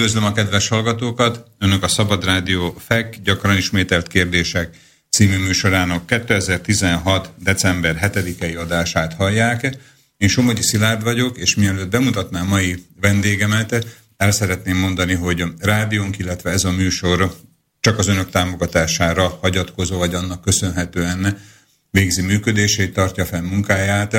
Üdvözlöm a kedves hallgatókat! Önök a Szabad Rádió FEK gyakran ismételt kérdések című műsorának 2016. december 7-i adását hallják. Én Somogyi Szilárd vagyok, és mielőtt bemutatnám mai vendégemet, el szeretném mondani, hogy a rádiónk, illetve ez a műsor csak az önök támogatására hagyatkozó, vagy annak köszönhetően végzi működését, tartja fenn munkáját.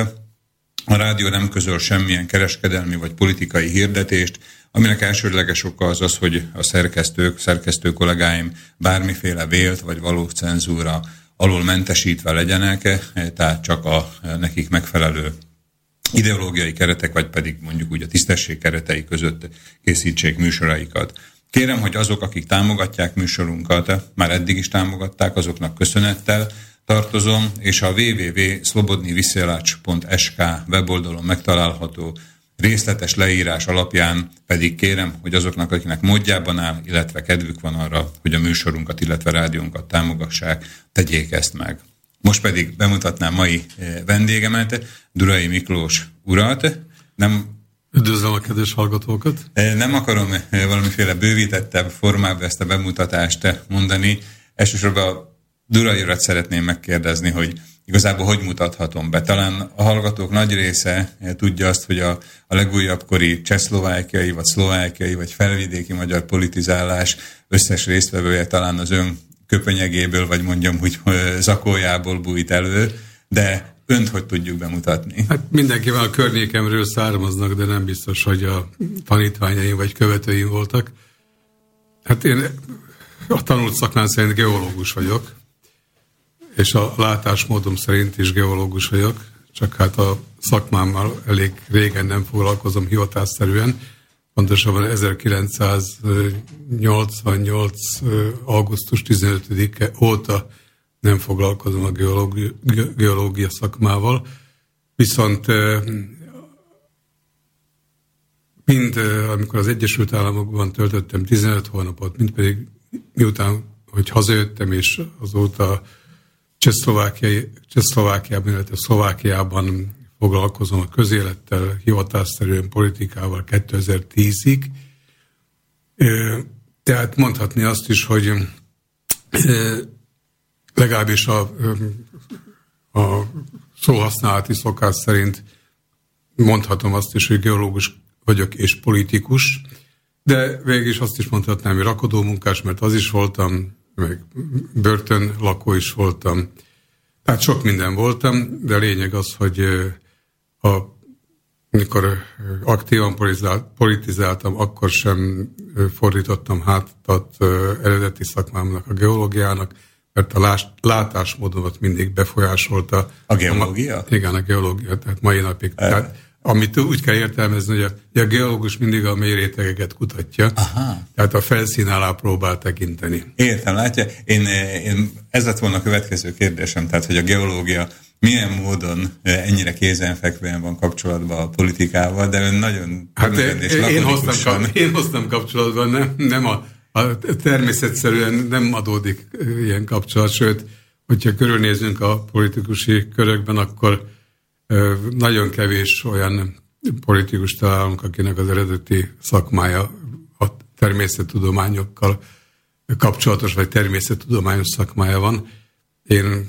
A rádió nem közöl semmilyen kereskedelmi vagy politikai hirdetést, aminek elsődleges oka az az, hogy a szerkesztők, szerkesztő kollégáim bármiféle vélt vagy való cenzúra alól mentesítve legyenek, tehát csak a nekik megfelelő ideológiai keretek, vagy pedig mondjuk úgy a tisztesség keretei között készítsék műsoraikat. Kérem, hogy azok, akik támogatják műsorunkat, már eddig is támogatták, azoknak köszönettel tartozom, és a www.slobodniviszjelács.sk weboldalon megtalálható részletes leírás alapján pedig kérem, hogy azoknak, akiknek módjában áll, illetve kedvük van arra, hogy a műsorunkat, illetve rádiónkat támogassák, tegyék ezt meg. Most pedig bemutatnám mai eh, vendégemet, Durai Miklós urat. Nem Üdvözlöm a kedves hallgatókat! Eh, nem akarom eh, valamiféle bővítettebb formában ezt a bemutatást mondani. Elsősorban a Durai urat szeretném megkérdezni, hogy igazából hogy mutathatom be. Talán a hallgatók nagy része tudja azt, hogy a, a legújabb kori csehszlovákiai, vagy szlovákiai, vagy felvidéki magyar politizálás összes résztvevője talán az ön köpönyegéből, vagy mondjam, hogy zakójából bújt elő, de önt hogy tudjuk bemutatni? Hát mindenkivel a környékemről származnak, de nem biztos, hogy a tanítványaim vagy követőim voltak. Hát én a tanult szakmán szerint geológus vagyok, és a látásmódom szerint is geológus vagyok, csak hát a szakmámmal elég régen nem foglalkozom hivatásszerűen, pontosabban 1988. augusztus 15-e óta nem foglalkozom a geológia, geológia szakmával, viszont mind amikor az Egyesült Államokban töltöttem 15 hónapot, mind pedig miután, hogy hazajöttem, és azóta Csehszlovákiában, illetve Szlovákiában foglalkozom a közélettel, hivatásszerűen politikával 2010-ig. Tehát mondhatni azt is, hogy legalábbis a, a szóhasználati szokás szerint mondhatom azt is, hogy geológus vagyok és politikus, de végig is azt is mondhatnám, hogy rakodó munkás, mert az is voltam, meg börtön lakó is voltam. Tehát sok minden voltam, de a lényeg az, hogy a, mikor aktívan politizáltam, akkor sem fordítottam hátat eredeti szakmámnak, a geológiának, mert a látásmódomat mindig befolyásolta. A geológia? A, igen, a geológia, tehát mai napig. E- tehát amit úgy kell értelmezni, hogy a, a geológus mindig a mély rétegeket kutatja, Aha. tehát a felszín alá próbál tekinteni. Értem, látja, én, én ez lett volna a következő kérdésem, tehát hogy a geológia milyen módon ennyire kézenfekvően van kapcsolatban a politikával, de ön nagyon hát én, én, hoztam, én hoztam kapcsolatban, nem, nem a, a természetszerűen nem adódik ilyen kapcsolat, sőt, hogyha körülnézünk a politikusi körökben, akkor nagyon kevés olyan politikus találunk, akinek az eredeti szakmája a természettudományokkal kapcsolatos, vagy természettudományos szakmája van. Én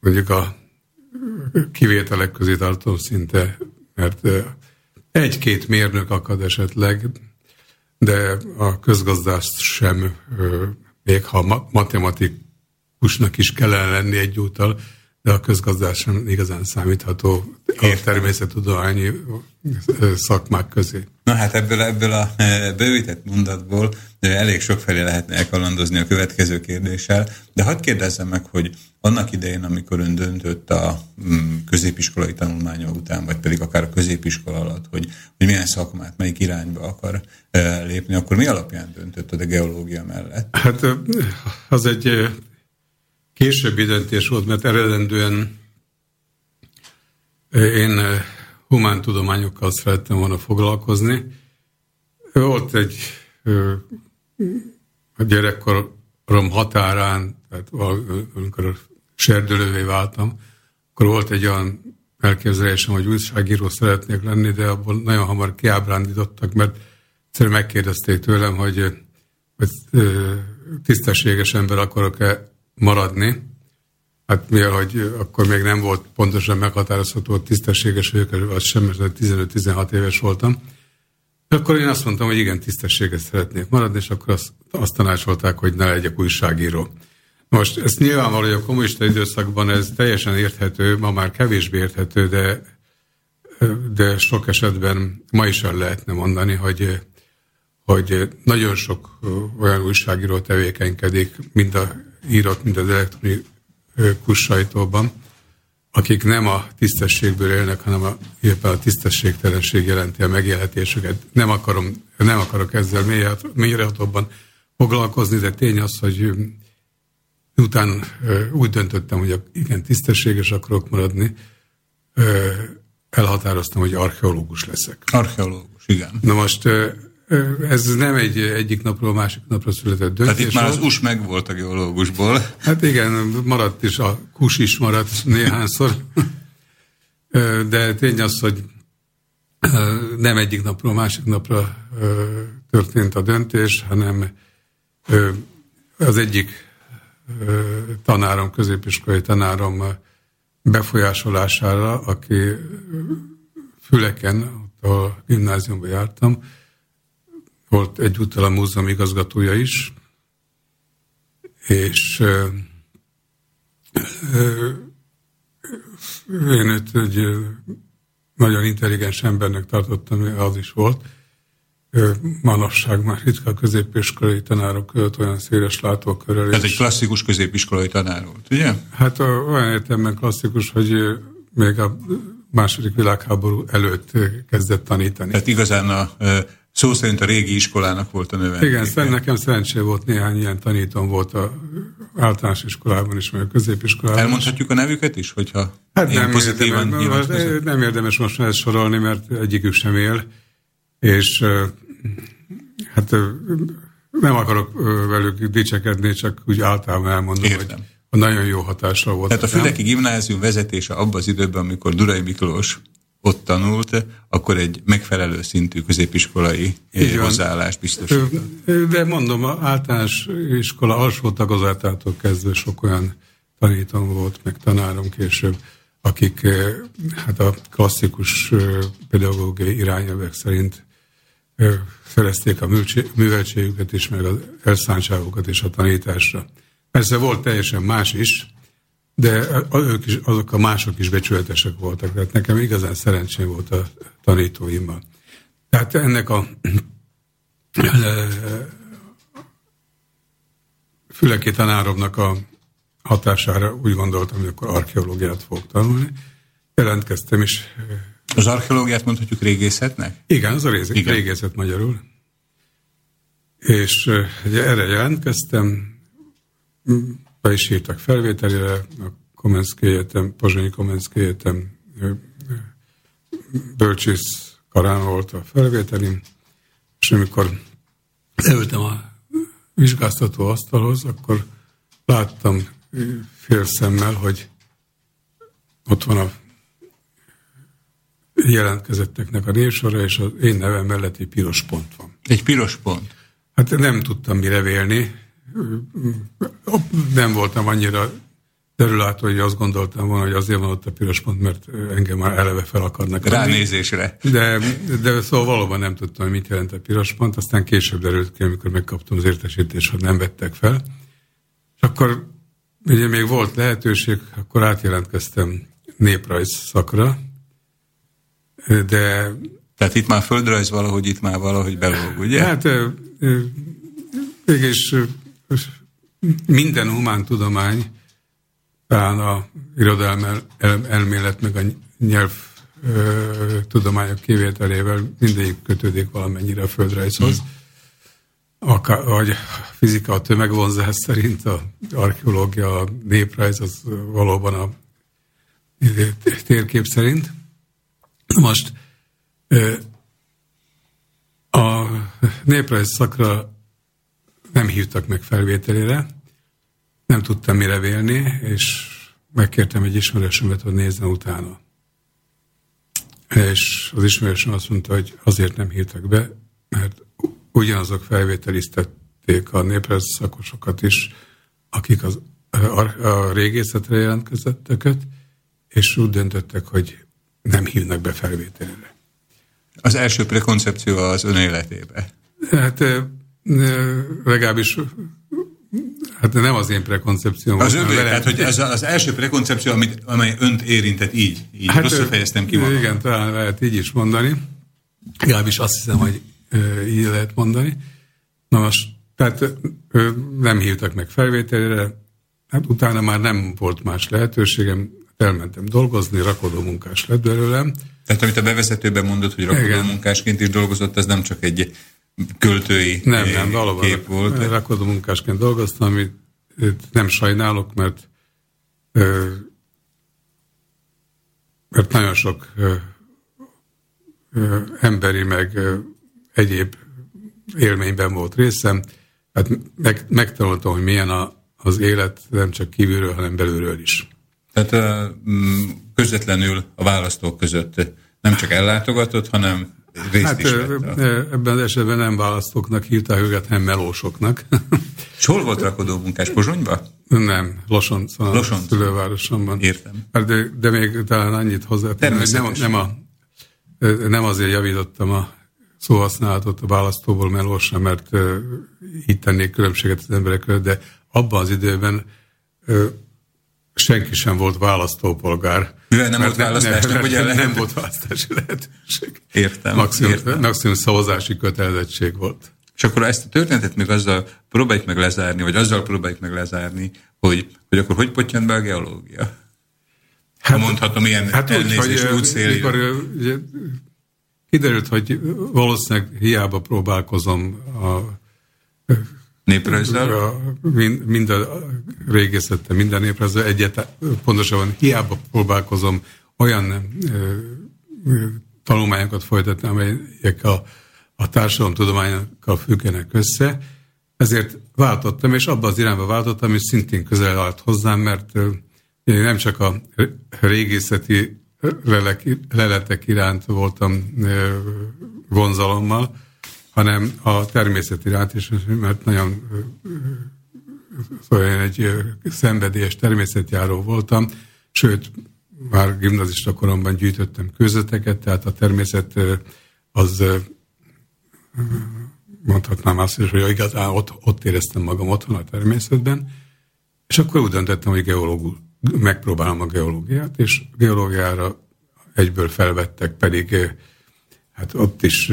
mondjuk a kivételek közé tartom szinte, mert egy-két mérnök akad esetleg, de a közgazdást sem, még ha matematikusnak is kellene lenni egyúttal, de a közgazdás sem igazán számítható a természettudományi szakmák közé. Na hát ebből, ebből a bővített mondatból elég sokfelé lehetne elkalandozni a következő kérdéssel, de hadd kérdezzem meg, hogy annak idején, amikor ön döntött a mm, középiskolai tanulmánya után, vagy pedig akár a középiskola alatt, hogy, hogy milyen szakmát, melyik irányba akar lépni, akkor mi alapján döntött a geológia mellett? Hát az egy későbbi döntés volt, mert eredendően én humántudományokkal szerettem volna foglalkozni. Volt egy a gyerekkorom határán, tehát amikor serdülővé váltam, akkor volt egy olyan elképzelésem, hogy újságíró szeretnék lenni, de abból nagyon hamar kiábrándítottak, mert egyszerűen megkérdezték tőlem, hogy, hogy tisztességes ember akarok-e maradni. Hát mivel, hogy akkor még nem volt pontosan meghatározható, hogy tisztességes vagyok, az sem, mert 15-16 éves voltam. Akkor én azt mondtam, hogy igen, tisztességes szeretnék maradni, és akkor azt, azt tanácsolták, hogy ne legyek újságíró. Most ez nyilvánvaló, hogy a kommunista időszakban ez teljesen érthető, ma már kevésbé érthető, de, de sok esetben ma is el lehetne mondani, hogy, hogy nagyon sok olyan újságíró tevékenykedik, mind a írott, mind az elektronikus sajtóban, akik nem a tisztességből élnek, hanem a, éppen a tisztességtelenség jelenti a megélhetésüket. Nem, akarom, nem akarok ezzel mélyrehatóbban foglalkozni, de tény az, hogy Utána úgy döntöttem, hogy igen, tisztességes akarok maradni, elhatároztam, hogy archeológus leszek. Archeológus, igen. Na most ez nem egy egyik napról a másik napra született döntés. Tehát itt már az us meg volt a geológusból. Hát igen, maradt is, a kus is maradt néhányszor. De tény az, hogy nem egyik napról a másik napra történt a döntés, hanem az egyik tanárom, középiskolai tanárom befolyásolására, aki Füleken, ott a gimnáziumban jártam, volt egyúttal a múzeum igazgatója is, és én őt egy nagyon intelligens embernek tartottam, az is volt, manapság már ritka középiskolai tanárok között olyan széles látókörrel. Ez egy klasszikus középiskolai tanár volt, ugye? Hát olyan értelemben klasszikus, hogy még a második világháború előtt kezdett tanítani. Tehát igazán a szó szerint a régi iskolának volt a növelni. Igen, szerint nekem szerencsé volt, néhány ilyen tanítom volt a általános iskolában is, meg a középiskolában Elmondhatjuk is. a nevüket is, hogyha hát nem érdemes, most, nem érdemes most ezt sorolni, mert egyikük sem él, és hát nem akarok velük dicsekedni, csak úgy általában elmondom, Értem. hogy nagyon jó hatásra volt. Tehát a Füleki Gimnázium vezetése abban az időben, amikor Durai Miklós ott tanult, akkor egy megfelelő szintű középiskolai Így hozzáállást biztosít. De mondom, az általános iskola alsó tagozatától kezdve sok olyan tanítom volt, meg tanárom később, akik hát a klasszikus pedagógiai irányelvek szerint szerezték a műveltségüket is, meg az elszántságokat is a tanításra. Persze volt teljesen más is, de ők is, azok a mások is becsületesek voltak. Tehát nekem igazán szerencsém volt a tanítóimmal. Tehát ennek a füleki tanáromnak a hatására úgy gondoltam, hogy akkor archeológiát fogok tanulni. Jelentkeztem is az archeológiát mondhatjuk régészetnek? Igen, az a rész, Igen. régészet magyarul. És erre jelentkeztem, be is írtak felvételére, a Komenszki Egyetem, Pozsonyi Komenszki Egyetem bölcsész karán volt a felvételim, és amikor leültem a vizsgáztató asztalhoz, akkor láttam fél szemmel, hogy ott van a jelentkezetteknek a névsora, és az én nevem mellett egy piros pont van. Egy piros pont? Hát nem tudtam mire vélni. Nem voltam annyira terülától, hogy azt gondoltam volna, hogy azért van ott a piros pont, mert engem már eleve fel akarnak. Ránézésre. De, de szóval valóban nem tudtam, hogy mit jelent a piros pont, aztán később derült ki, amikor megkaptam az értesítést, hogy nem vettek fel. És akkor ugye még volt lehetőség, akkor átjelentkeztem néprajz szakra, de... Tehát itt már földrajz valahogy, itt már valahogy belóg, ugye? Hát mégis minden humán tudomány, talán a irodalom elmélet, meg a nyelv tudományok kivételével mindegyik kötődik valamennyire a földrajzhoz. Hmm. Akár, vagy a fizika a tömegvonzás szerint, a archeológia, a néprajz az valóban a térkép szerint. Most a néprajz szakra nem hívtak meg felvételére, nem tudtam mire vélni, és megkértem egy ismerősömet, hogy nézzen utána. És az ismerősöm azt mondta, hogy azért nem hívtak be, mert ugyanazok felvételiztették a néprajz szakosokat is, akik az, a, a régészetre jelentkezetteket, és úgy döntöttek, hogy nem hívnak be felvételére. Az első prekoncepció az ön életébe? Hát legalábbis Hát nem az én prekoncepcióm. Az övé, tehát hogy ez az első prekoncepció, amit, amely önt érintett így, így hát, rosszul fejeztem ki magam. Igen, talán lehet így is mondani. Legalábbis azt hiszem, hogy így lehet mondani. Na most, tehát nem hívtak meg felvételére, hát utána már nem volt más lehetőségem, elmentem dolgozni, rakodó munkás lett belőlem. Tehát amit a bevezetőben mondott, hogy rakodó munkásként is dolgozott, ez nem csak egy költői nem, nem, valóban kép volt. Rakodó munkásként dolgoztam, amit nem sajnálok, mert mert nagyon sok emberi, meg egyéb élményben volt részem. Hát meg, megtanultam, hogy milyen a, az élet nem csak kívülről, hanem belülről is. Tehát közvetlenül a választók között nem csak ellátogatott, hanem részt hát, is vett. Ebben az esetben nem választóknak hívták őket, hanem melósoknak. És hol volt rakodó munkás? Pozsonyba? Nem, Losoncon, Losonc. szülővárosomban. Értem. Hát de, de még talán annyit hozzá, nem, nem, a, nem azért javítottam a szóhasználatot a választóból melósra, mert uh, így tennék különbséget az emberek között, de abban az időben uh, senki sem volt választópolgár. Mivel nem volt választás, nem, nem, nem, nem volt választási lehetőség. Értem. Maximum, értem. maximum szavazási kötelezettség volt. És akkor ezt a történetet még azzal próbáljuk meg lezárni, vagy azzal próbáljuk meg lezárni, hogy, hogy akkor hogy potyan be a geológia? Hát, ha mondhatom ilyen hát elnézést úgy, útszél. Mikor ugye, kiderült, hogy valószínűleg hiába próbálkozom a Néprajzzal? Mind, mind a régészete, minden néprajzzal egyet, pontosabban hiába próbálkozom olyan ö, ö, tanulmányokat folytatni, amelyek a, a társadalomtudományokkal függenek össze, ezért váltottam, és abban az irányba váltottam, és szintén közel állt hozzám, mert ö, én nem csak a régészeti leletek iránt voltam vonzalommal, hanem a természet iránt is, mert nagyon szóval én egy szenvedélyes természetjáró voltam, sőt, már gimnazista koromban gyűjtöttem közötteket, tehát a természet az mondhatnám azt is, hogy igazán ott, ott éreztem magam otthon a természetben, és akkor úgy döntöttem, hogy geológul, megpróbálom a geológiát, és geológiára egyből felvettek, pedig hát ott is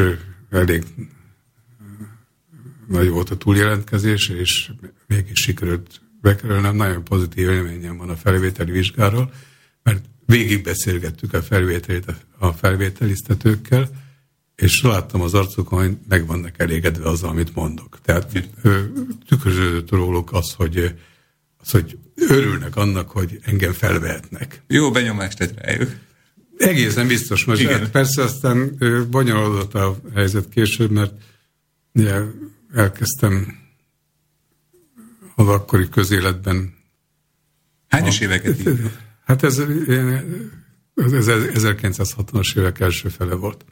elég nagy volt a túljelentkezés, és mégis sikerült bekerülnem. Nagyon pozitív élményem van a felvételi vizsgáról, mert végig beszélgettük a felvételit a felvételiztetőkkel, és láttam az arcukon, hogy meg vannak elégedve az, amit mondok. Tehát tükröződött róluk az, hogy, az, hogy örülnek annak, hogy engem felvehetnek. Jó benyomást tett rájuk. Egészen biztos, mert Igen. persze aztán bonyolódott a helyzet később, mert ugye, elkezdtem az akkori közéletben. Hányos a, éveket így? Hát ez, ez 1960-as évek első fele volt.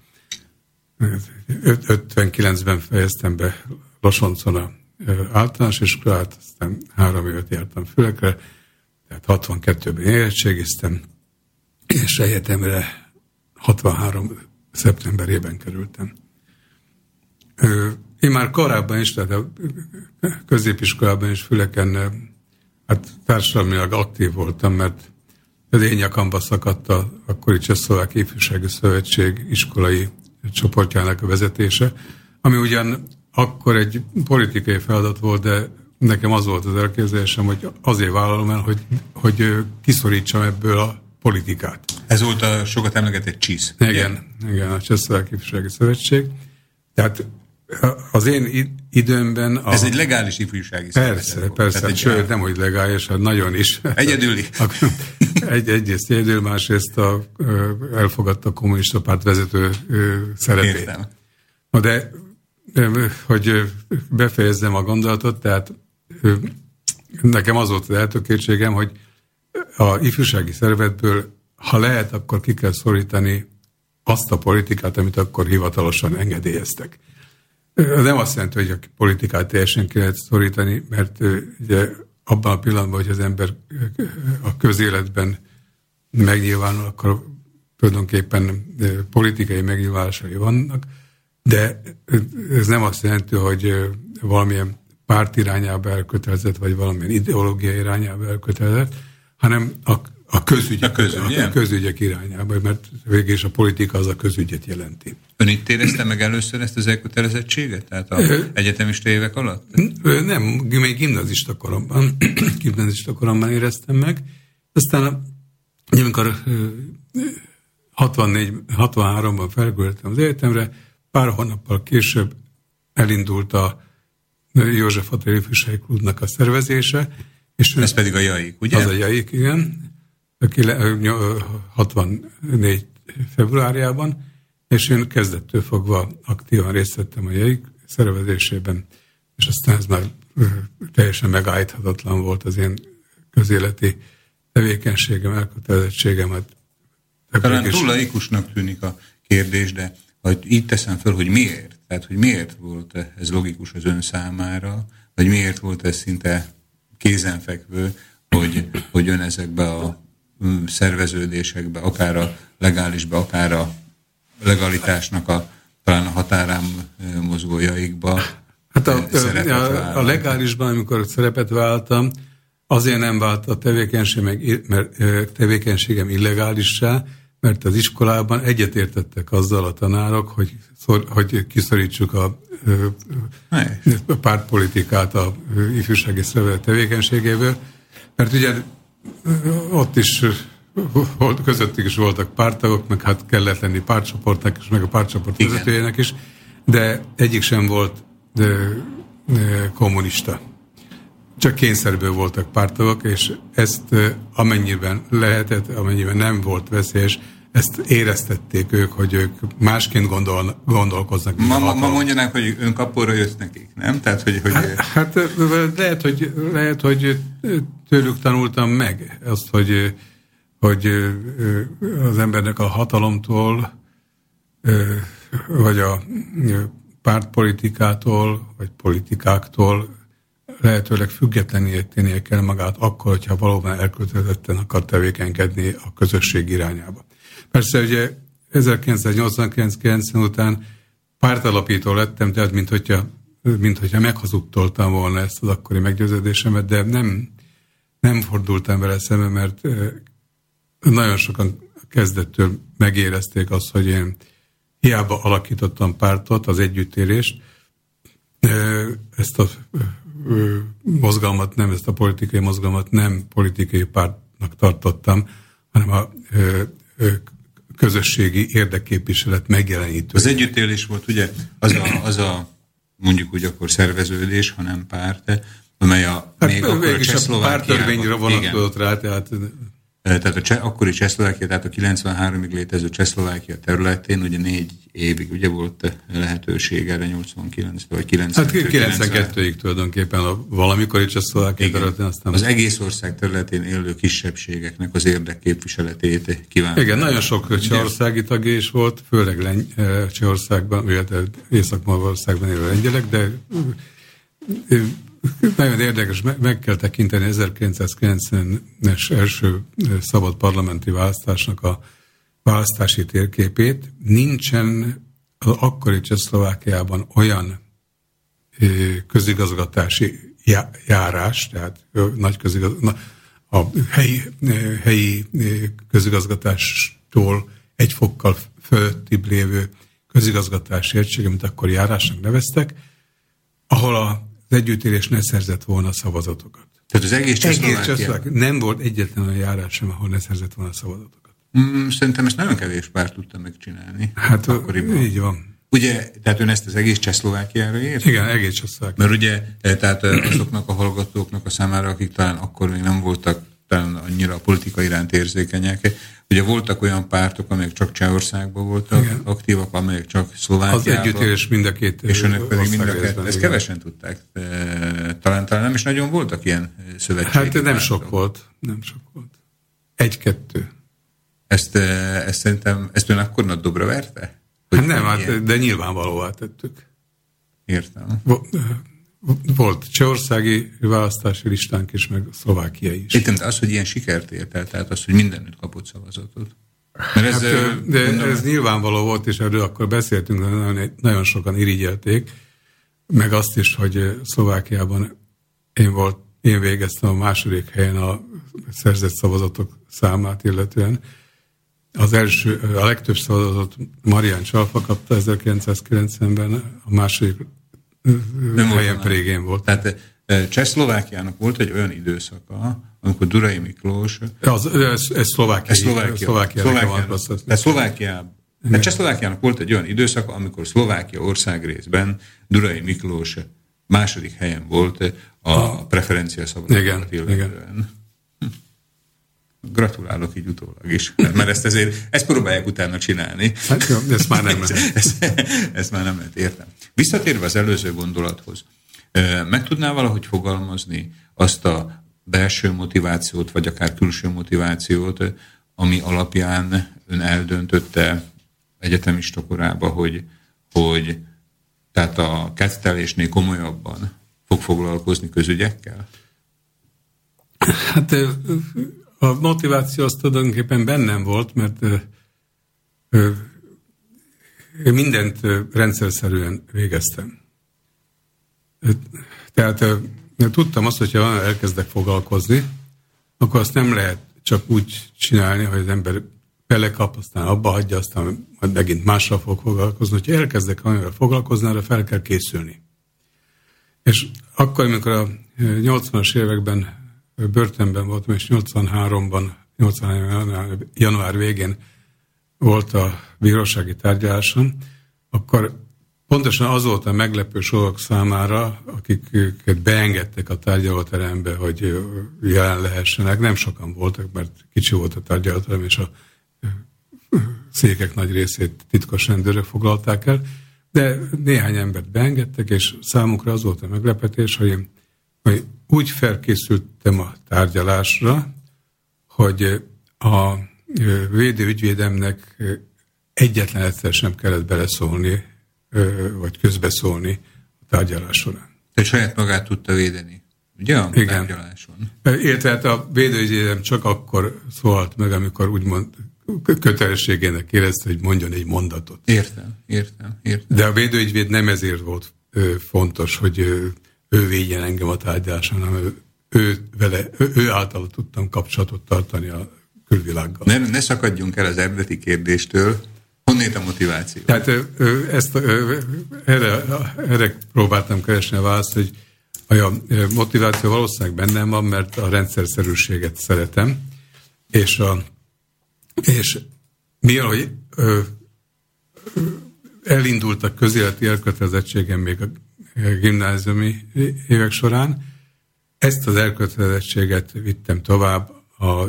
59-ben fejeztem be Losoncon a általános iskolát, aztán három évet jártam Fülekre, tehát 62-ben érettségiztem, és egyetemre 63 szeptemberében kerültem. Én már korábban is, tehát a középiskolában is Füleken hát társadalmilag aktív voltam, mert az én nyakamba szakadt a akkori Csehszlovák Ifjúsági Szövetség iskolai csoportjának a vezetése, ami ugyan akkor egy politikai feladat volt, de nekem az volt az elképzelésem, hogy azért vállalom el, hogy, hogy kiszorítsam ebből a politikát. Ez volt a sokat emlegetett. Igen, igen, igen a Csehszlovák Ifjúsági Szövetség. Tehát az én időmben... A... Ez egy legális ifjúsági Persze, volt. persze, egy sőt, nem hogy legális, hát nagyon is. Egyedüli. egy, egyrészt egyedül, másrészt a, elfogadta a kommunista párt vezető szerepét. Értem. Na de, hogy befejezzem a gondolatot, tehát nekem az volt az eltökéltségem, hogy a ifjúsági szervezetből, ha lehet, akkor ki kell szorítani azt a politikát, amit akkor hivatalosan engedélyeztek. Nem azt jelenti, hogy a politikát teljesen ki lehet szorítani, mert ugye abban a pillanatban, hogy az ember a közéletben megnyilvánul, akkor tulajdonképpen politikai megnyilvánulásai vannak, de ez nem azt jelenti, hogy valamilyen párt irányába elkötelezett, vagy valamilyen ideológia irányába elkötelezett, hanem a, a, közügyek, a, közügy, a, közügyek irányába, mert végül is a politika az a közügyet jelenti. Ön itt érezte meg először ezt az elkötelezettséget? Tehát a egyetemista évek alatt? Nem, még gimnazista koromban, gimnazista koromban éreztem meg. Aztán, amikor 64, 63-ban felküldtem az egyetemre, pár hónappal később elindult a József Attila Ifjúsági Klubnak a szervezése. És Ez pedig a JAIK, ugye? Az a JAIK, igen. 64 februárjában, és én kezdettől fogva aktívan részt vettem a JAIK szervezésében, és aztán ez már teljesen megállíthatatlan volt az én közéleti tevékenységem, elkötelezettségemet. Talán túl laikusnak tűnik a kérdés, de hogy így teszem föl, hogy miért? Tehát, hogy miért volt ez logikus az ön számára, vagy miért volt ez szinte kézenfekvő, hogy, hogy ön ezekbe a szerveződésekbe, akár a legálisbe, akár a legalitásnak a talán a határán mozgójaikba Hát a, a, a legálisban, amikor szerepet váltam, azért nem vált a tevékenység, meg, mert tevékenységem illegálissá, mert az iskolában egyetértettek azzal a tanárok, hogy, szor, hogy kiszorítsuk a, a pártpolitikát a ifjúsági szervezet tevékenységéből, mert ugye ott is közöttük is voltak pártagok, meg hát kellett lenni pártcsoportnak is, meg a pártcsoport vezetőjének is, de egyik sem volt de, de kommunista. Csak kényszerből voltak pártagok, és ezt amennyiben lehetett, amennyiben nem volt veszélyes, ezt éreztették ők, hogy ők másként gondol, gondolkoznak. Ma, ma, ma mondjanák, hogy önkapóra jött nekik, nem? Tehát, hogy, hogy... Hát, hát lehet, hogy, lehet, hogy tőlük tanultam meg azt, hogy, hogy az embernek a hatalomtól, vagy a pártpolitikától, vagy politikáktól lehetőleg függetlenné tennie kell magát akkor, hogyha valóban elkötelezetten akar tevékenykedni a közösség irányába. Persze ugye 1989 után pártalapító lettem, tehát mint hogyha, mint hogyha meghazudtoltam volna ezt az akkori meggyőződésemet, de nem, nem fordultam vele szembe, mert nagyon sokan kezdettől megérezték azt, hogy én hiába alakítottam pártot, az együttélést, ezt a mozgalmat nem, ezt a politikai mozgalmat nem politikai pártnak tartottam, hanem a közösségi érdekképviselet megjelenítő. Az együttélés volt ugye az a, az a mondjuk úgy akkor szerveződés, hanem párt, amely a hát még akkor a Csehszlovákiában... vonatkozott rá, tehát tehát a cseh, akkori Csehszlovákia, tehát a 93-ig létező Csehszlovákia területén ugye négy évig ugye volt lehetőség erre 89 vagy 92 Hát 92-ig tulajdonképpen a valamikori Csehszlovákia területén aztán... Az egész ország területén élő kisebbségeknek az érdekképviseletét kívánta. Igen, nagyon sok csehországi tagja is volt, főleg Lengy- Csehországban, illetve Észak-Magyarországban élő lengyelek, de nagyon érdekes, meg kell tekinteni 1990-es első szabad parlamenti választásnak a választási térképét. Nincsen az akkori Csehszlovákiában olyan közigazgatási járás, tehát nagy közigaz, a helyi, helyi közigazgatástól egy fokkal fölöttibb lévő közigazgatási egység, amit akkor járásnak neveztek, ahol a az együttélés ne szerzett volna szavazatokat. Tehát az egész Csehszlovákia? Nem volt egyetlen olyan járás sem, ahol ne szerzett volna szavazatokat. Mm, szerintem ezt nagyon kevés párt tudta megcsinálni. Hát akkoriban. így van. Ugye, tehát ön ezt az egész Csehszlovákiára ért? Igen, egész Csehszlovákiára. Mert ugye, e, tehát e, azoknak a hallgatóknak a számára, akik talán akkor még nem voltak talán annyira a politika iránt érzékenyek, Ugye voltak olyan pártok, amelyek csak Csehországban voltak igen. aktívak, amelyek csak Szlovákiában. Az együttélés mind a két És önök pedig mind a két. Ezt kevesen tudták. Talán, talán nem is nagyon voltak ilyen szövetségek. Hát nem pártok. sok volt. Nem sok volt. Egy-kettő. Ezt, ezt szerintem, ezt ön akkor nagy dobra verte? Hogy hát nem, hát, de nyilvánvalóvá tettük. Értem. Volt csehországi választási listánk is, meg szlovákia is. Értem, de az, hogy ilyen sikert ért el, tehát az, hogy mindenütt kapott szavazatot. Mert ez, hát, de mondom, ez nyilvánvaló volt, és erről akkor beszéltünk, nagyon, nagyon sokan irigyelték, meg azt is, hogy Szlovákiában én, volt, én végeztem a második helyen a szerzett szavazatok számát illetően. Az első, a legtöbb szavazatot Marian Csalfa kapta 1990-ben, a második helyen pedig én volt. Tehát Csehszlovákiának volt egy olyan időszaka, amikor Durai Miklós... Az, ez, ez Szlovákia. Ez Szlovákia. Szlovákia. Szlovákia. Szlovákia. Tehát Csehszlovákiának volt egy olyan időszaka, amikor Szlovákia országrészben Durai Miklós második helyen volt a preferencia szavazatokat illetően. Hm. Gratulálok így utólag is, mert ezt ezért, ezt próbálják utána csinálni. Hát jó, ezt már nem lehet. ezt, ezt már nem lehet, értem. Visszatérve az előző gondolathoz, meg tudná valahogy fogalmazni azt a belső motivációt, vagy akár külső motivációt, ami alapján ön eldöntötte egyetemista korába, hogy, hogy tehát a kettelésnél komolyabban fog foglalkozni közügyekkel? Hát a motiváció az tulajdonképpen bennem volt, mert mindent rendszerszerűen végeztem. Tehát tudtam azt, hogyha elkezdek foglalkozni, akkor azt nem lehet csak úgy csinálni, hogy az ember belekap, aztán abba hagyja, aztán majd megint mással fog foglalkozni. Hogyha elkezdek amivel foglalkozni, arra fel kell készülni. És akkor, amikor a 80-as években börtönben voltam, és 83-ban, 83 január végén volt a bírósági tárgyalásom, akkor pontosan az volt a meglepő sorok számára, akiket beengedtek a tárgyalóterembe, hogy jelen lehessenek. Nem sokan voltak, mert kicsi volt a tárgyalóterem, és a székek nagy részét titkos rendőrök foglalták el, de néhány embert beengedtek, és számukra az volt a meglepetés, hogy hogy úgy felkészültem a tárgyalásra, hogy a védőügyvédemnek egyetlen egyszer sem kellett beleszólni, vagy közbeszólni a tárgyalás során. Te saját magát tudta védeni, ugye a Igen. tárgyaláson? Érte, hát a védőügyvédem csak akkor szólalt meg, amikor úgymond kötelességének érezte, hogy mondjon egy mondatot. Értem, értem, értem. De a védőügyvéd nem ezért volt fontos, hogy ő védjen engem a tárgyaláson, hanem ő, ő, vele, ő, ő által tudtam kapcsolatot tartani a külvilággal. Ne, ne szakadjunk el az eredeti kérdéstől. Honnét a motiváció? Tehát ezt, erre, erre próbáltam keresni a választ, hogy a motiváció valószínűleg bennem van, mert a rendszerszerűséget szeretem, és a és mi, ahogy ö, elindult a közéleti elkötelezettségem még a gimnáziumi évek során, ezt az elkötelezettséget vittem tovább a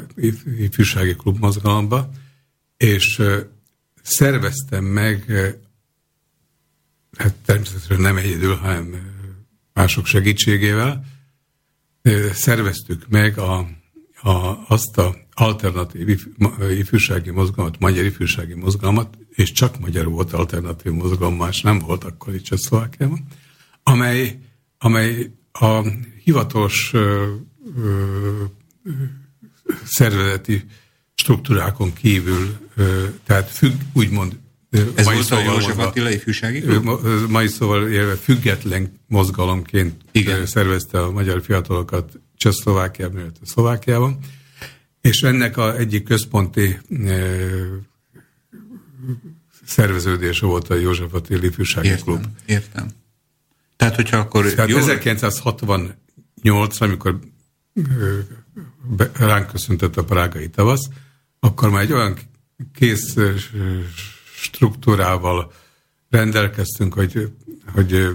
ifjúsági klub mozgalomba, és szerveztem meg, hát természetesen nem egyedül, hanem mások segítségével, szerveztük meg a, a, azt a alternatív ifjúsági mozgalmat, magyar ifjúsági mozgalmat, és csak magyarul volt alternatív mozgalom, más nem volt akkor itt Csehszlovákiában, amely, amely a hivatalos ö, ö, szervezeti struktúrákon kívül, ö, tehát függ, úgymond ez mai volt szóval a József Attila ifjúsági Mai szóval élve független mozgalomként Igen. szervezte a magyar fiatalokat Csehszlovákiában, illetve Szlovákiában. És ennek a egyik központi szerveződése volt a József Attila Ifjúsági értem, Klub. Értem. Tehát, hogyha akkor... Tehát jól... 1968, amikor be, ránk köszöntött a prágai tavasz, akkor már egy olyan kész struktúrával rendelkeztünk, hogy, hogy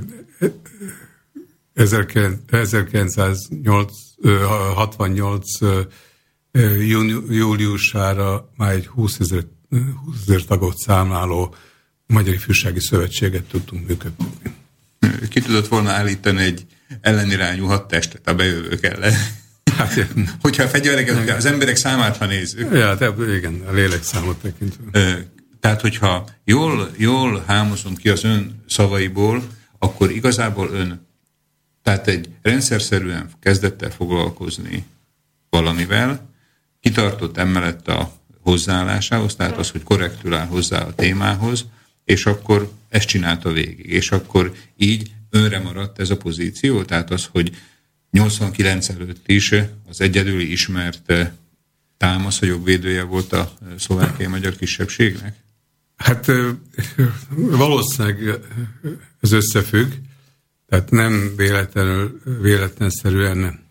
1968 júliusára már egy 20 ezer, 20 ezer tagot számláló Magyar Ifjúsági Szövetséget tudtunk működtetni. Ki tudott volna állítani egy ellenirányú hadtestet a bejövők ellen? Hát, Hogyha a fegyvereket, az emberek számát, ha nézzük. Ja, de igen, a lélekszámot tekintve. Tehát, hogyha jól, jól hámozom ki az ön szavaiból, akkor igazából ön tehát egy rendszerszerűen kezdett el foglalkozni valamivel, kitartott emellett a hozzáállásához, tehát az, hogy korrektül áll hozzá a témához, és akkor ezt csinálta végig. És akkor így önre maradt ez a pozíció, tehát az, hogy 89 előtt is az egyedül ismert eh, támasz, a jogvédője volt a eh, szlovákiai magyar kisebbségnek? Hát eh, valószínűleg ez összefügg, tehát nem véletlenül, véletlenszerűen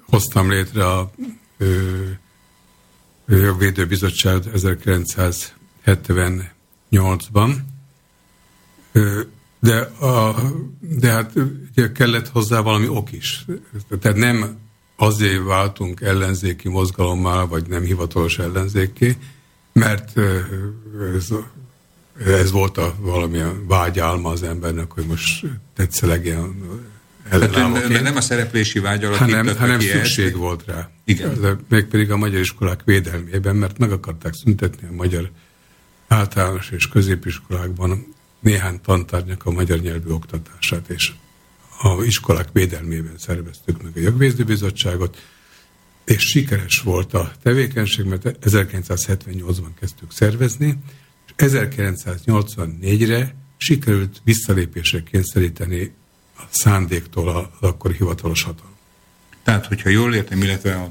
hoztam létre a Jogvédőbizottságot 1900 78-ban. De, a, de hát ugye kellett hozzá valami ok is. Tehát nem azért váltunk ellenzéki mozgalommal vagy nem hivatalos ellenzékké, mert ez, ez volt a valamilyen vágyálma az embernek, hogy most tetszelegjen hát, ellenállóként. Nem, nem a szereplési vágy alakította hanem, hanem szükség ezt. volt rá. Igen. Mégpedig a magyar iskolák védelmében, mert meg akarták szüntetni a magyar általános és középiskolákban néhány tantárgyak a magyar nyelvű oktatását, és a iskolák védelmében szerveztük meg a jogvédőbizottságot, és sikeres volt a tevékenység, mert 1978-ban kezdtük szervezni, és 1984-re sikerült visszalépésre kényszeríteni a szándéktól az akkori hivatalos hatalom. Tehát, hogyha jól értem, illetve a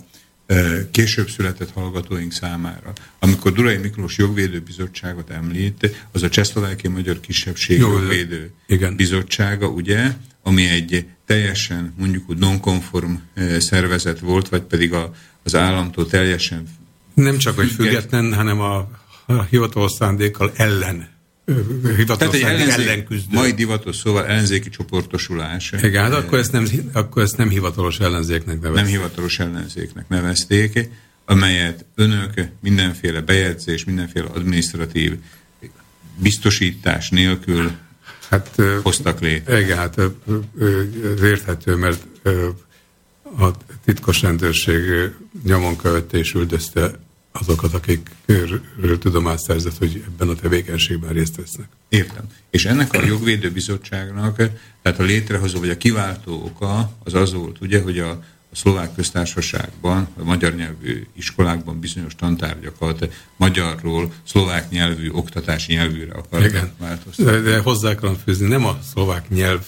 később született hallgatóink számára. Amikor Durai Miklós Jogvédő Bizottságot említ, az a Csehszlovákiai Magyar Kisebbség Jó, Jogvédő igen. Bizottsága, ugye, ami egy teljesen mondjuk úgy nonkonform szervezet volt, vagy pedig a, az államtól teljesen nem csak, hogy független, hanem a, a hivatalos szándékkal ellen hivatalos Tehát egy ellenküzdő. Majd divatos szóval ellenzéki csoportosulás. Igen, hát akkor ezt, nem, akkor ezt nem hivatalos ellenzéknek nevezték. Nem hivatalos ellenzéknek nevezték, amelyet önök mindenféle bejegyzés, mindenféle administratív biztosítás nélkül hát, hoztak létre. Igen, hát érthető, mert a titkos rendőrség nyomon követte és üldözte azokat, akikről tudomást szerzett, hogy ebben a tevékenységben részt vesznek. Értem. És ennek a jogvédőbizottságnak, tehát a létrehozó vagy a kiváltó oka az az volt, ugye, hogy a, a szlovák köztársaságban, a magyar nyelvű iskolákban bizonyos tantárgyakat magyarról szlovák nyelvű oktatási nyelvűre akartak változtatni. De, de hozzá akarom főzni, nem a szlovák nyelv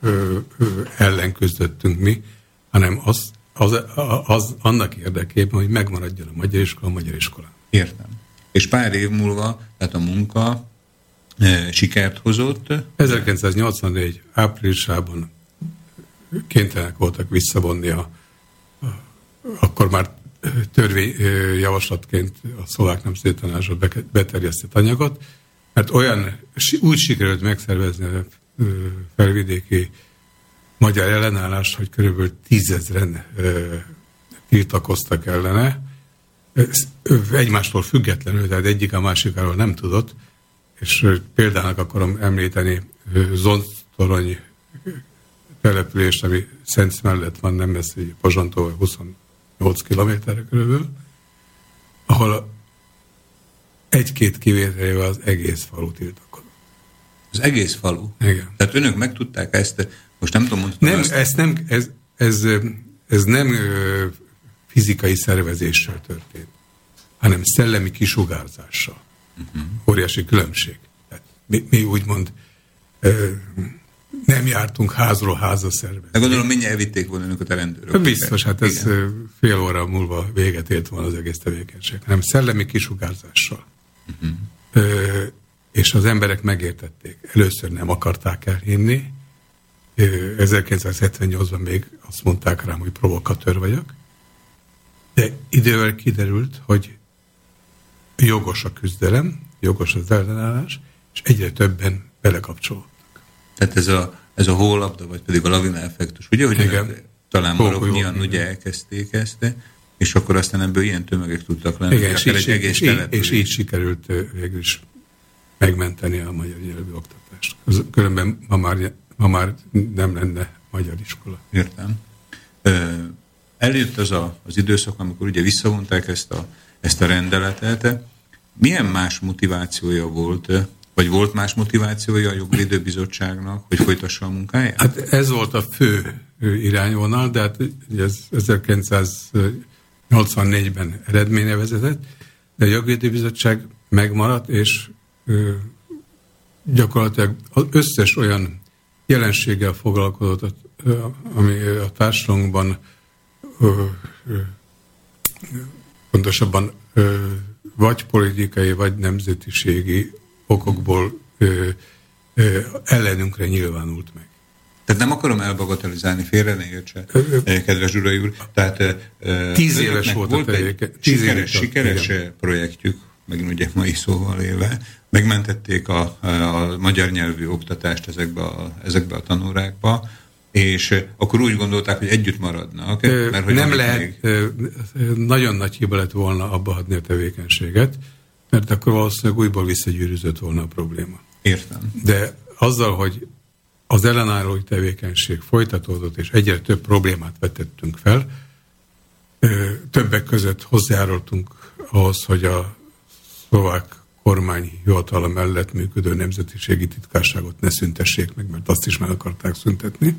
ö, ö, ellen küzdöttünk mi, hanem az, az, az annak érdekében, hogy megmaradjon a magyar iskola a magyar iskola. Értem. És pár év múlva, tehát a munka e, sikert hozott? 1984 áprilisában kénytelenek voltak visszavonni a, a akkor már törvényjavaslatként a szlovák nemzeti tanácsot beterjesztett anyagot, mert olyan úgy sikerült megszervezni a felvidéki magyar ellenállás, hogy körülbelül tízezren tiltakoztak ellene, egymástól függetlenül, tehát egyik a másikáról nem tudott, és példának akarom említeni Zontorony települést, ami Szent mellett van, nem messze, Pozsantól 28 kilométerre körülbelül, ahol egy-két kivételével az egész falu tiltakozott. Az egész falu? Igen. Tehát önök megtudták ezt most nem tudom mondani. Nem, ez nem, ez, ez, ez nem fizikai szervezéssel történt, hanem szellemi kisugárzással. Uh-huh. Óriási különbség. Mi, mi úgymond nem jártunk házról házra szervezni. De gondolom, mindjárt elvitték volna önöket a rendőrök. Biztos, hát ez Igen. fél óra múlva véget ért volna az egész tevékenység. Hanem szellemi kisugárzással. Uh-huh. Ö, és az emberek megértették. Először nem akarták elhinni, 1978-ban még azt mondták rám, hogy provokatőr vagyok, de idővel kiderült, hogy jogos a küzdelem, jogos az ellenállás, és egyre többen belekapcsolódtak. Tehát ez a, ez a hólabda, vagy pedig a lavina effektus, ugye, hogy Igen. talán valóban ugye elkezdték ezt, és akkor aztán ebből ilyen tömegek tudtak lenni. Igen, és, így, egy egész és, így, és így sikerült végül is megmenteni a magyar nyelvű oktatást. Különben ma már ma már nem lenne magyar iskola. Értem. Eljött az a, az időszak, amikor ugye visszavonták ezt a, ezt a rendeletet. Milyen más motivációja volt Vagy volt más motivációja a jogvédőbizottságnak, hogy folytassa a munkáját? Hát ez volt a fő irányvonal, de hát ez 1984-ben eredménye vezetett, de a jogvédőbizottság megmaradt, és gyakorlatilag az összes olyan jelenséggel foglalkozott, ami a társadalomban pontosabban vagy politikai, vagy nemzetiségi okokból ellenünkre nyilvánult meg. Tehát nem akarom elbagatelizálni, félre ne értse, kedves Zsurai úr. Tehát tíz éves volt, volt egy tíz sikeres, éves, sikeres projektjük, megint ugye mai szóval élve, megmentették a, a magyar nyelvű oktatást ezekbe a, ezekbe a tanórákba, és akkor úgy gondolták, hogy együtt maradnak. Mert hogy nem lehet, még... nagyon nagy hiba lett volna abba adni a tevékenységet, mert akkor valószínűleg újból visszagyűrűzött volna a probléma. Értem. De azzal, hogy az ellenállói tevékenység folytatódott, és egyre több problémát vetettünk fel, többek között hozzájárultunk ahhoz, hogy a szlovák kormány hivatala mellett működő nemzetiségi titkárságot ne szüntessék meg, mert azt is meg akarták szüntetni.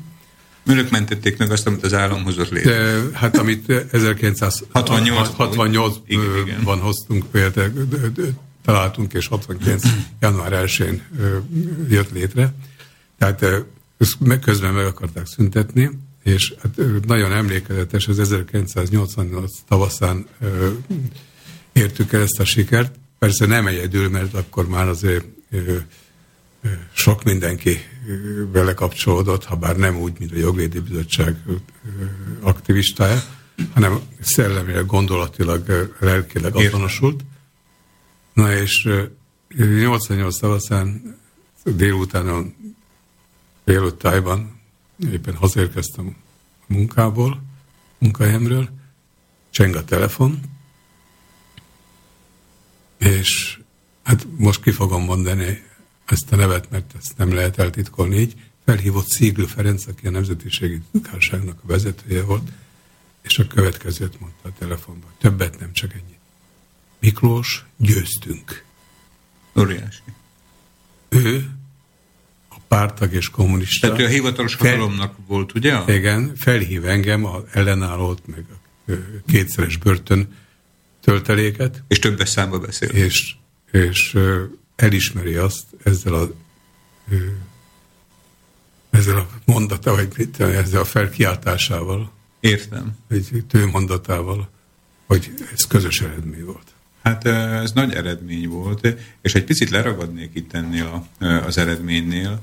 Önök mentették meg azt, amit az állam hozott létre. De, hát amit 1968-ban hoztunk, például találtunk, és 69. január 1-én jött létre. Tehát ezt közben meg akarták szüntetni, és hát nagyon emlékezetes, az 1988 tavaszán értük el ezt a sikert. Persze nem egyedül, mert akkor már azért sok mindenki vele kapcsolódott, ha bár nem úgy, mint a Jogvédi Bizottság aktivistája, hanem szellemileg, gondolatilag, lelkileg azonosult. Na és 88 tavaszán délután délután tájban éppen hazérkeztem a munkából, munkahelyemről, cseng a telefon, és hát most ki fogom mondani ezt a nevet, mert ezt nem lehet eltitkolni így, felhívott Szíglő Ferenc, aki a Nemzetiségi Titkárságnak a vezetője volt, és a következőt mondta a telefonban. Többet nem, csak ennyit. Miklós, győztünk. Óriási. Ő, a pártag és kommunista. Tehát ő a hivatalos hatalomnak volt, ugye? Igen, felhív engem, a ellenállót, meg a kétszeres börtön tölteléket. És többes számba beszél. És, és elismeri azt ezzel a ezzel a mondata, vagy mit, ezzel a felkiáltásával. Értem. Egy tőmondatával, hogy ez közös eredmény volt. Hát ez nagy eredmény volt, és egy picit leragadnék itt ennél a, az eredménynél,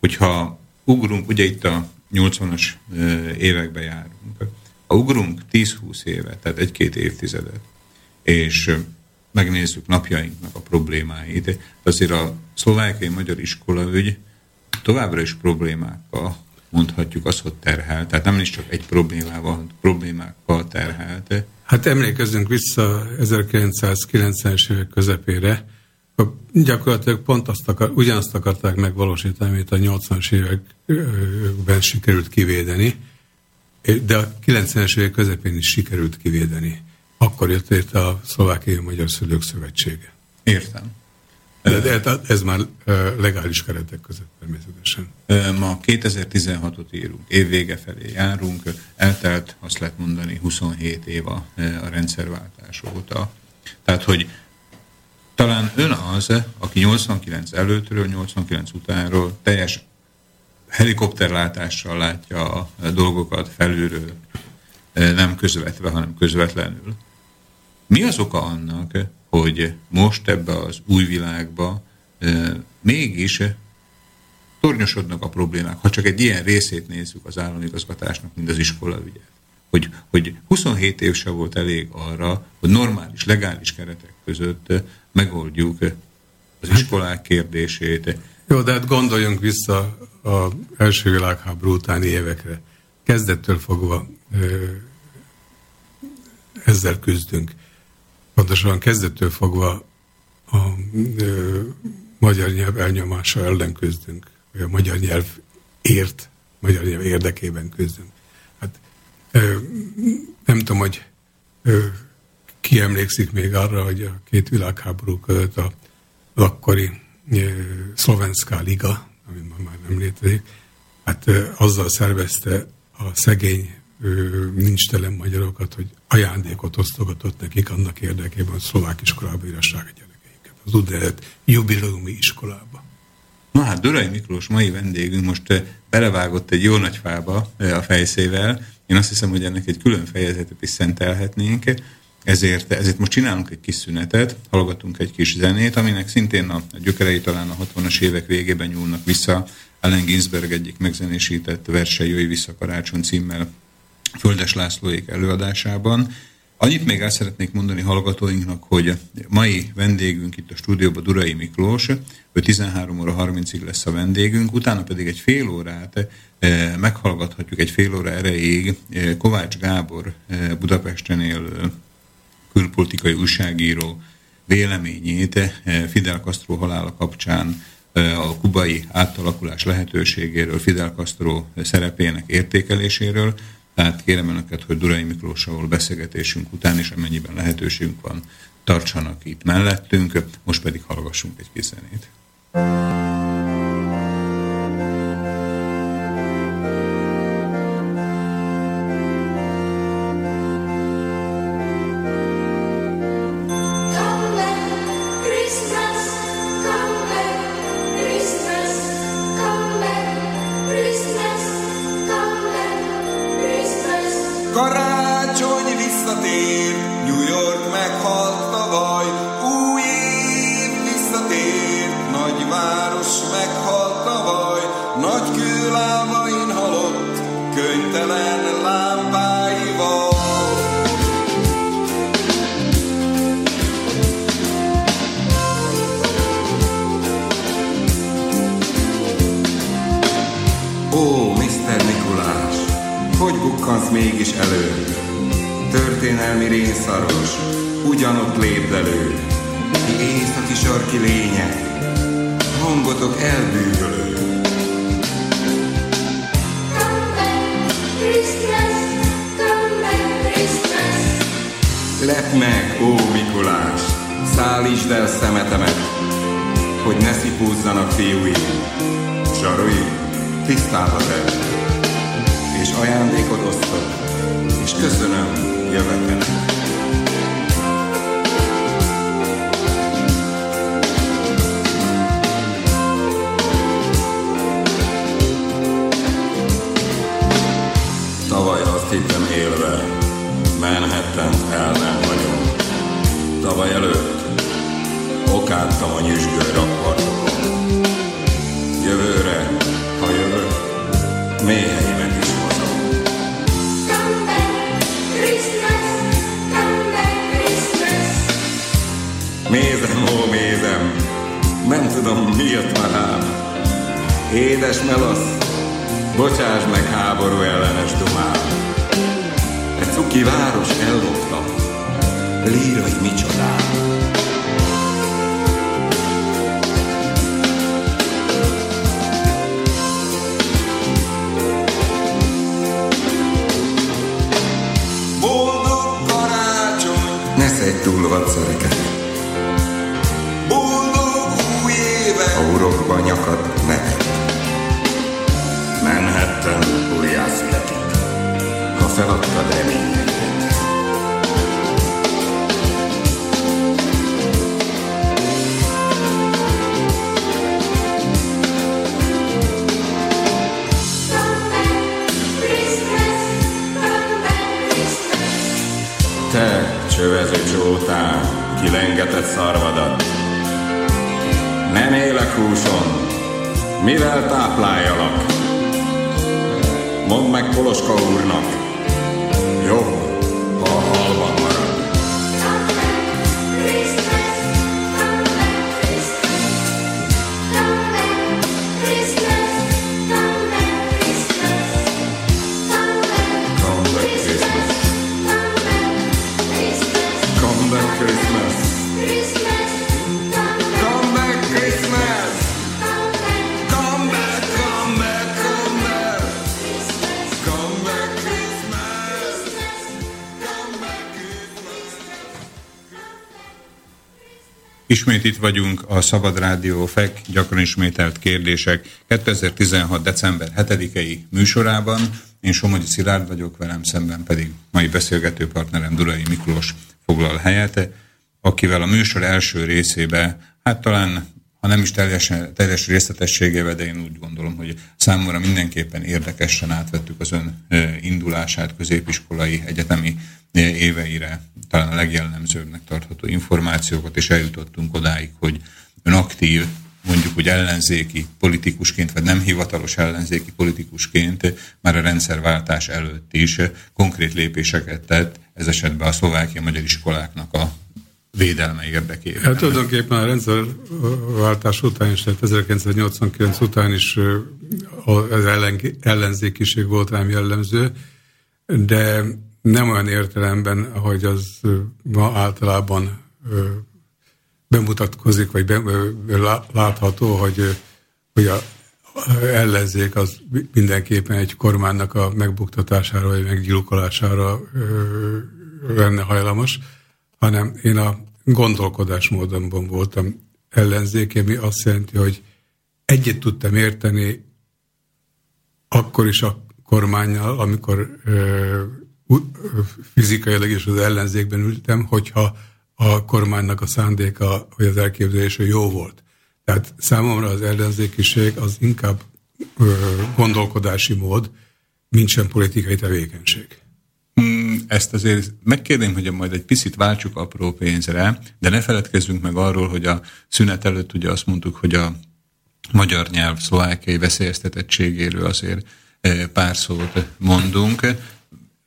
hogyha ugrunk, ugye itt a 80-as évekbe járunk, ha ugrunk 10-20 évet, tehát egy-két évtizedet, és megnézzük napjainknak a problémáit. Azért a szlovákiai magyar iskola ügy továbbra is problémákkal mondhatjuk azt, hogy terhel. Tehát nem is csak egy problémával, problémákkal terhelt. Hát emlékezzünk vissza 1990-es évek közepére, gyakorlatilag pont azt akar, ugyanazt akarták megvalósítani, amit a 80-as években sikerült kivédeni, de a 90-es évek közepén is sikerült kivédeni. Akkor jött létre a Szlovákiai Magyar Szülők Szövetsége. Értem. De, de ez már legális keretek között természetesen. Ma 2016-ot írunk, év vége felé járunk, eltelt, azt lehet mondani, 27 év a, a rendszerváltás óta. Tehát, hogy talán ön az, aki 89 előttről, 89 utánról teljes helikopterlátással látja a dolgokat felülről, nem közvetve, hanem közvetlenül. Mi az oka annak, hogy most ebbe az új világba mégis tornyosodnak a problémák, ha csak egy ilyen részét nézzük az államigazgatásnak, mint az iskolaügyet. Hogy, hogy 27 év se volt elég arra, hogy normális, legális keretek között megoldjuk az hát- iskolák kérdését. Jó, de hát gondoljunk vissza az első világháború utáni évekre. Kezdettől fogva ezzel küzdünk pontosan kezdettől fogva a ö, magyar nyelv elnyomása ellen küzdünk, vagy a magyar nyelv ért, magyar nyelv érdekében küzdünk. Hát ö, nem tudom, hogy ö, ki emlékszik még arra, hogy a két világháború között a akkori Szlovenská Liga, ami már nem létezik, hát azzal szervezte a szegény nincs telen magyarokat, hogy ajándékot osztogatott nekik annak érdekében, hogy szlovák iskolába írassák a gyerekeiket. Az úgynevezett jubileumi iskolába. Na hát Durai Miklós mai vendégünk most belevágott egy jó nagy fába a fejszével. Én azt hiszem, hogy ennek egy külön fejezetet is szentelhetnénk. Ezért, ezért most csinálunk egy kis szünetet, hallgatunk egy kis zenét, aminek szintén a, a gyökerei talán a 60-as évek végében nyúlnak vissza. Allen Ginsberg egyik megzenésített verse Jöjj vissza karácsony címmel Földes Lászlóék előadásában. Annyit még el szeretnék mondani hallgatóinknak, hogy mai vendégünk itt a stúdióban Durai Miklós, ő 13 óra 30-ig lesz a vendégünk, utána pedig egy fél órát eh, meghallgathatjuk egy fél óra erejéig eh, Kovács Gábor eh, Budapesten élő külpolitikai újságíró véleményét Fidel Castro halála kapcsán a kubai átalakulás lehetőségéről, Fidel Castro szerepének értékeléséről, tehát kérem Önöket, hogy Durai Miklósával beszélgetésünk után is, amennyiben lehetőségünk van, tartsanak itt mellettünk, most pedig hallgassunk egy kis zenét. ez kőező csótán, kilengetett szarvadat. Nem élek húson, mivel tápláljalak? Mondd meg Poloska úrnak, jobb Ismét itt vagyunk a Szabad Rádió FEK gyakran ismételt kérdések 2016. december 7-i műsorában. Én Somogyi Szilárd vagyok, velem szemben pedig mai beszélgető partnerem Durai Miklós foglal helyet, akivel a műsor első részébe, hát talán ha nem is teljes, teljes részletességével, de én úgy gondolom, hogy számomra mindenképpen érdekesen átvettük az ön indulását középiskolai, egyetemi éveire, talán a legjellemzőbbnek tartható információkat, és eljutottunk odáig, hogy ön aktív, mondjuk úgy ellenzéki politikusként, vagy nem hivatalos ellenzéki politikusként már a rendszerváltás előtt is konkrét lépéseket tett, ez esetben a szlovákia magyar iskoláknak a védelme érdekében. Hát tulajdonképpen a rendszerváltás után is, tehát 1989 után is az ellenzékiség volt rám jellemző, de nem olyan értelemben, hogy az ma általában bemutatkozik, vagy látható, hogy, hogy a ellenzék az mindenképpen egy kormánynak a megbuktatására, vagy meggyilkolására lenne hajlamos, hanem én a gondolkodásmódomban voltam ellenzéki, ami azt jelenti, hogy egyet tudtam érteni akkor is a kormányjal, amikor fizikailag is az ellenzékben ültem, hogyha a kormánynak a szándéka, vagy az elképzelése jó volt. Tehát számomra az ellenzékiség az inkább ö, gondolkodási mód, mint sem politikai tevékenység. Hmm, ezt azért megkérném, hogy majd egy picit váltsuk apró pénzre, de ne feledkezzünk meg arról, hogy a szünet előtt ugye azt mondtuk, hogy a magyar nyelv szlovákiai veszélyeztetettségéről azért pár szót mondunk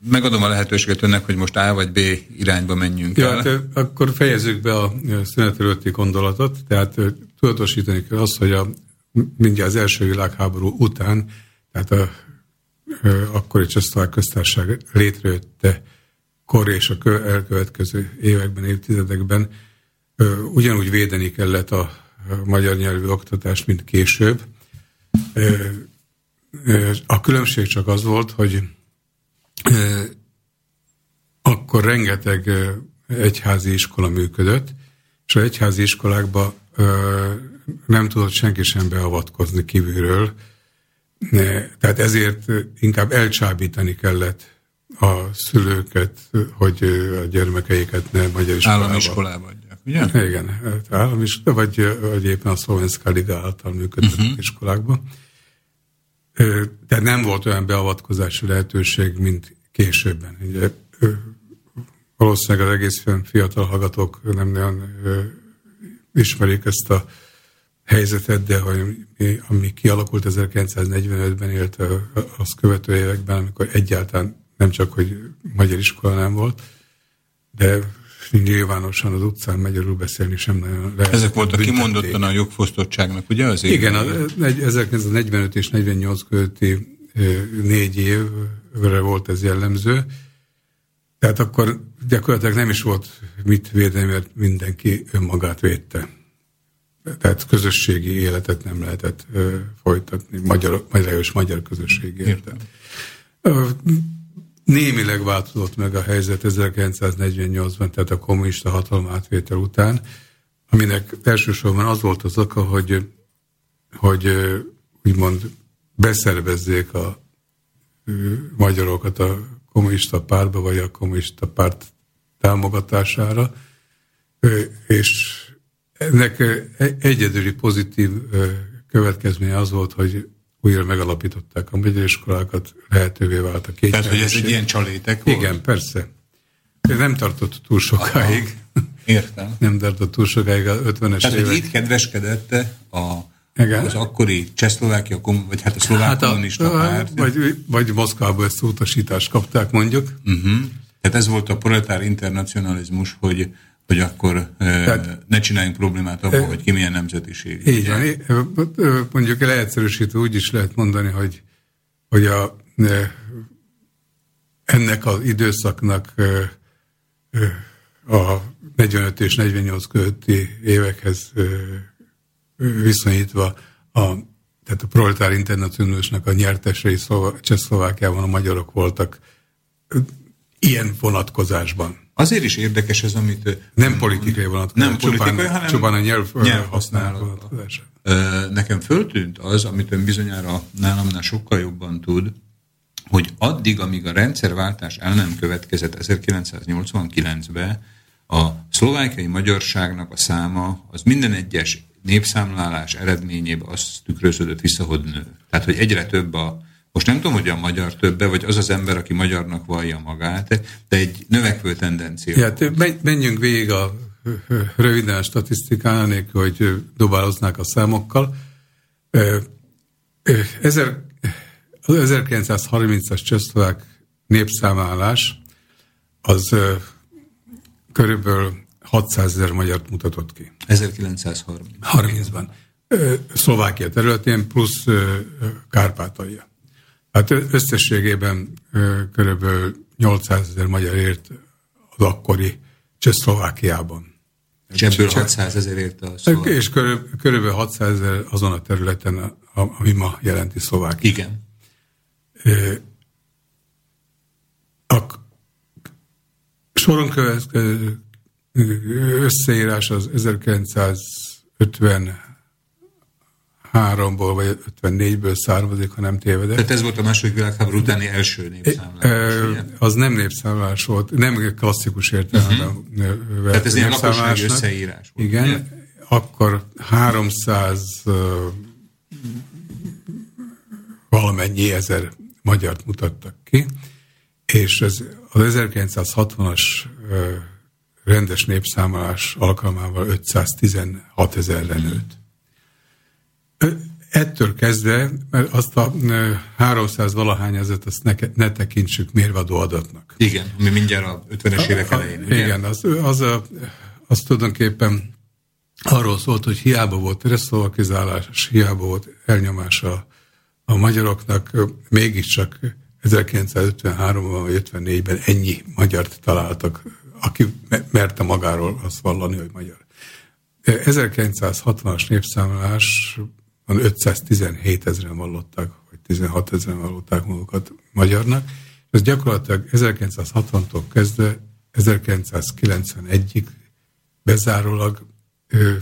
megadom a lehetőséget önnek, hogy most A vagy B irányba menjünk ja, el. Hát, akkor fejezzük be a szünet előtti gondolatot, tehát tudatosítani kell azt, hogy a, mindjárt az első világháború után, tehát a, akkori Csehszlovák köztársaság létrejötte kor és a elkövetkező években, évtizedekben ugyanúgy védeni kellett a magyar nyelvű oktatást, mint később. A különbség csak az volt, hogy akkor rengeteg egyházi iskola működött, és az egyházi iskolákba nem tudott senki sem beavatkozni kívülről, tehát ezért inkább elcsábítani kellett a szülőket, hogy a gyermekeiket ne magyar iskolába. Állami iskolába adják, ugye? Igen, hát állami iskolába, vagy, vagy éppen a Szlovenszka Liga által működött uh-huh. iskolákban. Tehát nem volt olyan beavatkozási lehetőség, mint későbben. Ugye, valószínűleg az egész fiatal hallgatók nem nagyon ismerik ezt a helyzetet, de hogy ami kialakult 1945-ben, illetve az követő években, amikor egyáltalán nem csak, hogy magyar iskola nem volt, de nyilvánosan az utcán magyarul beszélni sem nagyon lehet. Ezek voltak kimondottan a jogfosztottságnak, ugye? Az Igen, a 1945 és 48 közötti négy évre volt ez jellemző. Tehát akkor gyakorlatilag nem is volt mit védeni, mert mindenki önmagát védte. Tehát közösségi életet nem lehetett folytatni, magyar, magyar és magyar közösségi életet. Némileg változott meg a helyzet 1948-ban, tehát a kommunista hatalom átvétel után, aminek elsősorban az volt az oka, hogy, hogy úgymond beszervezzék a magyarokat a kommunista pártba, vagy a kommunista párt támogatására, és ennek egyedüli pozitív következménye az volt, hogy újra megalapították a magyar iskolákat, lehetővé vált a két. Tehát, hogy ez egy ilyen csalétek volt? Igen, persze. Nem tartott túl sokáig. Aha, értem. Nem tartott túl sokáig a 50-es évek. Tehát, hogy itt kedveskedett a, igen. az akkori Csehszlovákia, vagy hát a szlovák hát a, kommunista párt. Vagy, vagy Moszkvából ezt utasítást kapták, mondjuk. Uh-huh. Tehát ez volt a proletár internacionalizmus, hogy hogy akkor Tehát, ne csináljunk problémát abból, hogy ki milyen nemzetiség. Így van. Mondjuk leegyszerűsítve úgy is lehet mondani, hogy, hogy a, ennek az időszaknak a 45 és 48 közötti évekhez viszonyítva a, tehát a proletár internacionálisnak a nyertesei Csehszlovákiában a magyarok voltak ilyen vonatkozásban. Azért is érdekes ez, amit... Nem politikai vonatkozás, nem politikai, csupán, hanem csupán a nyelv, nyelv használat Nekem föltűnt az, amit ön bizonyára nálamnál sokkal jobban tud, hogy addig, amíg a rendszerváltás el nem következett 1989-ben, a szlovákiai magyarságnak a száma az minden egyes népszámlálás eredményében azt tükröződött vissza, hogy nő. Tehát, hogy egyre több a, most nem tudom, hogy a magyar többe, vagy az az ember, aki magyarnak vallja magát, de egy növekvő tendencia. Ja, menjünk végig a röviden a statisztikán, anélkül, hogy dobáloznák a számokkal. Ezer, az 1930-as csehszlovák népszámlálás az körülbelül 600 ezer magyart mutatott ki. 1930. 30-ban. Szlovákia területén plusz Kárpátalja. Hát összességében körülbelül 800 ezer magyar ért az akkori Csehszlovákiában. És ebből 600 ezer érte a szlovák. És körül, körülbelül 600 ezer azon a területen, ami ma jelenti Szlovákia. Igen. A soron következő összeírás az 1950 53-ból vagy 54-ből származik, ha nem tévedek. Tehát ez volt a második világháború utáni első népszámlálás, e, Az nem népszámlálás volt, nem klasszikus értelemben uh-huh. Tehát ez ilyen lakossági összeírás volt. Igen, ugye? akkor 300 uh, valamennyi ezer magyart mutattak ki, és ez az 1960-as uh, rendes népszámlálás alkalmával 516 ezerre nőtt. Ettől kezdve, mert azt a 300 valahány ezet azt ne, ne tekintsük mérvadó adatnak. Igen, mi mindjárt a 50-es évek elején. Ugye? Igen, az, az, a, az tulajdonképpen arról szólt, hogy hiába volt reszolvakizálás, hiába volt elnyomás a, a magyaroknak, mégiscsak 1953-ban vagy 54-ben ennyi magyart találtak, aki merte magáról azt vallani, hogy magyar. 1960-as népszámlás 517 ezeren vallották, vagy 16 ezeren vallották magukat magyarnak. Ez gyakorlatilag 1960-tól kezdve 1991-ig bezárólag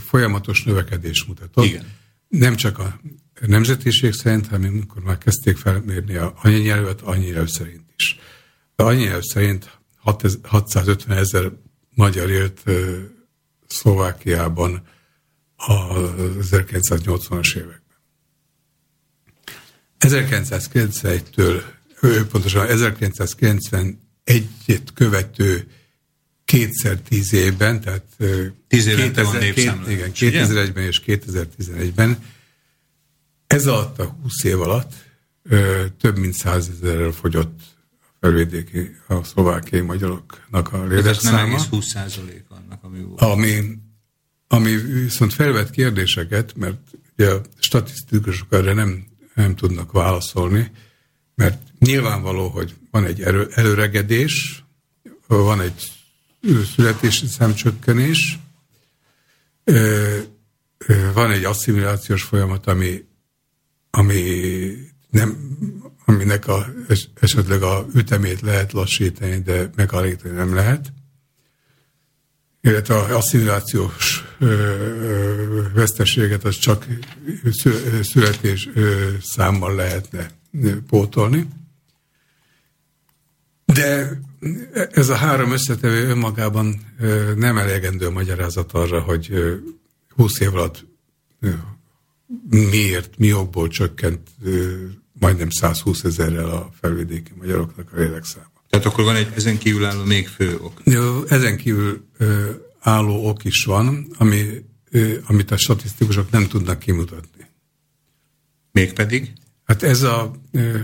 folyamatos növekedés mutatott. Igen. Nem csak a nemzetiség szerint, hanem amikor már kezdték felmérni a anyanyelvet, anyanyelv szerint is. A anyanyelv szerint 650 ezer magyar élt Szlovákiában az 1980-as években. 1991-től, pontosan 1991-et követő kétszer tíz évben, tehát tíz 2000, két, igen, 2001-ben és 2011-ben, ez alatt a 20 év alatt több mint százezerrel fogyott a felvidéki, a szlovákiai magyaroknak a létszáma. Ez nem egész 20 annak, ami volt. Ami ami viszont felvet kérdéseket, mert ugye a statisztikusok erre nem, nem tudnak válaszolni, mert nyilvánvaló, hogy van egy erő, előregedés, van egy születési számcsökkenés, van egy asszimilációs folyamat, ami, ami nem, aminek a, esetleg a ütemét lehet lassítani, de megállítani nem lehet illetve a asszimilációs veszteséget az csak születés számmal lehetne pótolni. De ez a három összetevő önmagában nem elegendő magyarázat arra, hogy 20 év alatt miért, mi okból csökkent majdnem 120 ezerrel a felvidéki magyaroknak a lélekszáma. Tehát akkor van egy ezen kívül álló még fő ok. Ezen kívül ö, álló ok is van, ami, ö, amit a statisztikusok nem tudnak kimutatni. Mégpedig? Hát ez a ö,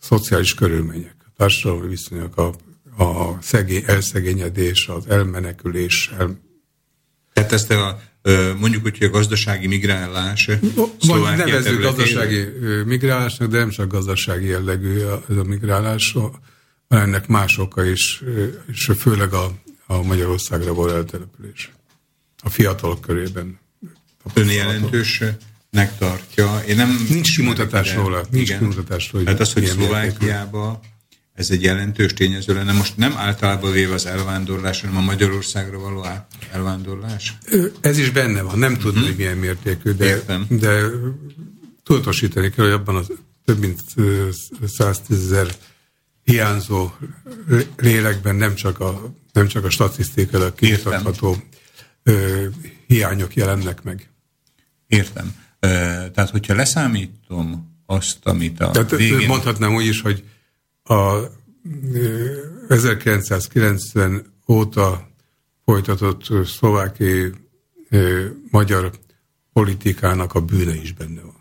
szociális körülmények, a társadalmi viszonyok, a, a szegény, elszegényedés, az elmenekülés. El... Tehát ezt a mondjuk hogy a gazdasági migrálás Szlovákia Nevezzük gazdasági migrálásnak, de nem csak gazdasági jellegű ez a migrálás, ennek más oka is, és főleg a, a Magyarországra való eltelepülés. A fiatalok körében. Ön jelentősnek tartja. Én nem nincs kimutatás róla. Nincs kimutatás róla. Tehát az, hogy Szlovákiába ez egy jelentős tényező lenne. Most nem általában véve az elvándorlás, hanem a Magyarországra való elvándorlás? Ez is benne van, nem tudom, uh-huh. hogy milyen mértékű, de, de tudatosítani kell, hogy abban az több mint 110 ezer hiányzó lélekben nem csak a, nem csak a statisztikailag kimutatható hiányok jelennek meg. Értem. Tehát, hogyha leszámítom azt, amit a Tehát végén... Mondhatnám úgy is, hogy a 1990 óta folytatott szlováki magyar politikának a bűne is benne van.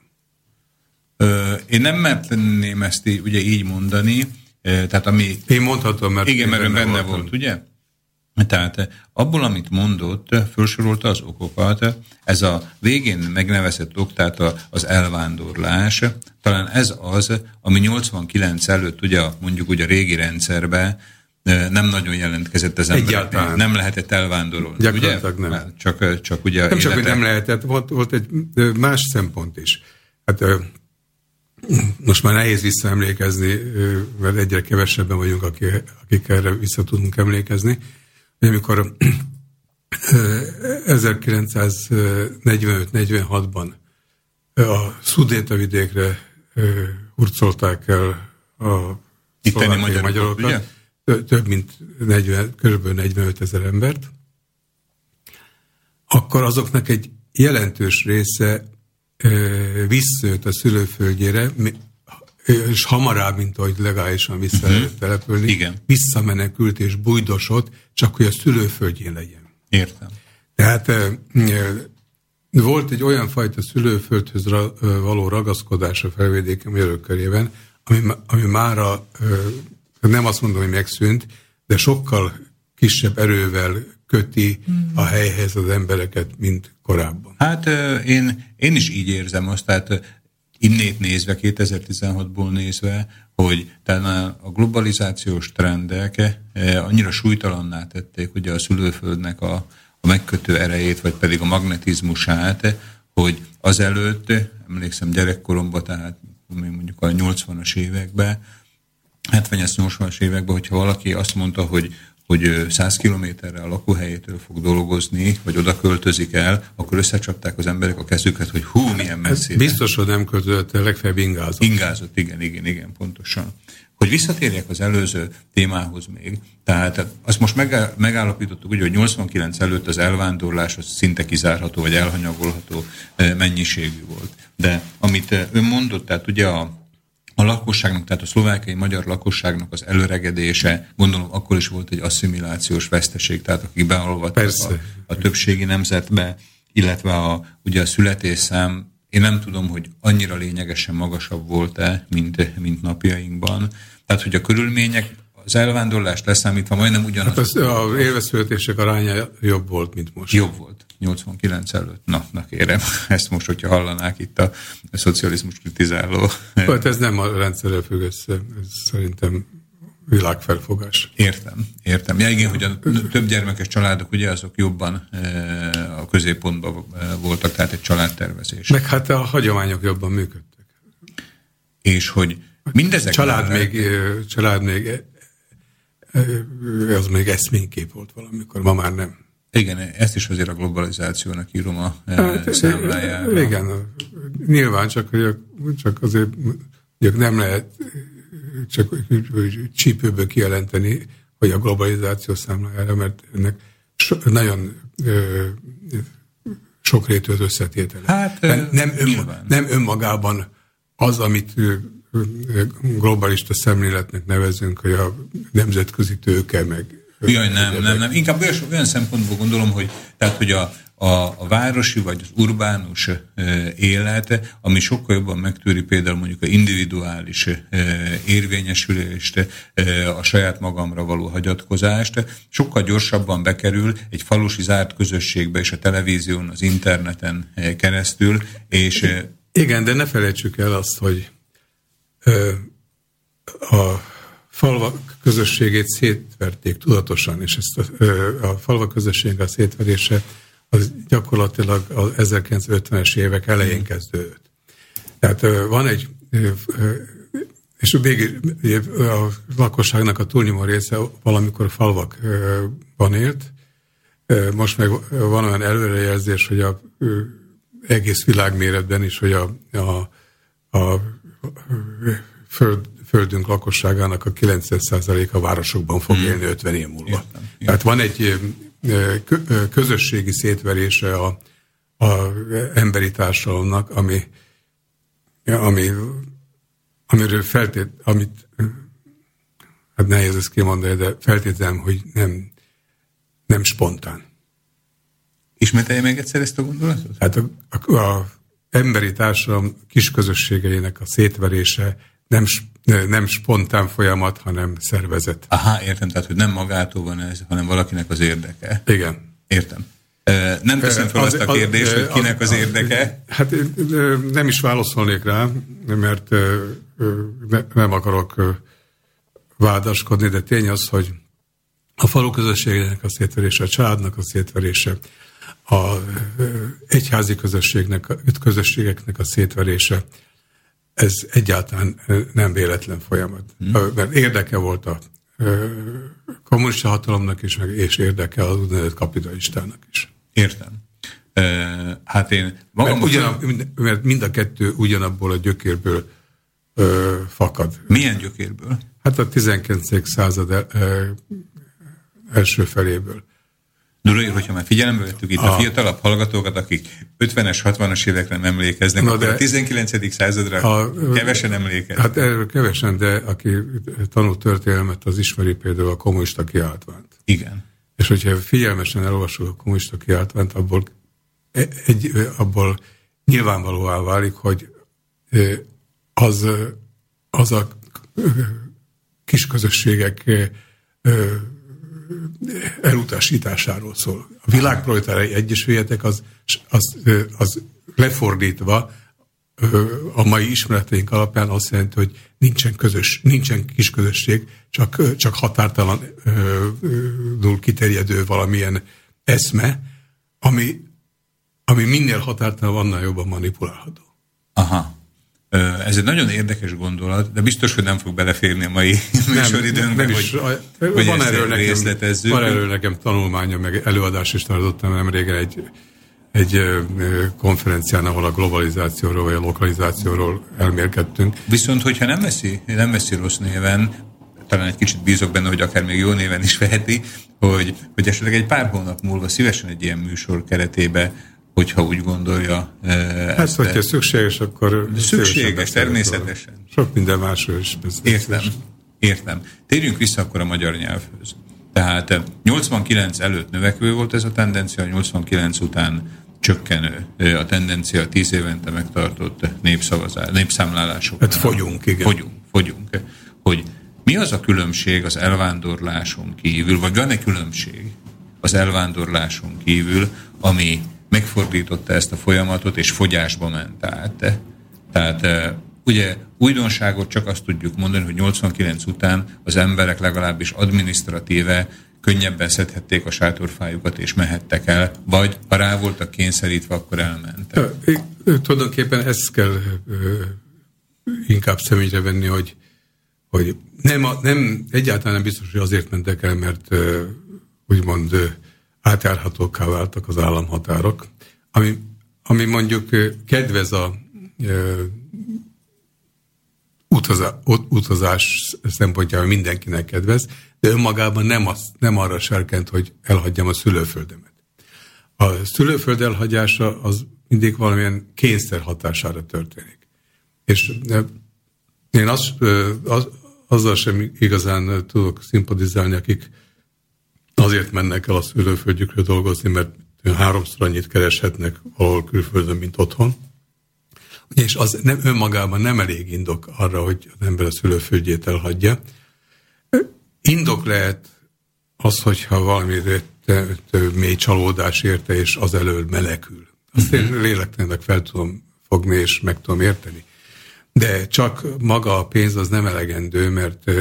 Én nem mertenném ezt így, ugye így mondani, tehát ami... Én mondhatom, mert... Igen, mert benne, benne volt, ugye? Tehát abból, amit mondott, felsorolta az okokat, ez a végén megnevezett ok, tehát az elvándorlás, talán ez az, ami 89 előtt, ugye mondjuk ugye a régi rendszerben nem nagyon jelentkezett az ember. Nem lehetett elvándorolni. Gyakorlatilag ugye? nem. Csak, csak ugye... Nem csak, hogy nem lehetett, volt, volt egy más szempont is. Hát most már nehéz visszaemlékezni, mert egyre kevesebben vagyunk, akik erre vissza tudunk emlékezni. Amikor 1945-46-ban a Szudéta vidékre hurcolták el a Itteni magyarokat, magyarokat több mint 40, kb. 45 ezer embert, akkor azoknak egy jelentős része visszajött a szülőföldjére, és hamarabb, mint ahogy legálisan vissza uh-huh. települni, Igen. visszamenekült és bujdosott, csak hogy a szülőföldjén legyen. Értem. Tehát volt egy olyan fajta szülőföldhöz való ragaszkodás a felvidéki magyarok körében, ami, ami mára nem azt mondom, hogy megszűnt, de sokkal kisebb erővel köti a hmm. helyhez az embereket, mint korábban. Hát én, én is így érzem azt, tehát innét nézve, 2016-ból nézve, hogy talán a globalizációs trendek annyira súlytalanná tették ugye a szülőföldnek a, a megkötő erejét, vagy pedig a magnetizmusát, hogy azelőtt, emlékszem gyerekkoromban, tehát mondjuk a 80-as években, 70-80-as években, hogyha valaki azt mondta, hogy hogy 100 kilométerre a lakóhelyétől fog dolgozni, vagy oda költözik el, akkor összecsapták az emberek a kezüket, hogy hú, milyen messzire. Biztos, hogy nem költözött, legfeljebb ingázott. Ingázott, igen, igen, igen, pontosan. Hogy visszatérjek az előző témához még, tehát azt most megállapítottuk, ugye, hogy 89 előtt az elvándorlás az szinte kizárható, vagy elhanyagolható mennyiségű volt. De amit ön mondott, tehát ugye a a lakosságnak, tehát a szlovákiai magyar lakosságnak az előregedése, gondolom akkor is volt egy asszimilációs veszteség, tehát akik beolvadtak a, a többségi nemzetbe, illetve a, ugye a születésszám, én nem tudom, hogy annyira lényegesen magasabb volt-e, mint, mint napjainkban. Tehát, hogy a körülmények az elvándorlást leszámítva majdnem ugyanaz. Hát az, a élveszületések aránya jobb volt, mint most. Jobb volt. 89 előtt. Na, na kérem, ezt most, hogyha hallanák itt a, a szocializmus kritizáló. Hát ez nem a rendszerrel függ össze, ez szerintem világfelfogás. Értem, értem. Ja igen, hogy a több gyermekes családok ugye azok jobban e, a középpontban e, voltak, tehát egy családtervezés. Meg hát a hagyományok jobban működtek. És hogy mindezek... Család még, család még az még eszménykép volt valamikor, ma már nem. Igen, ezt is azért a globalizációnak írom a hát, számlájára. Igen, nyilván csak, hogy csak azért hogy nem lehet csak csípőből kijelenteni, hogy a globalizáció számlájára, mert ennek so, nagyon ö, sokrétű az összetétele. Hát, nem, ön, nem önmagában az, amit globalista szemléletnek nevezünk, hogy a nemzetközi tőke, meg... Jaj, nem, nem, nem. Inkább olyan, szempontból gondolom, hogy, tehát, hogy a, a, a városi vagy az urbánus e, élet, ami sokkal jobban megtűri például mondjuk a individuális érvényesülést, a saját magamra való hagyatkozást, sokkal gyorsabban bekerül egy falusi zárt közösségbe és a televízión, az interneten keresztül, és... Igen, de ne felejtsük el azt, hogy a falvak közösségét szétverték tudatosan, és ezt a, a falvak közösségek a szétverése az gyakorlatilag az 1950-es évek elején kezdődött. Tehát van egy és még a lakosságnak a túlnyomó része valamikor falvakban élt. Most meg van olyan előrejelzés, hogy a egész világméretben is, hogy a, a, a föld, földünk lakosságának a 90%-a városokban fog hmm. élni 50 év múlva. Értem, értem. Tehát van egy közösségi szétverése a, a emberi társadalomnak, ami, ami, amiről feltét, amit hát nehéz ezt kimondani, de feltételem, hogy nem, nem spontán. Ismételje meg egyszer ezt a gondolatot? Hát a, a, a emberi társadalom kisközösségeinek a szétverése nem, nem spontán folyamat, hanem szervezet. Aha, értem, tehát hogy nem magától van ez, hanem valakinek az érdeke. Igen. Értem. Nem teszem fel az, azt a kérdést, az, hogy kinek az, az érdeke. Hát nem is válaszolnék rá, mert nem akarok vádaskodni, de tény az, hogy a falu közösségének a szétverése, a családnak a szétverése, a egyházi közösségnek, közösségeknek a szétverése, ez egyáltalán nem véletlen folyamat. Hmm. Mert érdeke volt a kommunista hatalomnak is, és érdeke az úgynevezett kapitalistának is. Értem. Hát én magam... Mert, ugyan, mert mind a kettő ugyanabból a gyökérből uh, fakad. Milyen gyökérből? Hát a 19. század el, első feléből. Nurai, hogyha már figyelembe vettük itt a, a fiatalabb hallgatókat, akik 50-es, 60-as évekre nem emlékeznek, Na de, a 19. századra a, kevesen emlékeznek. Hát erről kevesen, de aki tanult történelmet, az ismeri például a kommunista kiáltványt. Igen. És hogyha figyelmesen elolvasod a kommunista kiáltványt, abból, e- egy, abból nyilvánvalóvá válik, hogy az, az a kisközösségek elutasításáról szól. A világproletárai egyesületek az, az, az lefordítva a mai ismereteink alapján azt jelenti, hogy nincsen közös, nincsen kis közösség, csak, csak határtalanul kiterjedő valamilyen eszme, ami, ami minél határtalan, annál jobban manipulálható. Aha. Ez egy nagyon érdekes gondolat, de biztos, hogy nem fog beleférni a mai műsoridőnkbe, nem, nem is, hogy, hogy van erről nekem, részletezzük. Van erről nekem tanulmánya, meg előadás is tartottam nem régen egy, egy konferencián, ahol a globalizációról vagy a lokalizációról elmérkedtünk. Viszont, hogyha nem veszi, nem veszi rossz néven, talán egy kicsit bízok benne, hogy akár még jó néven is veheti, hogy, hogy esetleg egy pár hónap múlva szívesen egy ilyen műsor keretébe hogyha úgy gondolja. Hát, ezt, hogyha szükséges, akkor... Szükséges, természetesen. Sok minden másról is. Értem, értem. Térjünk vissza akkor a magyar nyelvhöz. Tehát 89 előtt növekvő volt ez a tendencia, 89 után csökkenő a tendencia 10 évente megtartott népszavazás, népszámlálások. Hát fogyunk, igen. Fogyunk, fogyunk. Hogy mi az a különbség az elvándorláson kívül, vagy van-e különbség az elvándorláson kívül, ami megfordította ezt a folyamatot, és fogyásba ment át. Tehát ugye újdonságot csak azt tudjuk mondani, hogy 89 után az emberek legalábbis administratíve könnyebben szedhették a sátorfájukat és mehettek el, vagy ha rá voltak kényszerítve, akkor elmentek. Tulajdonképpen ezt kell inkább személyre venni, hogy, hogy nem, nem, egyáltalán nem biztos, hogy azért mentek el, mert úgymond átjárhatóká váltak az államhatárok, ami, ami mondjuk kedvez a e, utazá, utazás szempontjából mindenkinek kedvez, de önmagában nem, az, nem arra serkent, hogy elhagyjam a szülőföldemet. A szülőföld elhagyása az mindig valamilyen kényszer hatására történik. És én az, az, azzal sem igazán tudok szimpatizálni, akik azért mennek el a szülőföldjükre dolgozni, mert háromszor annyit kereshetnek valahol külföldön, mint otthon. És az nem, önmagában nem elég indok arra, hogy az ember a szülőföldjét elhagyja. Indok lehet az, hogyha valami mély csalódás érte, és az elől menekül. Azt én mhm. lélektelenek fel tudom fogni, és meg tudom érteni. De csak maga a pénz az nem elegendő, mert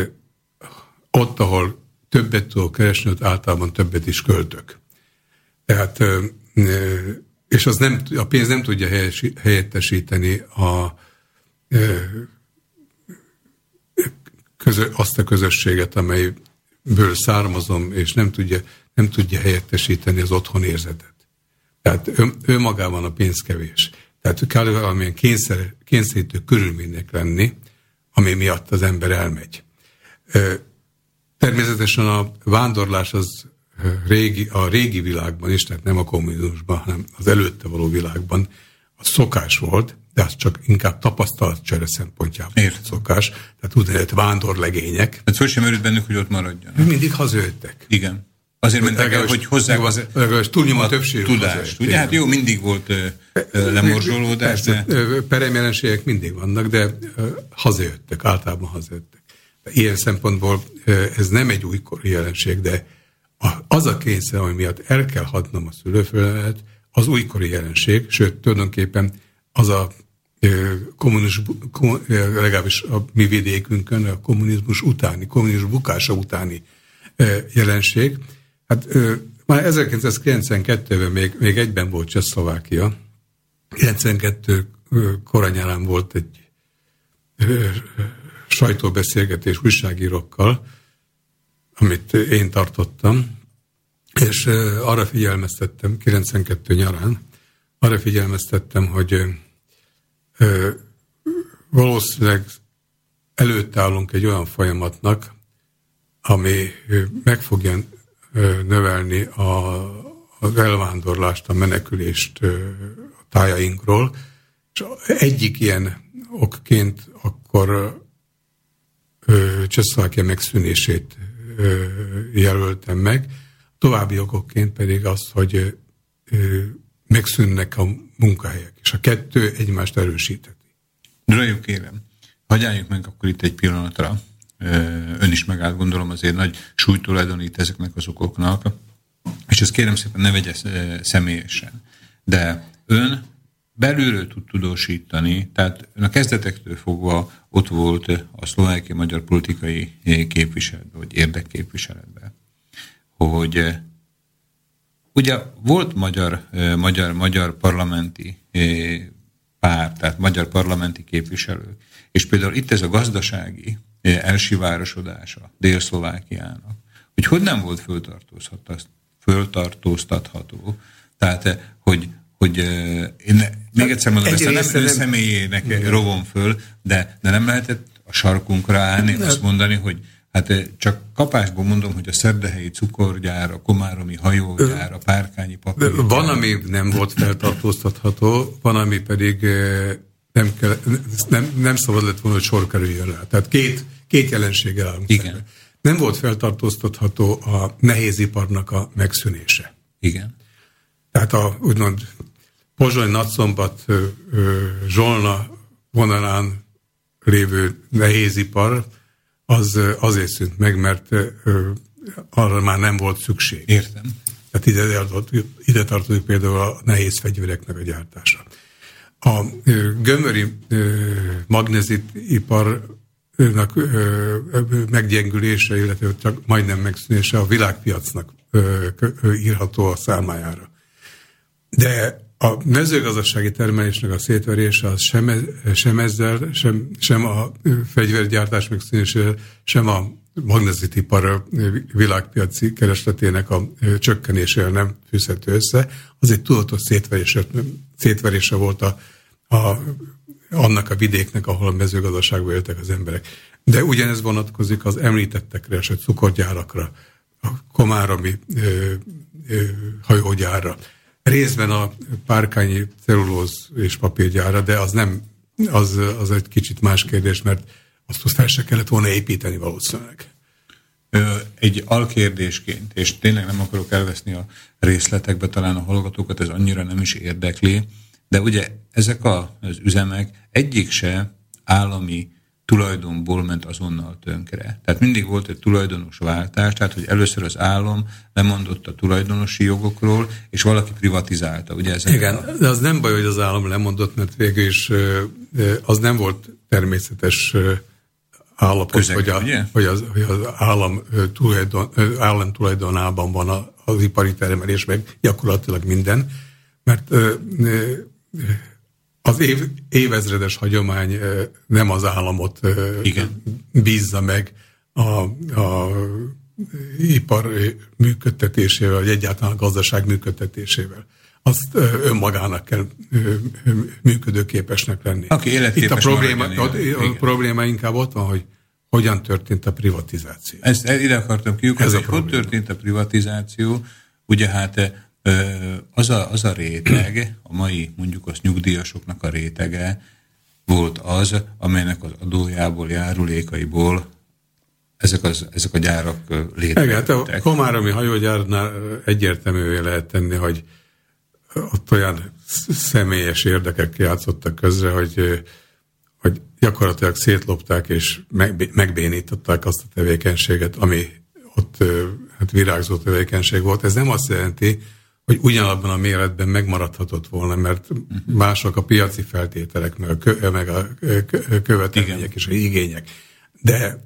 ott, ahol többet tudok keresni, ott általában többet is költök. Tehát, és az nem, a pénz nem tudja helyettesíteni a közö, azt a közösséget, amelyből származom, és nem tudja, nem tudja helyettesíteni az otthon érzetet. Tehát ő, ő magában a pénz kevés. Tehát kell valamilyen kényszer, kényszerítő körülménynek lenni, ami miatt az ember elmegy. Természetesen a vándorlás az régi, a régi világban is, tehát nem a kommunizmusban, hanem az előtte való világban a szokás volt, de az csak inkább tapasztalatcsere szempontjából Ért. szokás. Tehát úgynevezett vándorlegények. Tehát szó sem bennük, hogy ott maradjanak. Mindig hazajöttek. Igen. Azért mentek el, hogy hozzák az, legalábbis túlnyomó többség tudást. Ugye hát jó, mindig volt lemorzsolódás, de... Peremjelenségek mindig vannak, de hazajöttek, általában hazajöttek. Ilyen szempontból ez nem egy újkori jelenség, de az a kényszer, ami miatt el kell hadnom a szülőföldet, az újkori jelenség, sőt, tulajdonképpen az a kommunizmus, legalábbis a mi vidékünkön, a kommunizmus utáni, kommunizmus bukása utáni jelenség. Hát már 1992-ben még, még egyben volt Csehszlovákia. 92 koranyárán volt egy sajtóbeszélgetés újságírókkal, amit én tartottam, és arra figyelmeztettem, 92 nyarán, arra figyelmeztettem, hogy valószínűleg előtt állunk egy olyan folyamatnak, ami meg fogja növelni a, az elvándorlást, a menekülést a tájainkról, és egyik ilyen okként akkor Csehszlovákia megszűnését jelöltem meg, további okokként pedig az, hogy megszűnnek a munkahelyek, és a kettő egymást erősíteti. Nagyon kérem, hagyjáljuk meg akkor itt egy pillanatra. Ön is megállt, gondolom azért nagy súlytulajdonít ezeknek az okoknak, és ezt kérem szépen ne vegye személyesen. De ön belülről tud tudósítani, tehát a kezdetektől fogva ott volt a szlovákiai magyar politikai képviseletben, vagy érdekképviseletben, hogy ugye volt magyar, magyar, magyar parlamenti pár, tehát magyar parlamenti képviselők, és például itt ez a gazdasági elsivárosodása Dél-Szlovákiának, hogy hogy nem volt föltartóztatható, tehát hogy hogy én még egyszer mondom, ezt nem ő személyének nem. rovom föl, de, de nem lehetett a sarkunkra állni, nem. azt mondani, hogy hát csak kapásból mondom, hogy a szerdehelyi cukorgyár, a komáromi hajógyár, a párkányi papír. Van, ami nem volt feltartóztatható, van, ami pedig nem, kell, nem, nem szabad lett volna, hogy sor kerüljön rá. Tehát két, két jelenséggel állunk Igen. Szemben. Nem volt feltartóztatható a nehéziparnak a megszűnése. Igen. Tehát a úgymond Pozsony Nagyszombat Zsolna vonalán lévő nehézipar az azért szűnt meg, mert arra már nem volt szükség. Értem. Tehát ide, ide tartozik például a nehéz fegyvereknek a gyártása. A gömöri magnezitiparnak meggyengülése, illetve csak majdnem megszűnése a világpiacnak írható a számájára. De a mezőgazdasági termelésnek a szétverése az sem, e, sem ezzel, sem, sem a fegyvergyártás megszűnésével, sem a magnezitipar világpiaci keresletének a csökkenésével nem fűzhető össze. Az egy tudatos szétverése, szétverése volt a, a, annak a vidéknek, ahol a mezőgazdaságban éltek az emberek. De ugyanez vonatkozik az említettekre, a cukorgyárakra, a komáromi ö, ö, hajógyárra részben a párkányi cellulóz és papírgyára, de az nem, az, az egy kicsit más kérdés, mert azt fel se kellett volna építeni valószínűleg. Egy alkérdésként, és tényleg nem akarok elveszni a részletekbe, talán a hallgatókat ez annyira nem is érdekli, de ugye ezek az üzemek egyik se állami tulajdonból ment azonnal tönkre. Tehát mindig volt egy tulajdonos váltás, tehát hogy először az állam lemondott a tulajdonosi jogokról, és valaki privatizálta. Ugye ezek Igen, a... de az nem baj, hogy az állam lemondott, mert végül is az nem volt természetes állapot, Közeg, hogy, a, hogy, az, hogy az állam, tulajdon, állam tulajdonában van az ipari termelés, meg gyakorlatilag minden, mert az év, évezredes hagyomány nem az államot Igen. bízza meg a, a ipar működtetésével, vagy egyáltalán a gazdaság működtetésével. Azt önmagának kell működőképesnek lenni. Aki Itt a probléma, a, a probléma inkább ott van, hogy hogyan történt a privatizáció. Ezt ide akartam kiukadni, hogy hogy történt a privatizáció. Ugye hát az a, az a réteg, a mai mondjuk az nyugdíjasoknak a rétege volt az, amelynek az adójából, járulékaiból ezek, az, ezek a gyárak létrejöttek. Igen, hát a Komáromi hajógyárnál egyértelművé lehet tenni, hogy ott olyan személyes érdekek játszottak közre, hogy, hogy gyakorlatilag szétlopták és megbénították azt a tevékenységet, ami ott hát virágzó tevékenység volt. Ez nem azt jelenti, hogy ugyanabban a méretben megmaradhatott volna, mert mások a piaci feltételek, meg a, kö, meg a követelmények Igen. és a igények. De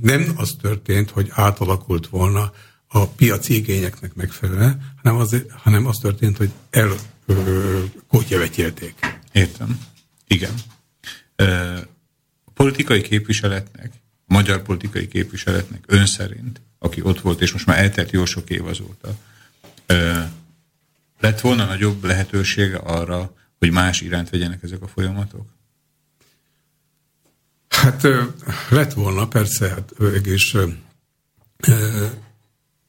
nem az történt, hogy átalakult volna a piaci igényeknek megfelelően, hanem az, hanem az történt, hogy elkótyevetjelték. Értem. Igen. A politikai képviseletnek, a magyar politikai képviseletnek ön szerint, aki ott volt, és most már eltelt jó sok év azóta, lett volna nagyobb lehetősége arra, hogy más iránt vegyenek ezek a folyamatok? Hát lett volna, persze, hát és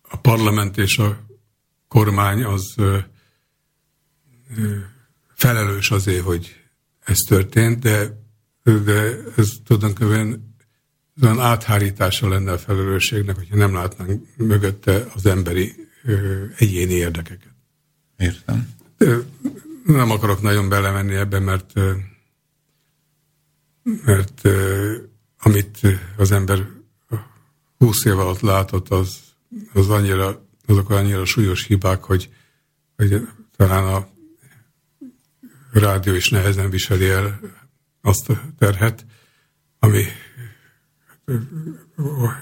a parlament és a kormány az felelős azért, hogy ez történt, de, de ez tulajdonképpen olyan áthárítása lenne a felelősségnek, hogyha nem látnánk mögötte az emberi egyéni érdekeket. Értem. Nem akarok nagyon belemenni ebbe, mert mert amit az ember húsz év alatt látott, az, az annyira, azok annyira súlyos hibák, hogy, hogy talán a rádió is nehezen viseli el azt a terhet, ami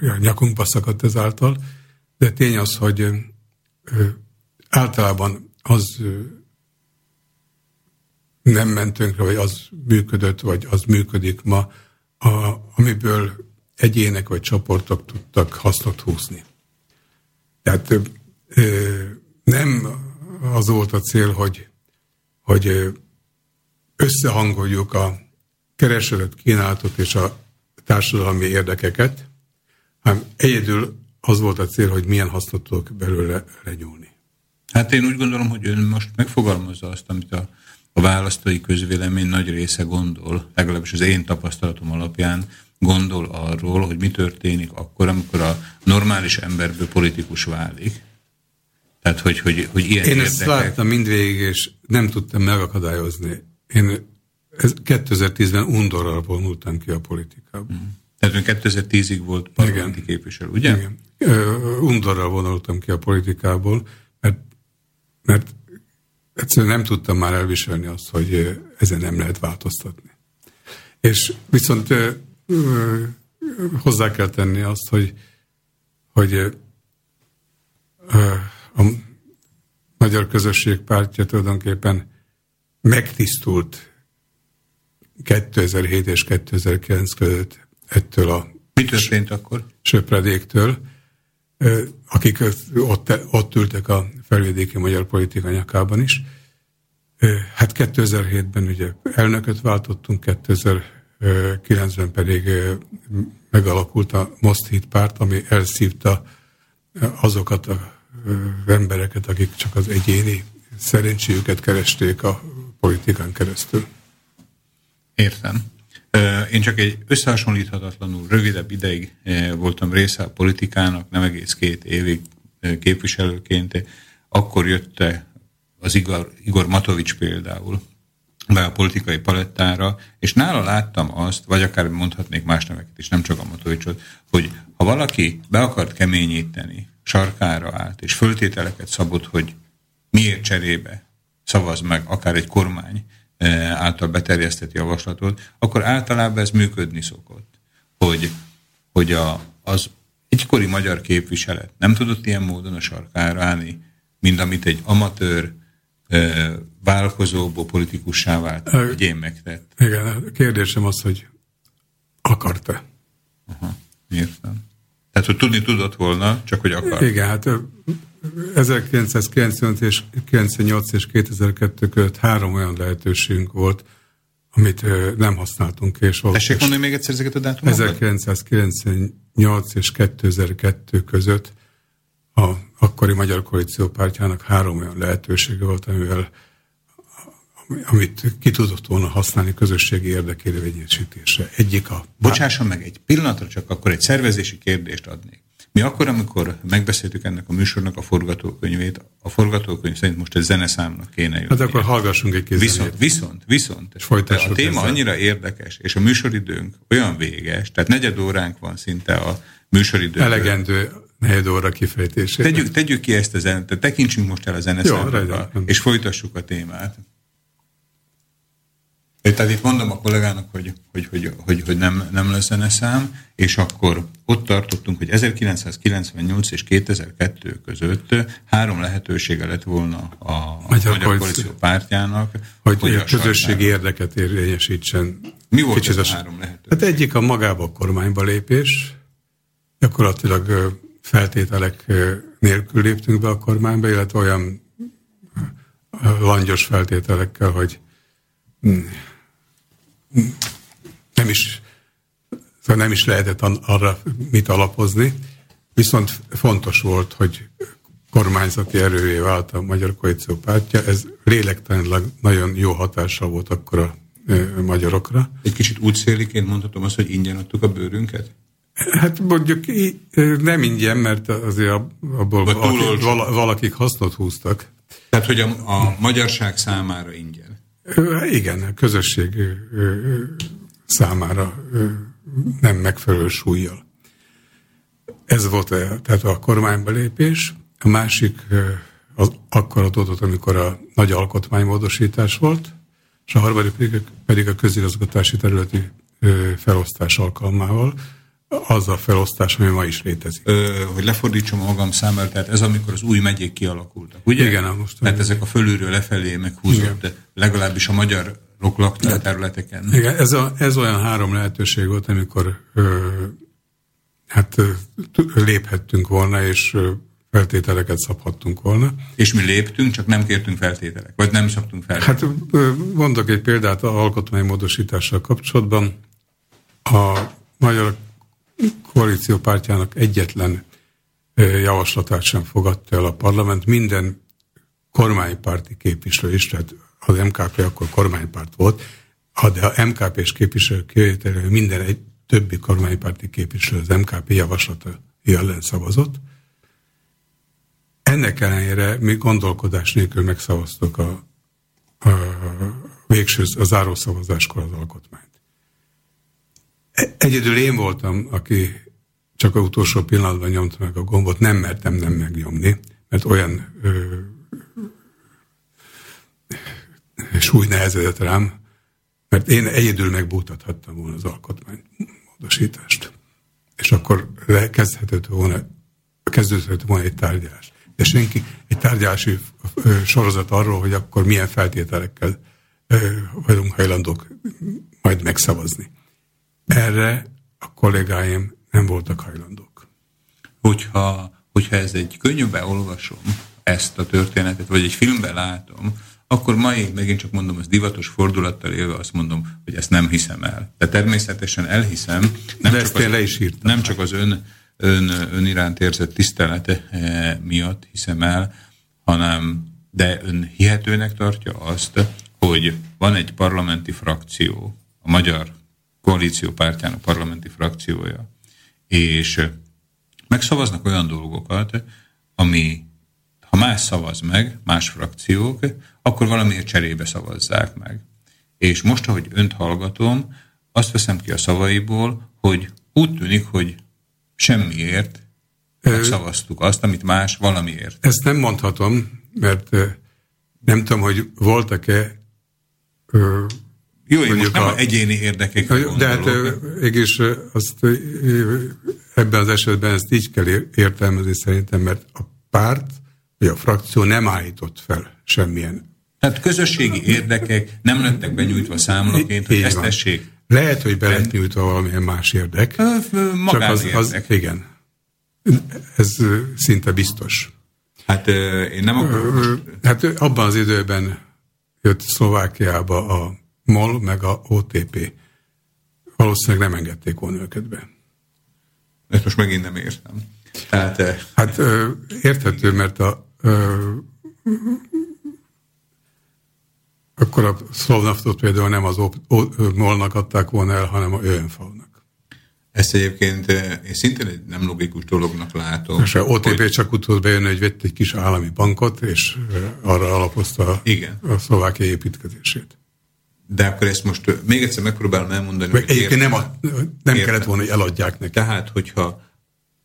ja, nyakunkba szakadt ezáltal, de tény az, hogy általában az nem ment vagy az működött, vagy az működik ma, a, amiből egyének vagy csoportok tudtak hasznot húzni. Tehát ö, nem az volt a cél, hogy, hogy összehangoljuk a kereslet kínálatot és a társadalmi érdekeket, hanem egyedül az volt a cél, hogy milyen hasznot tudok belőle legyúlni. Hát én úgy gondolom, hogy ön most megfogalmazza azt, amit a, a választói közvélemény nagy része gondol, legalábbis az én tapasztalatom alapján gondol arról, hogy mi történik akkor, amikor a normális emberből politikus válik. Tehát, hogy, hogy, hogy ilyen Én érdekek... ezt láttam mindvégig, és nem tudtam megakadályozni. Én 2010-ben undorral vonultam ki a politikába. Mm. Tehát ön 2010-ig volt parlamenti Igen. képviselő, ugye? Igen. Undorral vonultam ki a politikából, mert egyszerűen nem tudtam már elviselni azt, hogy ezen nem lehet változtatni. És viszont hozzá kell tenni azt, hogy, hogy a magyar közösség pártja tulajdonképpen megtisztult 2007 és 2009 között ettől a Mi történt akkor? söpredéktől, akik ott, ott ültek a felvidéki magyar politika nyakában is. Hát 2007-ben ugye elnököt váltottunk, 2009-ben pedig megalakult a Most Hit párt, ami elszívta azokat az embereket, akik csak az egyéni szerencséjüket keresték a politikán keresztül. Értem. Én csak egy összehasonlíthatatlanul rövidebb ideig voltam része a politikának, nem egész két évig képviselőként. Akkor jött az Igor, Igor Matovics például be a politikai palettára, és nála láttam azt, vagy akár mondhatnék más neveket is, nem csak a Matovicsot, hogy ha valaki be akart keményíteni, sarkára állt, és föltételeket szabott, hogy miért cserébe szavaz meg akár egy kormány, által beterjesztett javaslatot, akkor általában ez működni szokott. Hogy, hogy a, az egykori magyar képviselet nem tudott ilyen módon a sarkára állni, mint amit egy amatőr vállalkozóból politikussá vált, hogy én megtett. Igen, a kérdésem az, hogy akart-e? Aha, értem. Tehát, hogy tudni tudott volna, csak hogy akar. Igen, hát 1998 és 98 és 2002 között három olyan lehetőségünk volt, amit nem használtunk és Tessék mondani még egyszer ezeket a dátumokat? 1998 és 2002 között a akkori Magyar Koalíció pártjának három olyan lehetősége volt, amivel amit ki tudott volna használni közösségi érdekérvényesítésre. Egyik a... Bocsásson meg egy pillanatra, csak akkor egy szervezési kérdést adnék. Mi akkor, amikor megbeszéltük ennek a műsornak a forgatókönyvét, a forgatókönyv szerint most egy zeneszámnak kéne jönni. Hát akkor hallgassunk egy kézzel. Viszont, viszont, viszont. És a téma ezzel. annyira érdekes, és a műsoridőnk olyan véges, tehát negyed óránk van szinte a műsoridő. Elegendő negyed óra kifejtésére. Tegyük, tegyük ki ezt a zenét, tekintsünk most el a zeneszámra, és folytassuk a témát. Tehát itt mondom a kollégának, hogy, hogy, hogy, hogy, hogy nem, nem lesz szám, és akkor ott tartottunk, hogy 1998 és 2002 között három lehetősége lett volna a Magyar, Magyar Koalíció pártjának, hogy, hogy a közösségi érdeket érvényesítsen. Mi volt Kicsit ez a három lehetőség? Hát egyik a magába a kormányba lépés, gyakorlatilag feltételek nélkül léptünk be a kormányba, illetve olyan langyos feltételekkel, hogy hm, nem is, szóval nem is lehetett arra mit alapozni, viszont fontos volt, hogy kormányzati erővé vált a Magyar Koalíció pártja, ez lélektanilag nagyon jó hatással volt akkor a magyarokra. Egy kicsit úgy széliként mondhatom azt, hogy ingyen adtuk a bőrünket? Hát mondjuk nem ingyen, mert azért abból valaki, valakik hasznot húztak. Tehát, hogy a, a magyarság számára ingyen. Igen, a közösség számára nem megfelelő súlyjal. Ez volt tehát a kormányba lépés. A másik az akkor adódott, amikor a nagy alkotmánymódosítás volt, és a harmadik pedig a közigazgatási területi felosztás alkalmával, az a felosztás, ami ma is létezik. Ö, hogy lefordítsam magam számára, tehát ez amikor az új megyék kialakultak, ugye? Igen, most. Tehát ezek a fölülről lefelé meghúzott, de legalábbis a magyar lakta területeken. Igen, ez, a, ez olyan három lehetőség volt, amikor ö, hát léphettünk volna, és feltételeket szabhattunk volna. És mi léptünk, csak nem kértünk feltételek, vagy nem szabtunk feltételek? Hát mondok egy példát a alkotmánymódosítással kapcsolatban. A magyar koalíció pártjának egyetlen javaslatát sem fogadta el a parlament. Minden kormánypárti képviselő is, tehát az MKP akkor kormánypárt volt, de a MKP-s képviselő kivételő minden egy többi kormánypárti képviselő az MKP javaslata ellen szavazott. Ennek ellenére mi gondolkodás nélkül megszavaztuk a, a végső, a zárószavazáskor az alkotmányt. Egyedül én voltam, aki csak a utolsó pillanatban nyomta meg a gombot, nem mertem nem megnyomni, mert olyan ö, súly nehezedett rám, mert én egyedül megbútathattam volna az alkotmány módosítást. És akkor kezdhetett volna, kezdődhetett volna egy tárgyalás. De senki, egy tárgyalási sorozat arról, hogy akkor milyen feltételekkel vagyunk hajlandók majd megszavazni. Erre a kollégáim nem voltak hajlandók. Hogyha, hogyha ez egy könyvbe olvasom ezt a történetet, vagy egy filmben látom, akkor ma én megint csak mondom, az divatos fordulattal élve azt mondom, hogy ezt nem hiszem el. De természetesen elhiszem. Nem De csak az, is írtam. Nem csak az ön, ön, ön iránt érzett tisztelete eh, miatt hiszem el, hanem de ön hihetőnek tartja azt, hogy van egy parlamenti frakció, a Magyar koalíció pártjának parlamenti frakciója, és megszavaznak olyan dolgokat, ami ha más szavaz meg, más frakciók, akkor valamiért cserébe szavazzák meg. És most, ahogy önt hallgatom, azt veszem ki a szavaiból, hogy úgy tűnik, hogy semmiért megszavaztuk azt, amit más valamiért. Ezt nem mondhatom, mert nem tudom, hogy voltak-e jó, én most nem a, egyéni érdekek. De hát mégis azt ebben az esetben ezt így kell értelmezni szerintem, mert a párt, vagy a frakció nem állított fel semmilyen Tehát közösségi érdekek nem lettek benyújtva számlaként, hogy ezt tessék. Lehet, hogy be lett nyújtva valamilyen más érdek. Csak az, az, igen. Ez szinte biztos. Hát én nem akarom. Hát abban az időben jött Szlovákiába a MOL meg a OTP. Valószínűleg nem engedték volna őket be. Ezt most megint nem értem. Tehát, hát érthető, mert a akkor a Szlovnaftot például nem az MOL-nak adták volna el, hanem a ÖNFAU-nak. Ezt egyébként én szintén egy nem logikus dolognak látom. És a OTP hogy... csak utóbb bejön, hogy vett egy kis állami bankot, és arra alapozta Igen. a szlovákiai építkezését. De akkor ezt most még egyszer megpróbálom elmondani. Meg egyébként nem, a, nem kellett volna, hogy eladják neki. Tehát, hogyha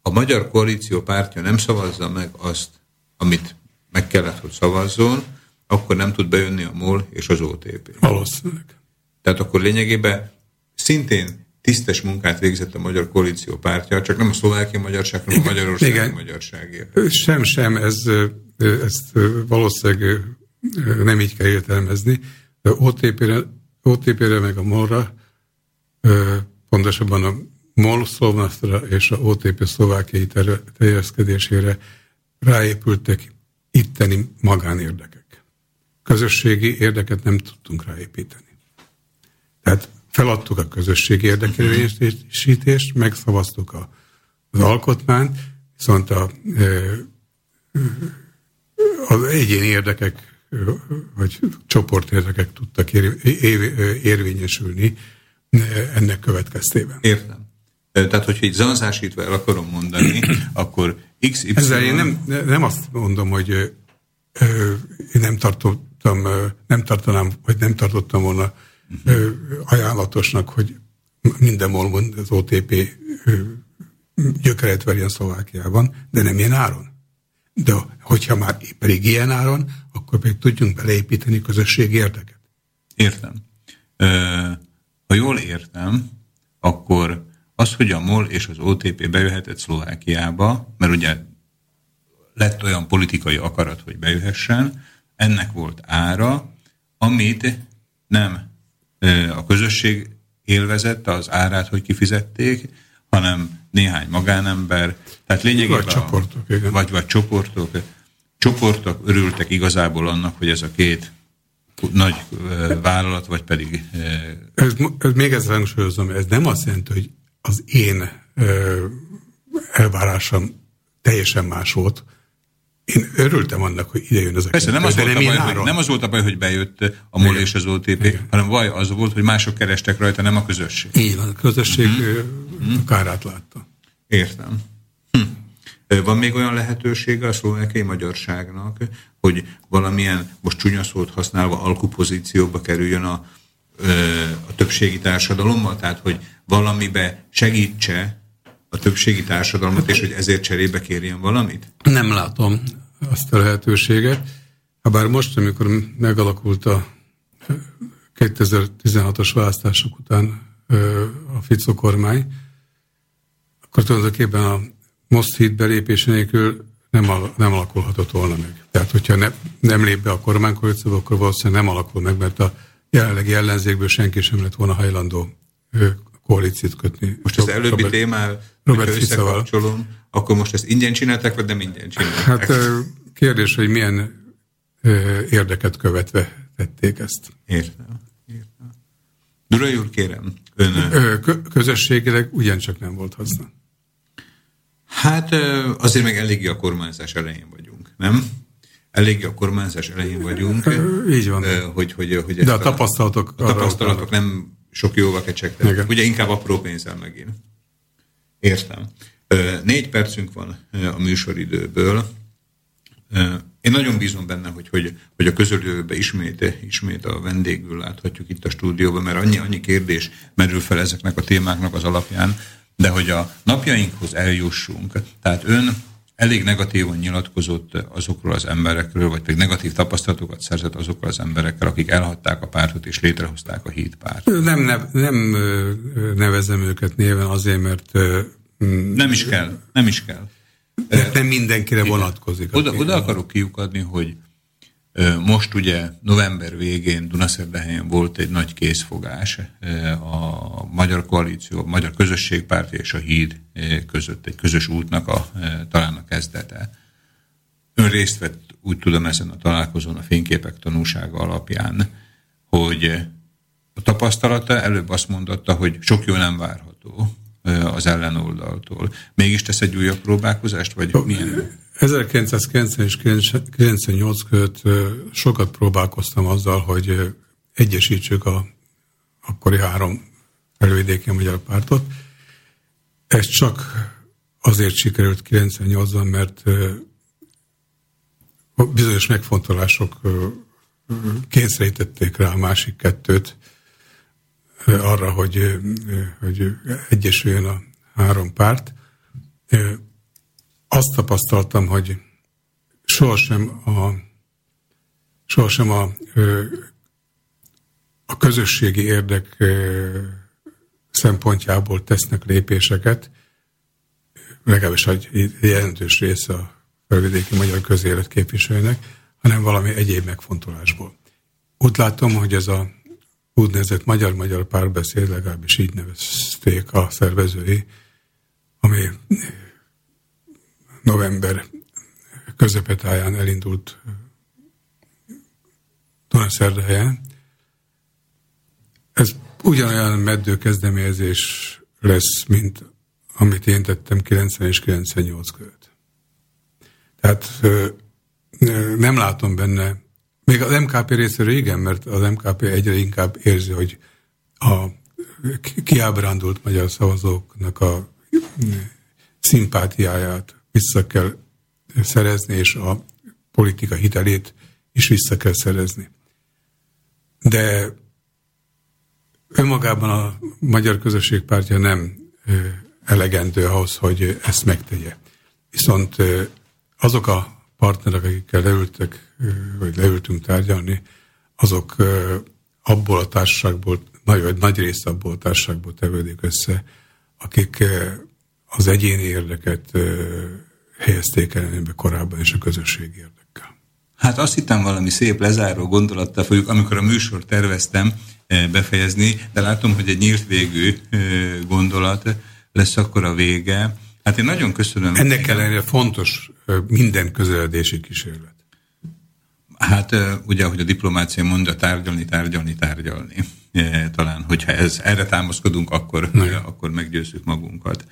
a magyar koalíció pártja nem szavazza meg azt, amit meg kellett, hogy szavazzon, akkor nem tud bejönni a MOL és az OTP. Valószínűleg. Tehát akkor lényegében szintén tisztes munkát végzett a Magyar Koalíció pártja, csak nem a szlovákia magyarság, hanem a magyarországi Igen. magyarságért. Sem, sem, ez, ezt valószínűleg nem így kell értelmezni. OTP-re, OTP-re meg a MOL-ra, pontosabban a MOL Szlovnasztra és a OTP szlovákiai terjeszkedésére ráépültek itteni magánérdekek. Közösségi érdeket nem tudtunk ráépíteni. Tehát feladtuk a közösségi érdekelésítést, megszavaztuk a, az alkotmányt, viszont a, az egyéni érdekek vagy csoportérdekek tudtak ér, érvényesülni ennek következtében. Értem. Tehát, hogyha így zanzásítva el akarom mondani, akkor XY... Ezzel én nem, nem azt mondom, hogy én nem tartottam, nem tartanám, vagy nem tartottam volna ajánlatosnak, hogy minden mond az OTP gyökeret verjen Szlovákiában, de nem ilyen áron. De hogyha már pedig ilyen áron, akkor pedig tudjunk beleépíteni közösségi érdeket. Értem. Ha jól értem, akkor az, hogy a MOL és az OTP bejöhetett Szlovákiába, mert ugye lett olyan politikai akarat, hogy bejöhessen, ennek volt ára, amit nem a közösség élvezette az árát, hogy kifizették, hanem néhány magánember, tehát lényegében... Vagy csoportok, igen. Vagy, vagy csoportok. Csoportok örültek igazából annak, hogy ez a két nagy vállalat, vagy pedig... Ez, ez még ezzel hangsúlyozom, ez nem azt jelenti, hogy az én elvárásom teljesen más volt, én örültem annak, hogy ide jön az a Persze, nem az, volt nem, a baj, hogy, nem az volt a baj, hogy bejött a MOL és az OTP, Igen. hanem baj az volt, hogy mások kerestek rajta, nem a közösség. Így van, a közösség mm-hmm. kárát látta. Értem. Van még olyan lehetősége a szlovákiai magyarságnak, hogy valamilyen, most csúnya szót használva, alkupozícióba kerüljön a, a többségi társadalommal, tehát hogy valamibe segítse a többségi társadalmat, és hogy ezért cserébe kérjen valamit? Nem látom azt a lehetőséget. Habár most, amikor megalakult a 2016-os választások után a Fico kormány, akkor tulajdonképpen a most híd belépése nélkül nem, nem alakulhatott volna meg. Tehát, hogyha ne, nem lép be a kormánykoalícióba, akkor valószínűleg nem alakul meg, mert a jelenlegi ellenzékből senki sem lett volna hajlandó koalíciót kötni. Most az előbbi Robert, témál, Robert összekapcsolom, akkor most ezt ingyen csinálták, vagy nem ingyen csinálták? Hát kérdés, hogy milyen érdeket követve tették ezt. Értem. Értem. Durai úr, kérem, ön... Közösségileg ugyancsak nem volt haszna. Hát azért meg eléggé a kormányzás elején vagyunk, nem? Eléggé a kormányzás elején vagyunk. Így van. Hogy, hogy, hogy De a tapasztalatok... A tapasztalatok nem sok jóval kecsegtek. Ugye inkább apró pénzzel megint. Értem. Négy percünk van a műsoridőből. Én nagyon bízom benne, hogy, hogy, hogy a közelőbe ismét, ismét a vendégül láthatjuk itt a stúdióban, mert annyi, annyi kérdés merül fel ezeknek a témáknak az alapján, de hogy a napjainkhoz eljussunk. Tehát ön elég negatívan nyilatkozott azokról az emberekről, vagy pedig negatív tapasztalatokat szerzett azokról az emberekkel, akik elhagyták a pártot és létrehozták a hídpárt. Nem, nem, nem nevezem őket néven azért, mert... Nem is kell, nem is kell. Nem mindenkire vonatkozik. Oda, oda akarok kiukadni, hogy Most ugye november végén Dunaszerdahelyen volt egy nagy készfogás a Magyar Koalíció, a Magyar Közösségpárti és a Híd között egy közös útnak a, talán a kezdete. Ön részt vett, úgy tudom, ezen a találkozón a fényképek tanúsága alapján, hogy a tapasztalata előbb azt mondotta, hogy sok jó nem várható az ellenoldaltól. Mégis tesz egy újabb próbálkozást, vagy milyen? 1990 és 98 között sokat próbálkoztam azzal, hogy egyesítsük a akkori három felvidéki magyar pártot. Ez csak azért sikerült 98-ban, mert bizonyos megfontolások kényszerítették rá a másik kettőt arra, hogy, hogy egyesüljön a három párt azt tapasztaltam, hogy sohasem a, sohasem a, a közösségi érdek szempontjából tesznek lépéseket, legalábbis egy jelentős része a felvidéki magyar közélet képviselőnek, hanem valami egyéb megfontolásból. Úgy látom, hogy ez a úgynevezett magyar-magyar párbeszéd, legalábbis így nevezték a szervezői, ami november közepetáján elindult Dunaszerdahelyen. Ez ugyanolyan meddő kezdeményezés lesz, mint amit én tettem 90 és 98 között. Tehát nem látom benne, még az MKP részéről igen, mert az MKP egyre inkább érzi, hogy a kiábrándult magyar szavazóknak a szimpátiáját vissza kell szerezni, és a politika hitelét is vissza kell szerezni. De önmagában a Magyar Közösség Pártja nem elegendő ahhoz, hogy ezt megtegye. Viszont azok a partnerek, akikkel leültek, vagy leültünk tárgyalni, azok abból a társaságból, nagy, vagy nagy része abból a társaságból tevődik össze, akik az egyéni érdeket helyezték előnybe korábban, és a közösségi érdekkel. Hát azt hittem valami szép lezáró gondolattal fogjuk, amikor a műsor terveztem befejezni, de látom, hogy egy nyílt végű gondolat lesz akkor a vége. Hát én nagyon köszönöm. Ennek ellenére fontos minden közeledési kísérlet. Hát ugye, ahogy a diplomácia mondja, tárgyalni, tárgyalni, tárgyalni. Talán, hogyha ez, erre támaszkodunk, akkor, akkor meggyőzzük magunkat.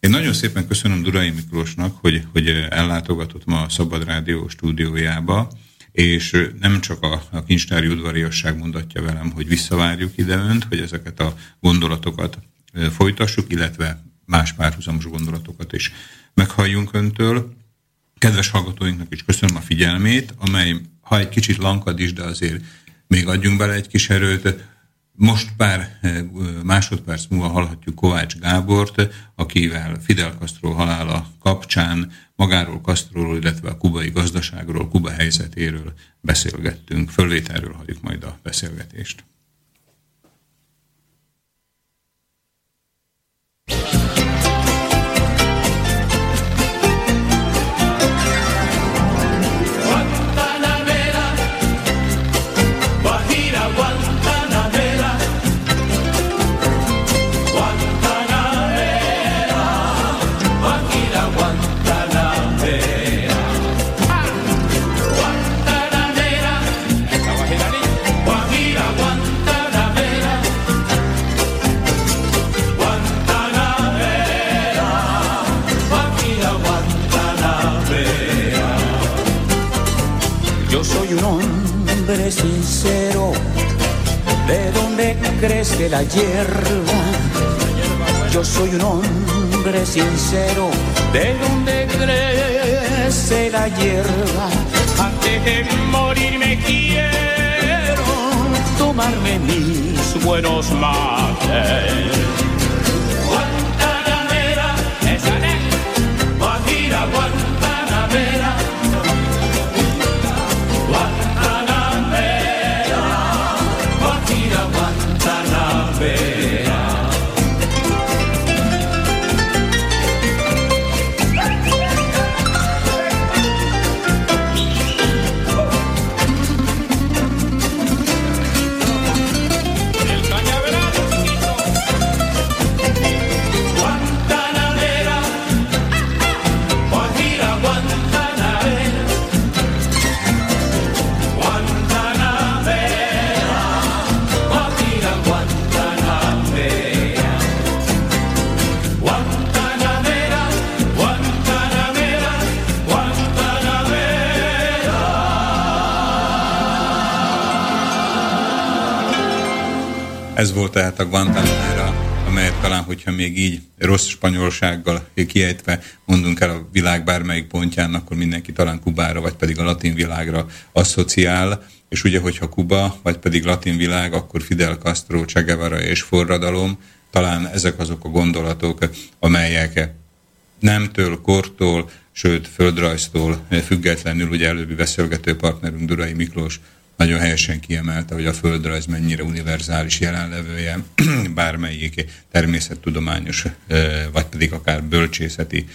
Én nagyon szépen köszönöm Durai Miklósnak, hogy, hogy ellátogatott ma a Szabad Rádió stúdiójába, és nem csak a, a kincstári udvariasság mondatja velem, hogy visszavárjuk ide önt, hogy ezeket a gondolatokat folytassuk, illetve más párhuzamos gondolatokat is meghalljunk öntől. Kedves hallgatóinknak is köszönöm a figyelmét, amely ha egy kicsit lankad is, de azért még adjunk bele egy kis erőt, most pár eh, másodperc múlva hallhatjuk Kovács Gábort, akivel Fidel Castro halála kapcsán magáról Castroról, illetve a kubai gazdaságról, Kuba helyzetéről beszélgettünk. Fölvételről halljuk majd a beszélgetést. Hierba. Yo soy un hombre sincero, de donde crece la hierba. Antes de morirme quiero tomarme mis buenos mates Ez volt tehát a Guantanamera, amelyet talán, hogyha még így rossz spanyolsággal kiejtve mondunk el a világ bármelyik pontján, akkor mindenki talán Kubára, vagy pedig a latin világra asszociál. És ugye, hogyha Kuba, vagy pedig latin világ, akkor Fidel Castro, Che Guevara és forradalom, talán ezek azok a gondolatok, amelyek nemtől, kortól, sőt földrajztól függetlenül, ugye előbbi beszélgető partnerünk Durai Miklós nagyon helyesen kiemelte, hogy a földrajz mennyire univerzális jelenlevője bármelyik természettudományos, vagy pedig akár bölcsészeti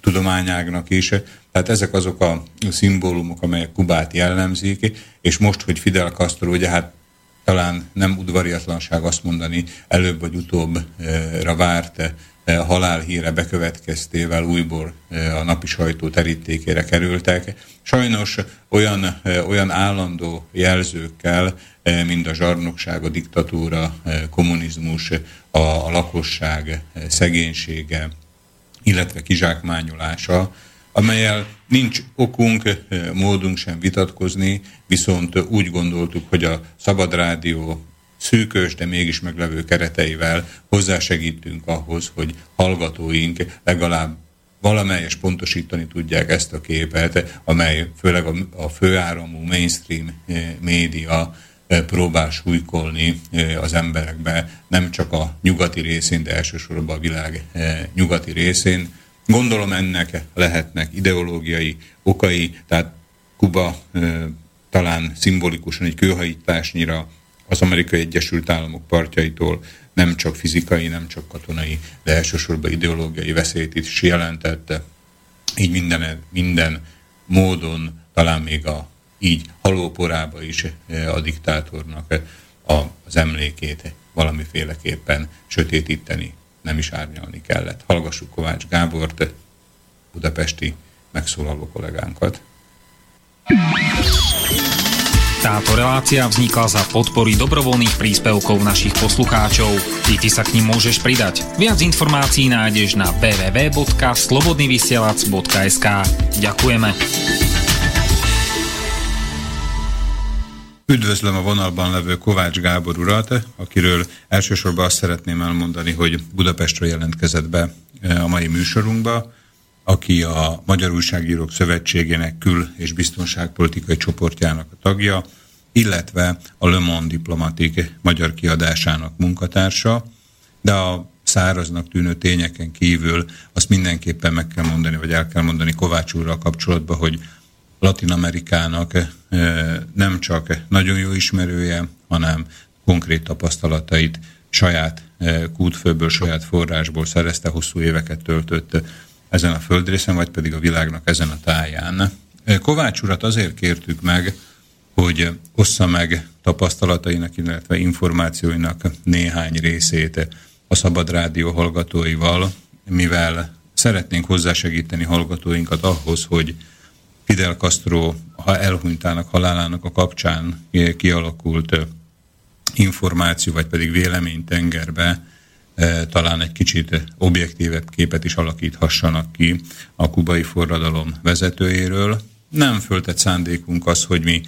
tudományágnak is. Tehát ezek azok a szimbólumok, amelyek Kubát jellemzik, és most, hogy Fidel Castro ugye hát talán nem udvariatlanság azt mondani, előbb vagy utóbbra várt eh, halálhíre bekövetkeztével újból eh, a napi sajtó terítékére kerültek. Sajnos olyan, eh, olyan állandó jelzőkkel, mint a zsarnokság, a diktatúra, kommunizmus, a, a lakosság szegénysége, illetve kizsákmányolása, amelyel nincs okunk, módunk sem vitatkozni, viszont úgy gondoltuk, hogy a Szabad Rádió szűkös, de mégis meglevő kereteivel hozzásegítünk ahhoz, hogy hallgatóink legalább valamelyes pontosítani tudják ezt a képet, amely főleg a, főáramú mainstream eh, média eh, próbál súlykolni az emberekbe, nem csak a nyugati részén, de elsősorban a világ nyugati részén, Gondolom ennek lehetnek ideológiai okai, tehát Kuba talán szimbolikusan egy kőhajításnyira az Amerikai Egyesült Államok partjaitól nem csak fizikai, nem csak katonai, de elsősorban ideológiai veszélyt is jelentette. Így minden, minden módon, talán még a így halóporába is a diktátornak az emlékét valamiféleképpen sötétíteni nem is árnyalni kellett. Hallgassuk Kovács Gábort, budapesti megszólaló kollégánkat. Táto relácia vzniká za podpory dobrovoľných príspevkov našich poslucháčov. I ty sa k ním môžeš pridať. Viac informácií nájdeš na www.slobodnyvysielac.sk Ďakujeme. Üdvözlöm a vonalban levő Kovács Gábor urat, akiről elsősorban azt szeretném elmondani, hogy Budapestről jelentkezett be e, a mai műsorunkba, aki a Magyar Újságírók Szövetségének kül- és biztonságpolitikai csoportjának a tagja, illetve a Le Monde Diplomatique magyar kiadásának munkatársa, de a száraznak tűnő tényeken kívül azt mindenképpen meg kell mondani, vagy el kell mondani Kovács úrral kapcsolatban, hogy Latin Amerikának nem csak nagyon jó ismerője, hanem konkrét tapasztalatait saját kútfőből, saját forrásból szerezte, hosszú éveket töltött ezen a földrészen, vagy pedig a világnak ezen a táján. Kovács urat azért kértük meg, hogy ossza meg tapasztalatainak, illetve információinak néhány részét a Szabad Rádió hallgatóival, mivel szeretnénk hozzásegíteni hallgatóinkat ahhoz, hogy Fidel Castro ha elhunytának halálának a kapcsán kialakult információ, vagy pedig véleménytengerbe talán egy kicsit objektívebb képet is alakíthassanak ki a kubai forradalom vezetőjéről. Nem föltett szándékunk az, hogy mi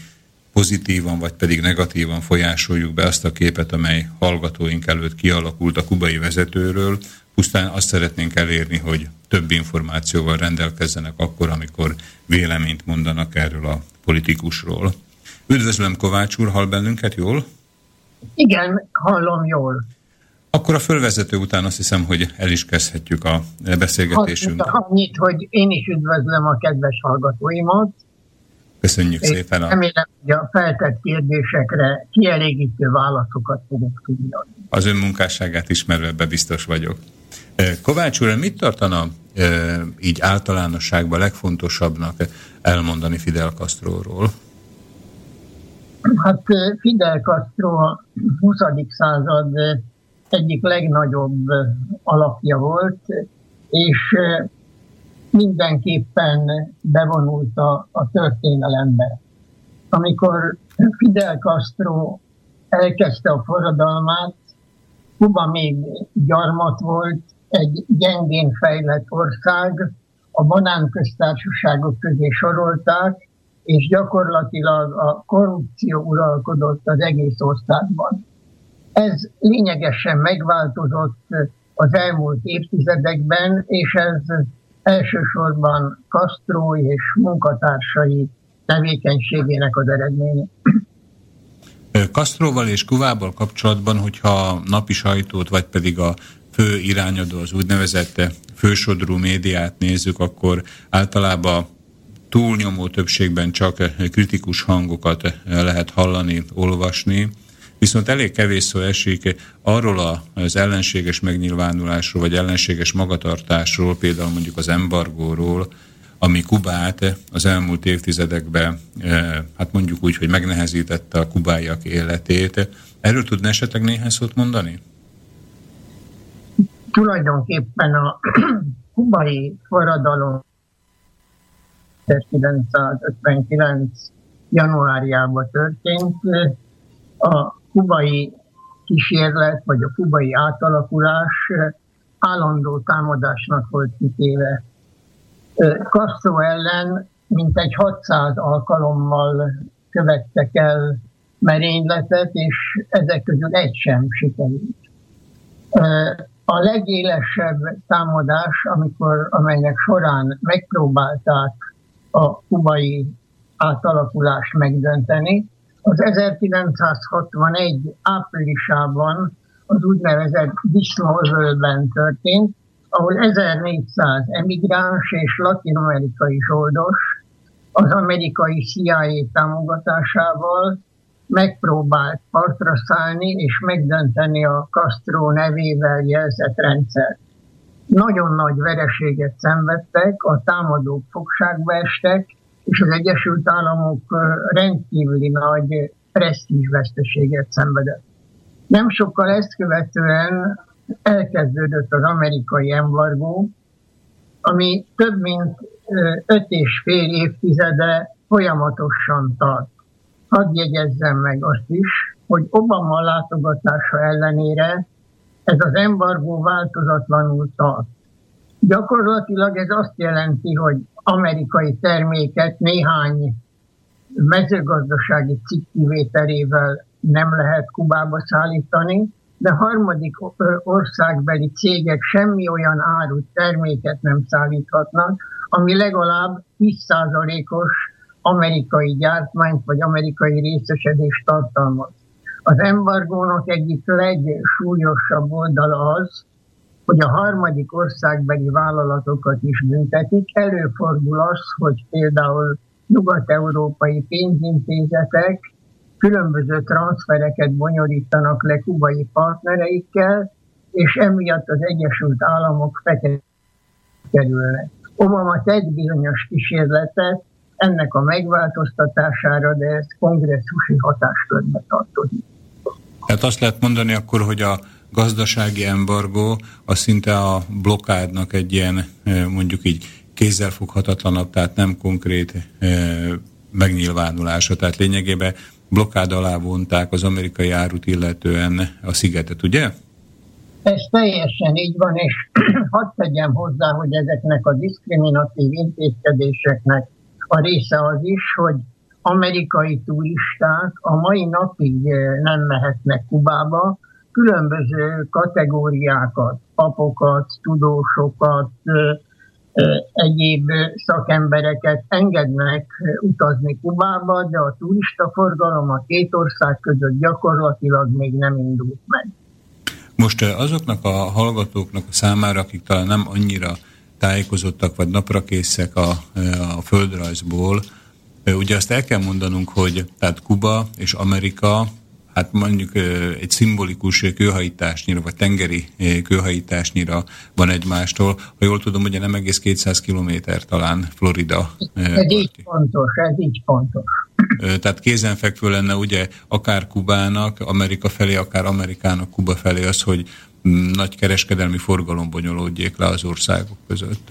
pozitívan vagy pedig negatívan folyásoljuk be azt a képet, amely hallgatóink előtt kialakult a kubai vezetőről, pusztán azt szeretnénk elérni, hogy több információval rendelkezzenek akkor, amikor véleményt mondanak erről a politikusról. Üdvözlöm Kovács úr, hall bennünket jól? Igen, hallom jól. Akkor a fölvezető után azt hiszem, hogy el is kezdhetjük a beszélgetésünket. Annyit, hogy én is üdvözlöm a kedves hallgatóimat. Köszönjük és szépen. A... Remélem, hogy a feltett kérdésekre kielégítő válaszokat fogok tudni adni. Az ön munkásságát ismerve ebbe biztos vagyok. Kovács úr, mit tartana így általánosságban legfontosabbnak elmondani Fidel Castroról? Hát Fidel Castro a 20. század egyik legnagyobb alapja volt, és mindenképpen bevonult a, a történelembe. Amikor Fidel Castro elkezdte a forradalmát, Kuba még gyarmat volt, egy gyengén fejlett ország, a banánköztársaságok közé sorolták, és gyakorlatilag a korrupció uralkodott az egész országban. Ez lényegesen megváltozott az elmúlt évtizedekben, és ez elsősorban Castro és munkatársai tevékenységének az eredménye. Castroval és Kuvával kapcsolatban, hogyha napi sajtót, vagy pedig a fő irányadó, az úgynevezett fősodrú médiát nézzük, akkor általában túlnyomó többségben csak kritikus hangokat lehet hallani, olvasni, viszont elég kevés szó esik arról az ellenséges megnyilvánulásról, vagy ellenséges magatartásról, például mondjuk az embargóról, ami Kubát az elmúlt évtizedekben, hát mondjuk úgy, hogy megnehezítette a kubáiak életét. Erről tudna esetleg néhány szót mondani? Tulajdonképpen a kubai forradalom 1959. januárjában történt. A kubai kísérlet, vagy a kubai átalakulás állandó támadásnak volt kitéve. Castro ellen mintegy 600 alkalommal követtek el merényletet, és ezek közül egy sem sikerült. A legélesebb támadás, amikor, amelynek során megpróbálták a kubai átalakulást megdönteni, az 1961 áprilisában az úgynevezett Disznózölben történt, ahol 1400 emigráns és latin-amerikai zsoldos az amerikai CIA támogatásával megpróbált partra szállni és megdönteni a Castro nevével jelzett rendszert. Nagyon nagy vereséget szenvedtek, a támadók fogságba estek, és az Egyesült Államok rendkívüli nagy presztízsveszteséget szenvedett. Nem sokkal ezt követően elkezdődött az amerikai embargó, ami több mint öt és fél évtizede folyamatosan tart. Hadd jegyezzem meg azt is, hogy Obama látogatása ellenére ez az embargó változatlanul tart. Gyakorlatilag ez azt jelenti, hogy amerikai terméket néhány mezőgazdasági cikk kivételével nem lehet Kubába szállítani, de harmadik országbeli cégek semmi olyan árut, terméket nem szállíthatnak, ami legalább 10%-os amerikai gyártmányt vagy amerikai részesedést tartalmaz. Az embargónak egyik legsúlyosabb oldala az, hogy a harmadik országbeli vállalatokat is büntetik. Előfordul az, hogy például nyugat-európai pénzintézetek különböző transfereket bonyolítanak le kubai partnereikkel, és emiatt az Egyesült Államok fekete kerülnek. Obama tett bizonyos kísérletet ennek a megváltoztatására, de ez kongresszusi hatáskörbe tartozik. Hát azt lehet mondani akkor, hogy a gazdasági embargó az szinte a blokádnak egy ilyen mondjuk így kézzelfoghatatlanabb, tehát nem konkrét megnyilvánulása. Tehát lényegében blokkád alá vonták az amerikai árut illetően a szigetet, ugye? Ez teljesen így van, és hadd tegyem hozzá, hogy ezeknek a diszkriminatív intézkedéseknek a része az is, hogy amerikai turisták a mai napig nem mehetnek Kubába, különböző kategóriákat, papokat, tudósokat, egyéb szakembereket engednek utazni Kubába, de a turista forgalom a két ország között gyakorlatilag még nem indult meg. Most azoknak a hallgatóknak a számára, akik talán nem annyira tájékozottak vagy naprakészek a, a földrajzból, ugye azt el kell mondanunk, hogy tehát Kuba és Amerika hát mondjuk egy szimbolikus kőhajításnyira, vagy tengeri kőhajításnyira van egymástól. Ha jól tudom, ugye nem egész 200 kilométer talán Florida. Ez így pontos, ez így pontos. Tehát kézenfekvő lenne ugye akár Kubának, Amerika felé, akár Amerikának Kuba felé az, hogy mm, nagy kereskedelmi forgalom bonyolódjék le az országok között.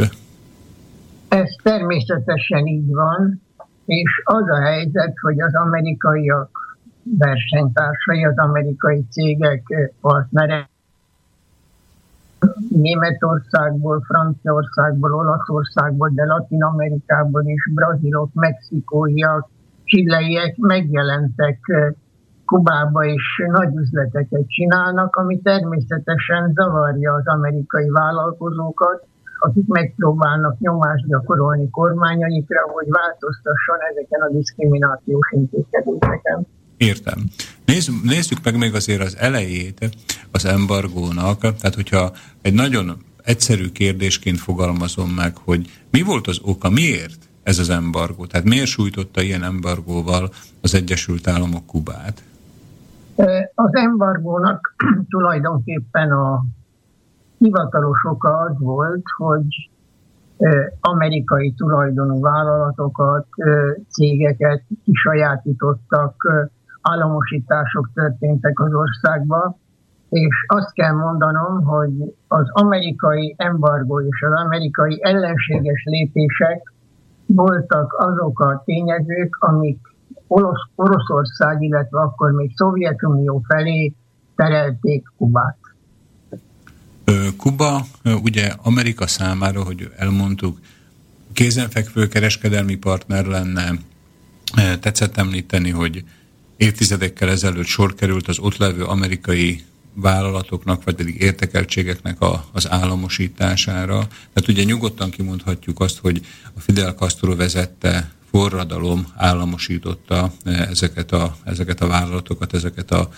Ez természetesen így van, és az a helyzet, hogy az amerikaiak versenytársai, az amerikai cégek partnere Németországból, Franciaországból, Olaszországból, de Latin Amerikából is, brazilok, mexikóiak, csilleiek megjelentek Kubába is nagy üzleteket csinálnak, ami természetesen zavarja az amerikai vállalkozókat, akik megpróbálnak nyomást gyakorolni kormányaikra, hogy változtasson ezeken a diszkriminációs intézkedéseken. Értem. Nézz, nézzük meg még azért az elejét az embargónak. Tehát, hogyha egy nagyon egyszerű kérdésként fogalmazom meg, hogy mi volt az oka, miért ez az embargó? Tehát miért sújtotta ilyen embargóval az Egyesült Államok Kubát? Az embargónak tulajdonképpen a hivatalos oka az volt, hogy amerikai tulajdonú vállalatokat, cégeket kisajátítottak, államosítások történtek az országban, és azt kell mondanom, hogy az amerikai embargó és az amerikai ellenséges lépések voltak azok a tényezők, amik Orosz, Oroszország, illetve akkor még Szovjetunió felé terelték Kubát. Kuba ugye Amerika számára, hogy elmondtuk, kézenfekvő kereskedelmi partner lenne. Tetszett említeni, hogy évtizedekkel ezelőtt sor került az ott levő amerikai vállalatoknak, vagy pedig értekeltségeknek a, az államosítására. Tehát ugye nyugodtan kimondhatjuk azt, hogy a Fidel Castro vezette forradalom államosította ezeket a, ezeket a vállalatokat, ezeket a,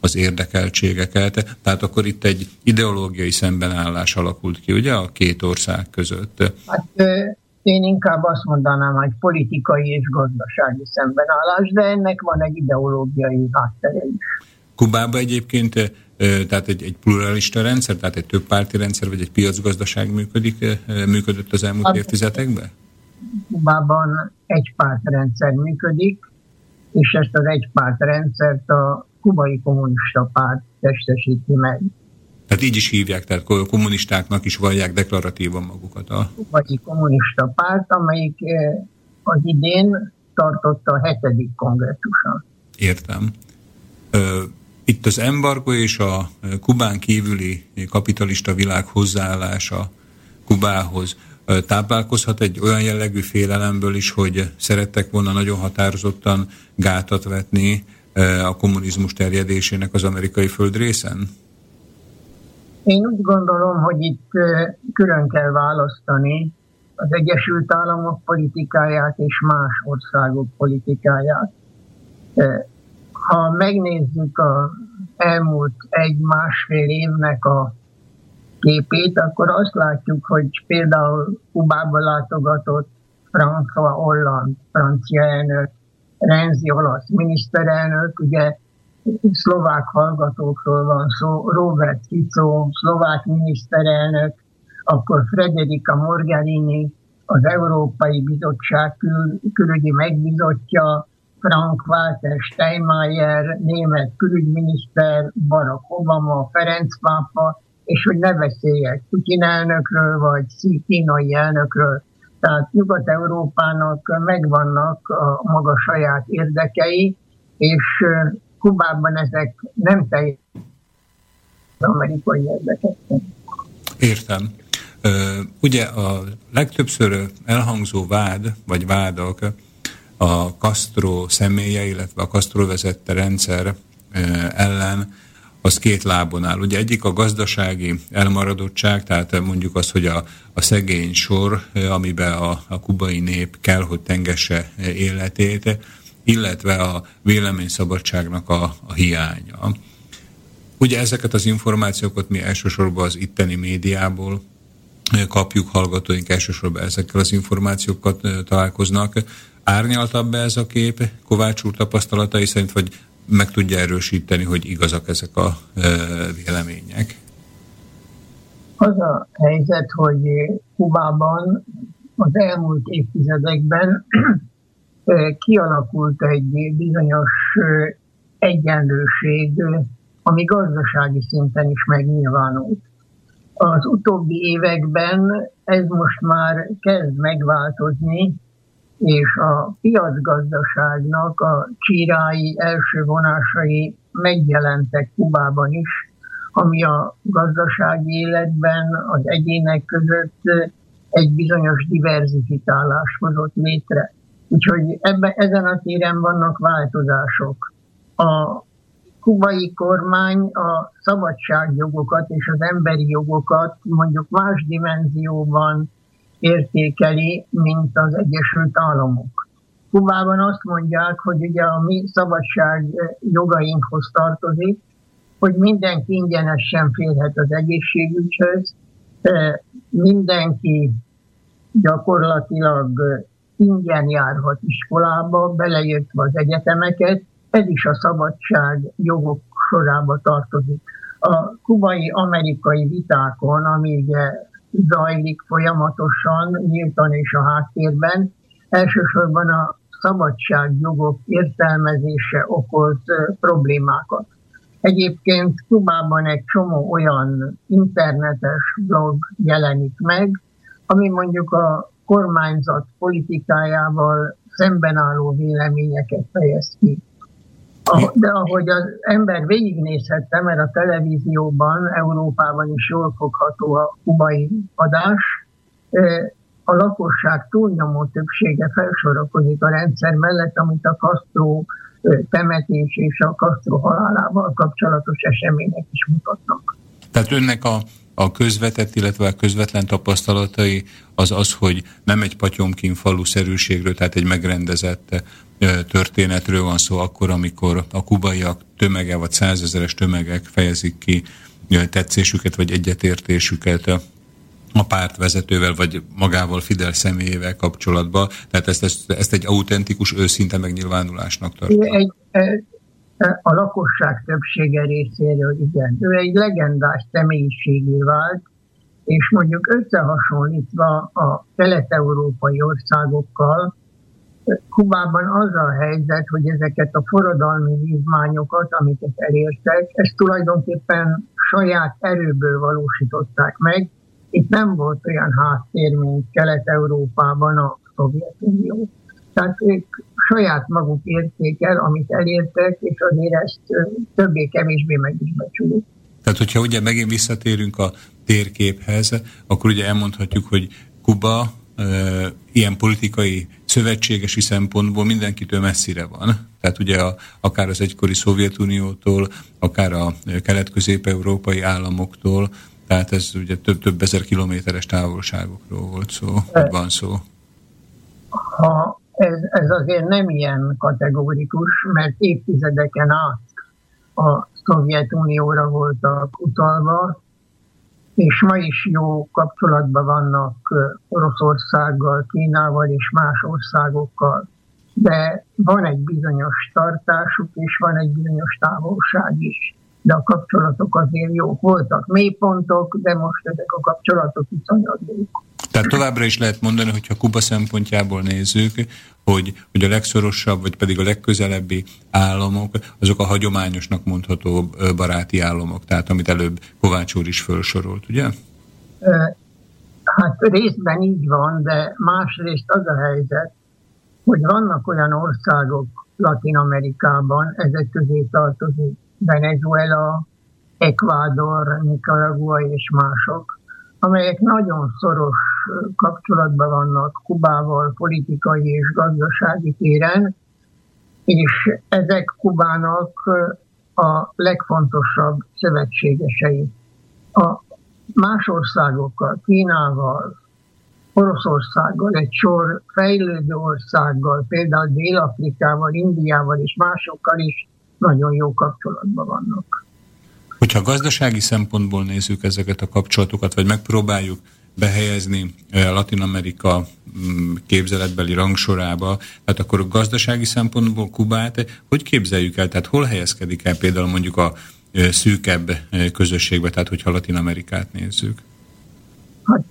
az érdekeltségeket. Tehát akkor itt egy ideológiai szembenállás alakult ki, ugye, a két ország között. Hát én inkább azt mondanám, hogy politikai és gazdasági szembenállás, de ennek van egy ideológiai háttere is. Kubában egyébként tehát egy, egy pluralista rendszer, tehát egy többpárti rendszer, vagy egy piacgazdaság működik, működött az elmúlt hát, évtizedekben? Kubában egy pártrendszer működik, és ezt az egy pártrendszert a kubai kommunista párt testesíti meg. Tehát így is hívják, tehát kommunistáknak is vallják deklaratívan magukat. A... Kubai kommunista párt, amelyik az idén tartotta a hetedik kongresszuson. Értem. Itt az embargo és a Kubán kívüli kapitalista világ hozzáállása Kubához táplálkozhat egy olyan jellegű félelemből is, hogy szerettek volna nagyon határozottan gátat vetni a kommunizmus terjedésének az amerikai földrészen? Én úgy gondolom, hogy itt külön kell választani az Egyesült Államok politikáját és más országok politikáját. Ha megnézzük az elmúlt egy-másfél évnek a képét, akkor azt látjuk, hogy például Kubába látogatott François Hollande, francia elnök, Renzi olasz miniszterelnök, ugye szlovák hallgatókról van szó, Robert Fico, szlovák miniszterelnök, akkor Frederica Morgherini, az Európai Bizottság kül, külügyi megbizotja, Frank-Walter Steinmeier, német külügyminiszter, Barack Obama, Ferenc pápa, és hogy ne beszéljek Putin elnökről, vagy Xi kínai elnökről. Tehát Nyugat-Európának megvannak a maga saját érdekei, és Kubában ezek nem teljesen amerikai érdekek. Értem. Ugye a legtöbbször elhangzó vád, vagy vádak a Castro személye, illetve a Castro vezette rendszer ellen, az két lábon áll. Ugye egyik a gazdasági elmaradottság, tehát mondjuk az, hogy a, a szegény sor, amiben a, a kubai nép kell, hogy tengesse életét, illetve a véleményszabadságnak a, a hiánya. Ugye ezeket az információkat mi elsősorban az itteni médiából kapjuk, hallgatóink elsősorban ezekkel az információkat találkoznak árnyaltabb be ez a kép Kovács úr tapasztalatai szerint, vagy meg tudja erősíteni, hogy igazak ezek a vélemények? Az a helyzet, hogy Kubában az elmúlt évtizedekben kialakult egy bizonyos egyenlőség, ami gazdasági szinten is megnyilvánult. Az utóbbi években ez most már kezd megváltozni, és a piacgazdaságnak a csírái első vonásai megjelentek Kubában is, ami a gazdasági életben az egyének között egy bizonyos diverzifikálás hozott létre. Úgyhogy ebbe, ezen a téren vannak változások. A kubai kormány a szabadságjogokat és az emberi jogokat mondjuk más dimenzióban értékeli, mint az Egyesült Államok. Kubában azt mondják, hogy ugye a mi szabadság jogainkhoz tartozik, hogy mindenki ingyenesen férhet az egészségügyhöz, mindenki gyakorlatilag ingyen járhat iskolába, beleértve az egyetemeket, ez is a szabadság jogok sorába tartozik. A kubai-amerikai vitákon, ami ugye zajlik folyamatosan, nyíltan és a háttérben, elsősorban a szabadságjogok értelmezése okoz problémákat. Egyébként Kubában egy csomó olyan internetes blog jelenik meg, ami mondjuk a kormányzat politikájával szemben álló véleményeket fejez ki. De ahogy az ember végignézhette, mert a televízióban, Európában is jól fogható a kubai adás, a lakosság túlnyomó többsége felsorakozik a rendszer mellett, amit a Castro temetés és a Castro halálával kapcsolatos események is mutatnak. Tehát önnek a, a közvetett, illetve a közvetlen tapasztalatai az az, hogy nem egy patyomkin falu szerűségről, tehát egy megrendezett történetről van szó akkor, amikor a kubaiak tömege vagy százezeres tömegek fejezik ki tetszésüket vagy egyetértésüket a pártvezetővel, vagy magával Fidel személyével kapcsolatban. Tehát ezt, ezt, ezt egy autentikus, őszinte megnyilvánulásnak tartom. Egy, a lakosság többsége részéről igen. Ő egy legendás személyiségé vált, és mondjuk összehasonlítva a kelet-európai országokkal, Kubában az a helyzet, hogy ezeket a forradalmi vívmányokat, amiket elértek, ezt tulajdonképpen saját erőből valósították meg. Itt nem volt olyan háttér, mint Kelet-Európában a Szovjetunió. Tehát ők saját maguk érték el, amit elértek, és azért ezt többé-kevésbé meg is becsülik. Tehát, hogyha ugye megint visszatérünk a térképhez, akkor ugye elmondhatjuk, hogy Kuba e, ilyen politikai szövetségesi szempontból mindenkitől messzire van. Tehát ugye a, akár az egykori Szovjetuniótól, akár a kelet-közép-európai államoktól, tehát ez ugye több, több ezer kilométeres távolságokról volt szó, vagy van szó. Ha ez, ez azért nem ilyen kategórikus, mert évtizedeken át a Szovjetunióra voltak utalva, és ma is jó kapcsolatban vannak Oroszországgal, Kínával és más országokkal, de van egy bizonyos tartásuk, és van egy bizonyos távolság is. De a kapcsolatok azért jók voltak. Mélypontok, de most ezek a kapcsolatok viszonylag jók. Tehát továbbra is lehet mondani, hogyha Kuba szempontjából nézzük, hogy, hogy a legszorosabb, vagy pedig a legközelebbi államok, azok a hagyományosnak mondható baráti államok, tehát amit előbb Kovács úr is felsorolt, ugye? Hát részben így van, de másrészt az a helyzet, hogy vannak olyan országok Latin Amerikában, ezek közé tartozik Venezuela, Ecuador, Nicaragua és mások, amelyek nagyon szoros kapcsolatban vannak Kubával politikai és gazdasági téren, és ezek Kubának a legfontosabb szövetségesei. A más országokkal, Kínával, Oroszországgal, egy sor fejlődő országgal, például Dél-Afrikával, Indiával és másokkal is nagyon jó kapcsolatban vannak. Hogyha gazdasági szempontból nézzük ezeket a kapcsolatokat, vagy megpróbáljuk behelyezni eh, Latin Amerika mm, képzeletbeli rangsorába, tehát akkor a gazdasági szempontból Kubát hogy képzeljük el? Tehát hol helyezkedik el például mondjuk a eh, szűkebb eh, közösségbe, tehát hogyha Latin Amerikát nézzük? Hát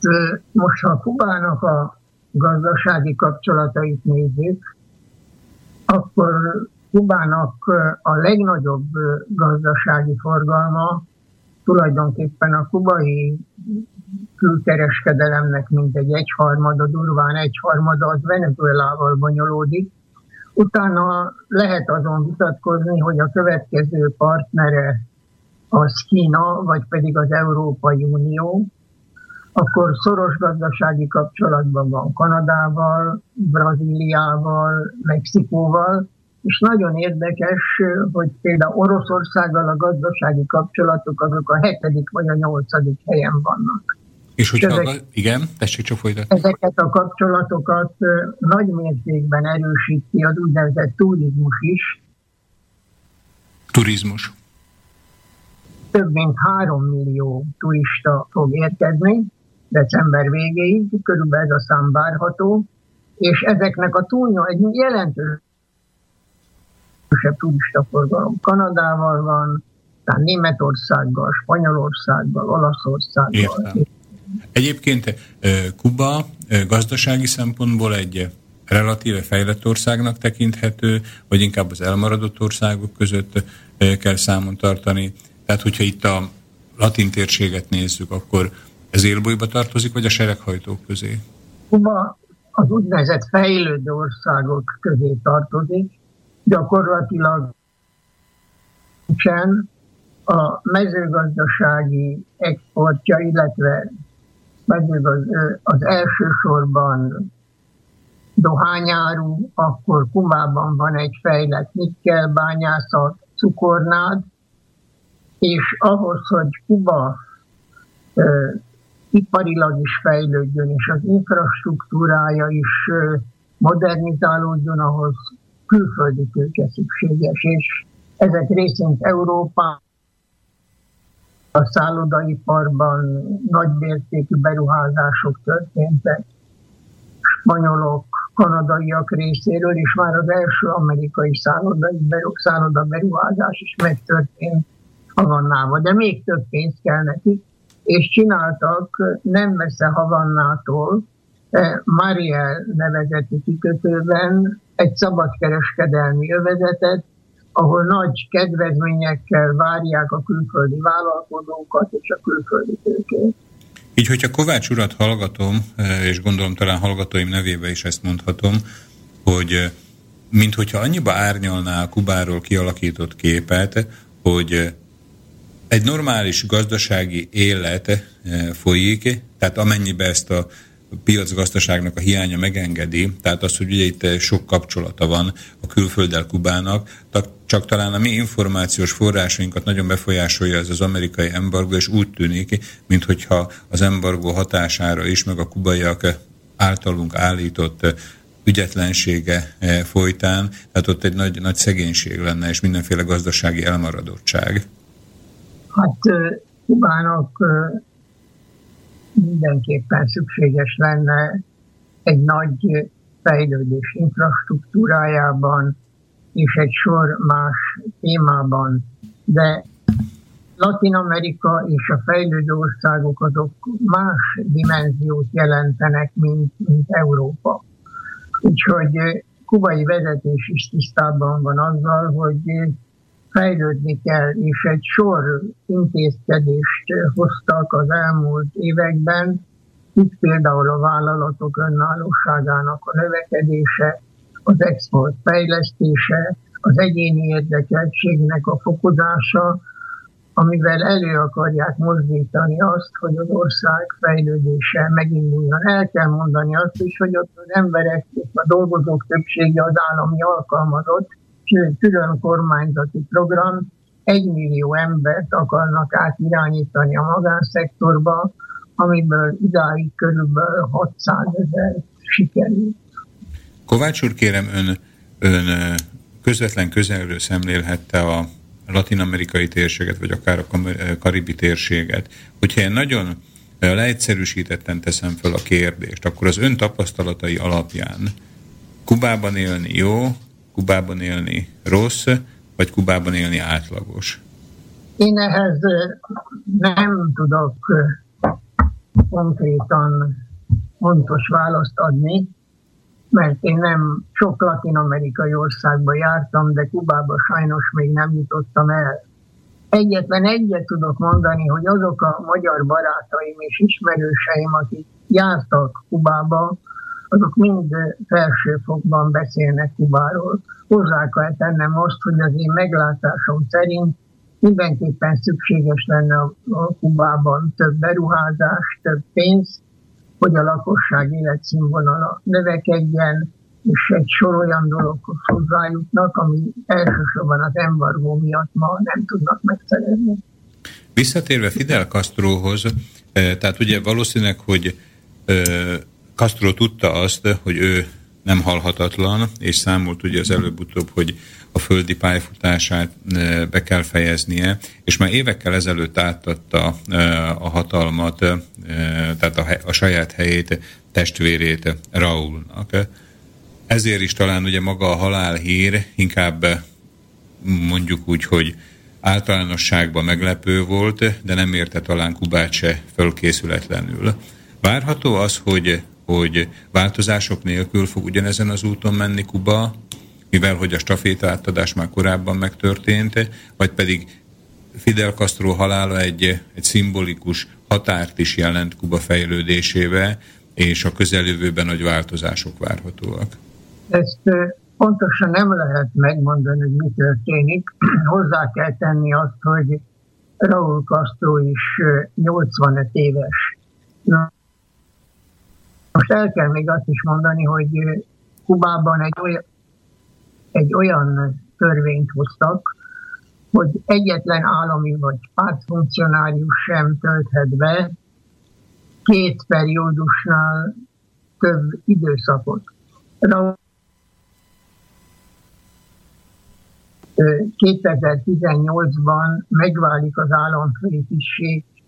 most, ha Kubának a gazdasági kapcsolatait nézzük, akkor Kubának a legnagyobb gazdasági forgalma tulajdonképpen a kubai külkereskedelemnek mintegy egyharmada, durván egyharmada az Venezuelával bonyolódik. Utána lehet azon vitatkozni, hogy a következő partnere az Kína, vagy pedig az Európai Unió, akkor szoros gazdasági kapcsolatban van Kanadával, Brazíliával, Mexikóval, és nagyon érdekes, hogy például Oroszországgal a gazdasági kapcsolatok azok a hetedik vagy a nyolcadik helyen vannak. És hogyha, ezek, igen, tessék csak folytatni. Ezeket a kapcsolatokat nagy mértékben erősíti az úgynevezett turizmus is. Turizmus. Több mint három millió turista fog érkezni december végéig, körülbelül ez a szám várható, és ezeknek a túlnyom egy jelentős turistaforgalom Kanadával van, tehát Németországgal, Spanyolországgal, Olaszországgal. Értem. Egyébként Kuba gazdasági szempontból egy relatíve fejlett országnak tekinthető, vagy inkább az elmaradott országok között kell számon tartani. Tehát, hogyha itt a latin térséget nézzük, akkor ez élbolyba tartozik, vagy a sereghajtók közé? Kuba az úgynevezett fejlődő országok közé tartozik, gyakorlatilag nincsen a mezőgazdasági exportja, illetve mezőgaz, az elsősorban dohányáru, akkor Kubában van egy fejlett nikkelbányászat, cukornád, és ahhoz, hogy Kuba iparilag is fejlődjön, és az infrastruktúrája is modernizálódjon, ahhoz külföldi tőke szükséges, és ezek részint Európa a szállodaiparban nagymértékű beruházások történtek, spanyolok, kanadaiak részéről, és már az első amerikai szállodai szálloda beruházás is megtörtént Havannával, de még több pénz kell nekik, és csináltak nem messze Havannától, Mariel nevezeti kikötőben egy szabadkereskedelmi övezetet, ahol nagy kedvezményekkel várják a külföldi vállalkozókat és a külföldi tőkét. Így, hogyha Kovács urat hallgatom, eh, és gondolom talán hallgatóim nevébe is ezt mondhatom, hogy eh, mint hogyha annyiba árnyalná a Kubáról kialakított képet, hogy egy normális gazdasági élet folyik, tehát amennyibe ezt a piacgazdaságnak a hiánya megengedi, tehát az, hogy ugye itt sok kapcsolata van a külfölddel Kubának, csak talán a mi információs forrásainkat nagyon befolyásolja ez az amerikai embargo, és úgy tűnik, mintha az embargo hatására is, meg a kubaiak általunk állított ügyetlensége eh, folytán, tehát ott egy nagy, nagy szegénység lenne, és mindenféle gazdasági elmaradottság. Hát Kubának mindenképpen szükséges lenne egy nagy fejlődés infrastruktúrájában és egy sor más témában, de Latin Amerika és a fejlődő országok azok más dimenziót jelentenek, mint, mint Európa. Úgyhogy kubai vezetés is tisztában van azzal, hogy fejlődni kell, és egy sor intézkedést hoztak az elmúlt években, itt például a vállalatok önállóságának a növekedése, az export fejlesztése, az egyéni érdekeltségnek a fokozása, amivel elő akarják mozdítani azt, hogy az ország fejlődése meginduljon. El kell mondani azt is, hogy ott az emberek, a dolgozók többsége az állami alkalmazott, külön kormányzati program, egy millió embert akarnak átirányítani a magánszektorba, amiből idáig körülbelül 600 ezer sikerült. Kovács úr, kérem, ön, ön közvetlen közelről szemlélhette a latin-amerikai térséget, vagy akár a karibi térséget. Hogyha én nagyon leegyszerűsítetten teszem fel a kérdést, akkor az ön tapasztalatai alapján Kubában élni jó, Kubában élni rossz, vagy Kubában élni átlagos? Én ehhez nem tudok konkrétan fontos választ adni, mert én nem sok latin-amerikai országba jártam, de Kubába sajnos még nem jutottam el. Egyetlen egyet tudok mondani, hogy azok a magyar barátaim és ismerőseim, akik jártak Kubába, azok mind felsőfokban beszélnek Kubáról. Hozzá kell tennem azt, hogy az én meglátásom szerint mindenképpen szükséges lenne a, a Kubában több beruházás, több pénz, hogy a lakosság életszínvonala növekedjen, és egy sor olyan dologhoz hozzájutnak, ami elsősorban az embargó miatt ma nem tudnak megszerezni. Visszatérve Fidel Castrohoz, tehát ugye valószínűleg, hogy Castro tudta azt, hogy ő nem halhatatlan, és számolt ugye az előbb-utóbb, hogy a földi pályafutását be kell fejeznie, és már évekkel ezelőtt átadta a hatalmat, tehát a, a saját helyét, testvérét Raúlnak. Ezért is talán ugye maga a halálhír inkább mondjuk úgy, hogy általánosságban meglepő volt, de nem érte talán Kubát se fölkészületlenül. Várható az, hogy, hogy változások nélkül fog ugyanezen az úton menni Kuba, mivel hogy a staféta átadás már korábban megtörtént, vagy pedig Fidel Castro halála egy, egy szimbolikus határt is jelent Kuba fejlődésével, és a közeljövőben nagy változások várhatóak. Ezt pontosan nem lehet megmondani, hogy mi történik. Hozzá kell tenni azt, hogy Raúl Castro is 85 éves. Most el kell még azt is mondani, hogy Kubában egy olyan, egy olyan törvényt hoztak, hogy egyetlen állami vagy pártfunkcionárius sem tölthet be két periódusnál több időszakot. 2018-ban megválik az államfői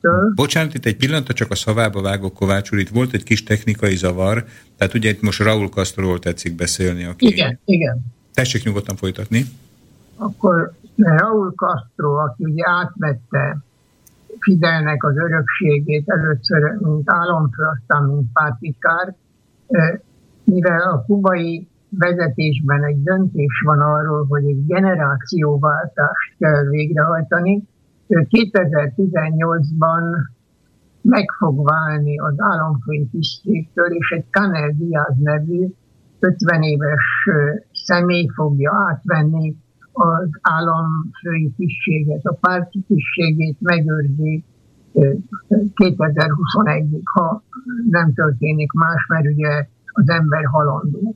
tisztségtől. Bocsánat, itt egy pillanat, csak a szavába vágok Kovács úr, itt volt egy kis technikai zavar, tehát ugye itt most Raúl Castroról tetszik beszélni. Aki... Igen, igen. Tessék nyugodtan folytatni. Akkor Raúl Castro, aki ugye átvette Fidelnek az örökségét először, mint államfő, aztán mint pártikár, mivel a kubai vezetésben egy döntés van arról, hogy egy generációváltást kell végrehajtani. 2018-ban meg fog válni az államfői tisztségtől, és egy Canel Diaz nevű 50 éves személy fogja átvenni az államfői tisztséget, a párti tisztségét megőrzi 2021-ig, ha nem történik más, mert ugye az ember halandó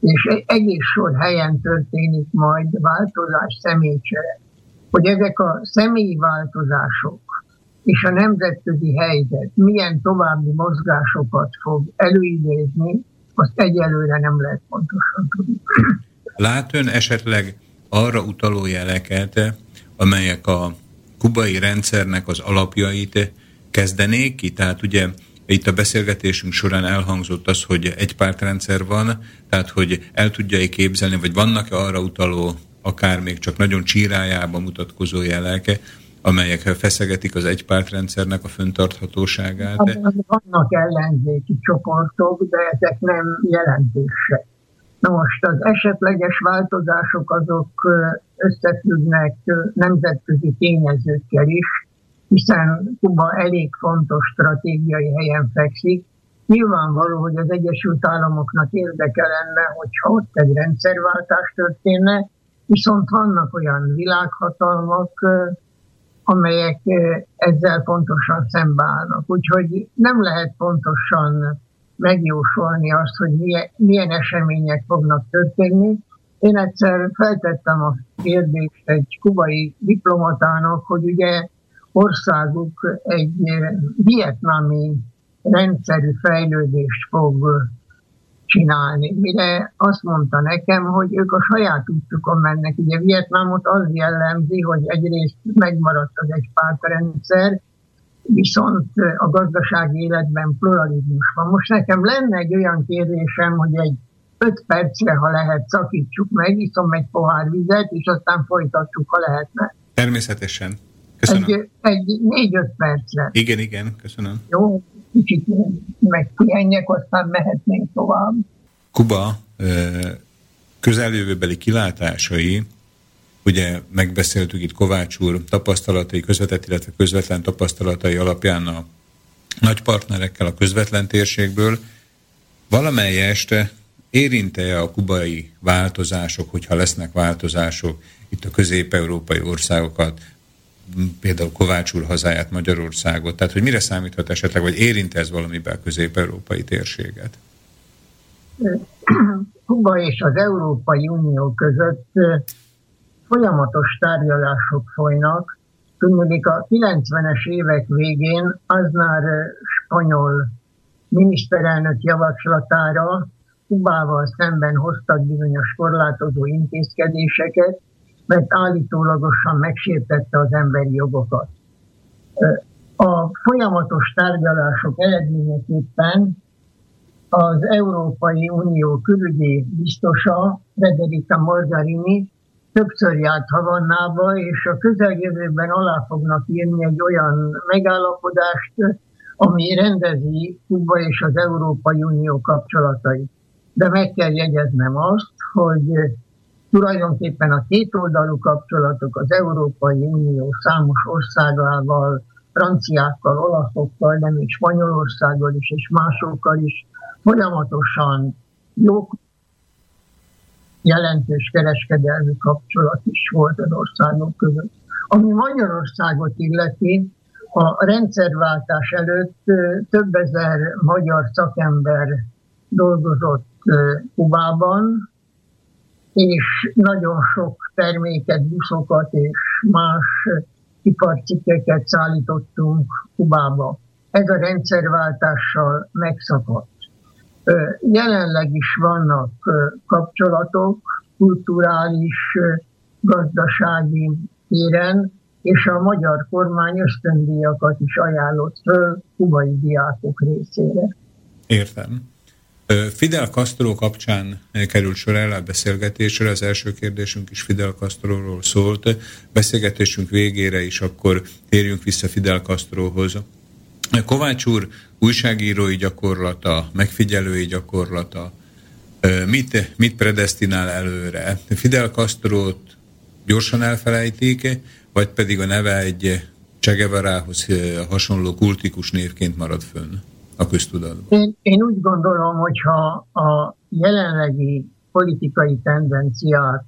és egész sor helyen történik majd változás személycsere. Hogy ezek a személyi változások és a nemzetközi helyzet milyen további mozgásokat fog előidézni, azt egyelőre nem lehet pontosan tudni. Lát ön esetleg arra utaló jeleket, amelyek a kubai rendszernek az alapjait kezdenék ki? Tehát ugye itt a beszélgetésünk során elhangzott az, hogy egy pártrendszer van, tehát hogy el tudja-e képzelni, vagy vannak-e arra utaló, akár még csak nagyon csírájában mutatkozó jelek, amelyek feszegetik az egypártrendszernek a föntarthatóságát. Vannak ellenzéki csoportok, de ezek nem jelentősek. Na most az esetleges változások azok összefüggnek nemzetközi tényezőkkel is, hiszen Kuba elég fontos stratégiai helyen fekszik. Nyilvánvaló, hogy az Egyesült Államoknak érdeke lenne, hogyha ott egy rendszerváltás történne, viszont vannak olyan világhatalmak, amelyek ezzel pontosan szembeállnak. Úgyhogy nem lehet pontosan megjósolni azt, hogy milyen, milyen események fognak történni. Én egyszer feltettem a kérdést egy kubai diplomatának, hogy ugye országuk egy vietnami rendszerű fejlődést fog csinálni. Mire azt mondta nekem, hogy ők a saját útjukon mennek. Ugye Vietnámot az jellemzi, hogy egyrészt megmaradt az egy pártrendszer, viszont a gazdasági életben pluralizmus van. Most nekem lenne egy olyan kérdésem, hogy egy öt percre, ha lehet, szakítsuk meg, iszom egy pohár vizet, és aztán folytatjuk, ha lehetne. Természetesen. Köszönöm. Egy, egy négy-öt percre. Igen, igen, köszönöm. Jó, kicsit megpihenjek, aztán mehetnénk tovább. Kuba közeljövőbeli kilátásai, ugye megbeszéltük itt Kovács úr tapasztalatai, közvetett, illetve közvetlen tapasztalatai alapján a nagy partnerekkel a közvetlen térségből, valamelyest érinte a kubai változások, hogyha lesznek változások itt a közép-európai országokat, például Kovács úr hazáját, Magyarországot, tehát hogy mire számíthat esetleg, vagy érint ez valamiben közép-európai térséget? Kuba és az Európai Unió között folyamatos tárgyalások folynak. Tudnék, a 90-es évek végén Aznar spanyol miniszterelnök javaslatára Kubával szemben hoztak bizonyos korlátozó intézkedéseket, mert állítólagosan megsértette az emberi jogokat. A folyamatos tárgyalások eredményeképpen az Európai Unió külügyi biztosa, Federica Morgarini többször járt Havannába, és a közeljövőben alá fognak írni egy olyan megállapodást, ami rendezi Kuba és az Európai Unió kapcsolatait. De meg kell jegyeznem azt, hogy tulajdonképpen a kétoldalú kapcsolatok az Európai Unió számos országával, franciákkal, olaszokkal, de még Spanyolországgal is, és másokkal is folyamatosan jó jelentős kereskedelmi kapcsolat is volt az országok között. Ami Magyarországot illeti, a rendszerváltás előtt több ezer magyar szakember dolgozott Kubában, és nagyon sok terméket, buszokat és más iparcikkeket szállítottunk Kubába. Ez a rendszerváltással megszakadt. Jelenleg is vannak kapcsolatok kulturális, gazdasági téren, és a magyar kormány ösztöndíjakat is ajánlott föl kubai diákok részére. Értem. Fidel Castro kapcsán került sor el a beszélgetésre, az első kérdésünk is Fidel Castroról szólt. Beszélgetésünk végére is akkor térjünk vissza Fidel Castrohoz. Kovács úr újságírói gyakorlata, megfigyelői gyakorlata, mit, mit predestinál előre? Fidel Castro-t gyorsan elfelejtik, vagy pedig a neve egy Csegevarához hasonló kultikus névként marad fönn a köztudatban? Én, én úgy gondolom, hogyha a jelenlegi politikai tendenciák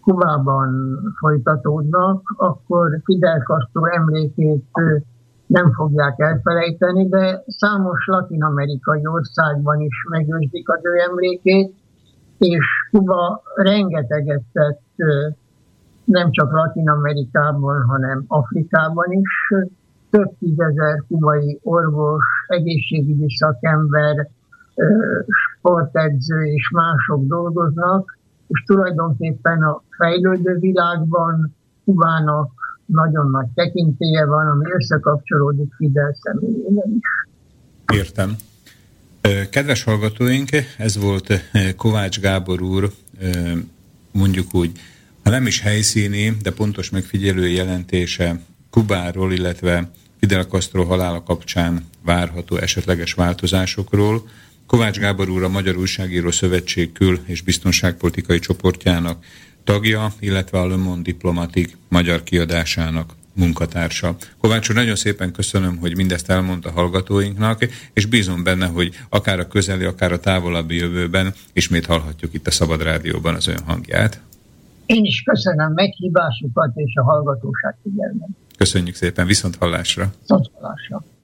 Kubában folytatódnak, akkor Fidel Castro emlékét nem fogják elfelejteni, de számos latin-amerikai országban is megőrzik az ő emlékét, és Kuba rengeteget tett nem csak Latin-Amerikában, hanem Afrikában is. Több tízezer kubai orvos, egészségügyi szakember, sportedző és mások dolgoznak, és tulajdonképpen a fejlődő világban Kubának nagyon nagy tekintélye van, ami összekapcsolódik Fidel személyében is. Értem. Kedves hallgatóink, ez volt Kovács Gábor úr, mondjuk úgy, ha nem is helyszíni, de pontos megfigyelő jelentése Kubáról, illetve Fidel Castro halála kapcsán várható esetleges változásokról. Kovács Gábor úr a Magyar Újságíró Szövetség kül- és biztonságpolitikai csoportjának tagja, illetve a Le Monde Diplomatik magyar kiadásának munkatársa. Kovács úr, nagyon szépen köszönöm, hogy mindezt elmondta hallgatóinknak, és bízom benne, hogy akár a közeli, akár a távolabbi jövőben ismét hallhatjuk itt a Szabad Rádióban az ön hangját. Én is köszönöm meghívásukat és a hallgatóság figyelmet. Köszönjük szépen, viszont hallásra. Viszont hallásra.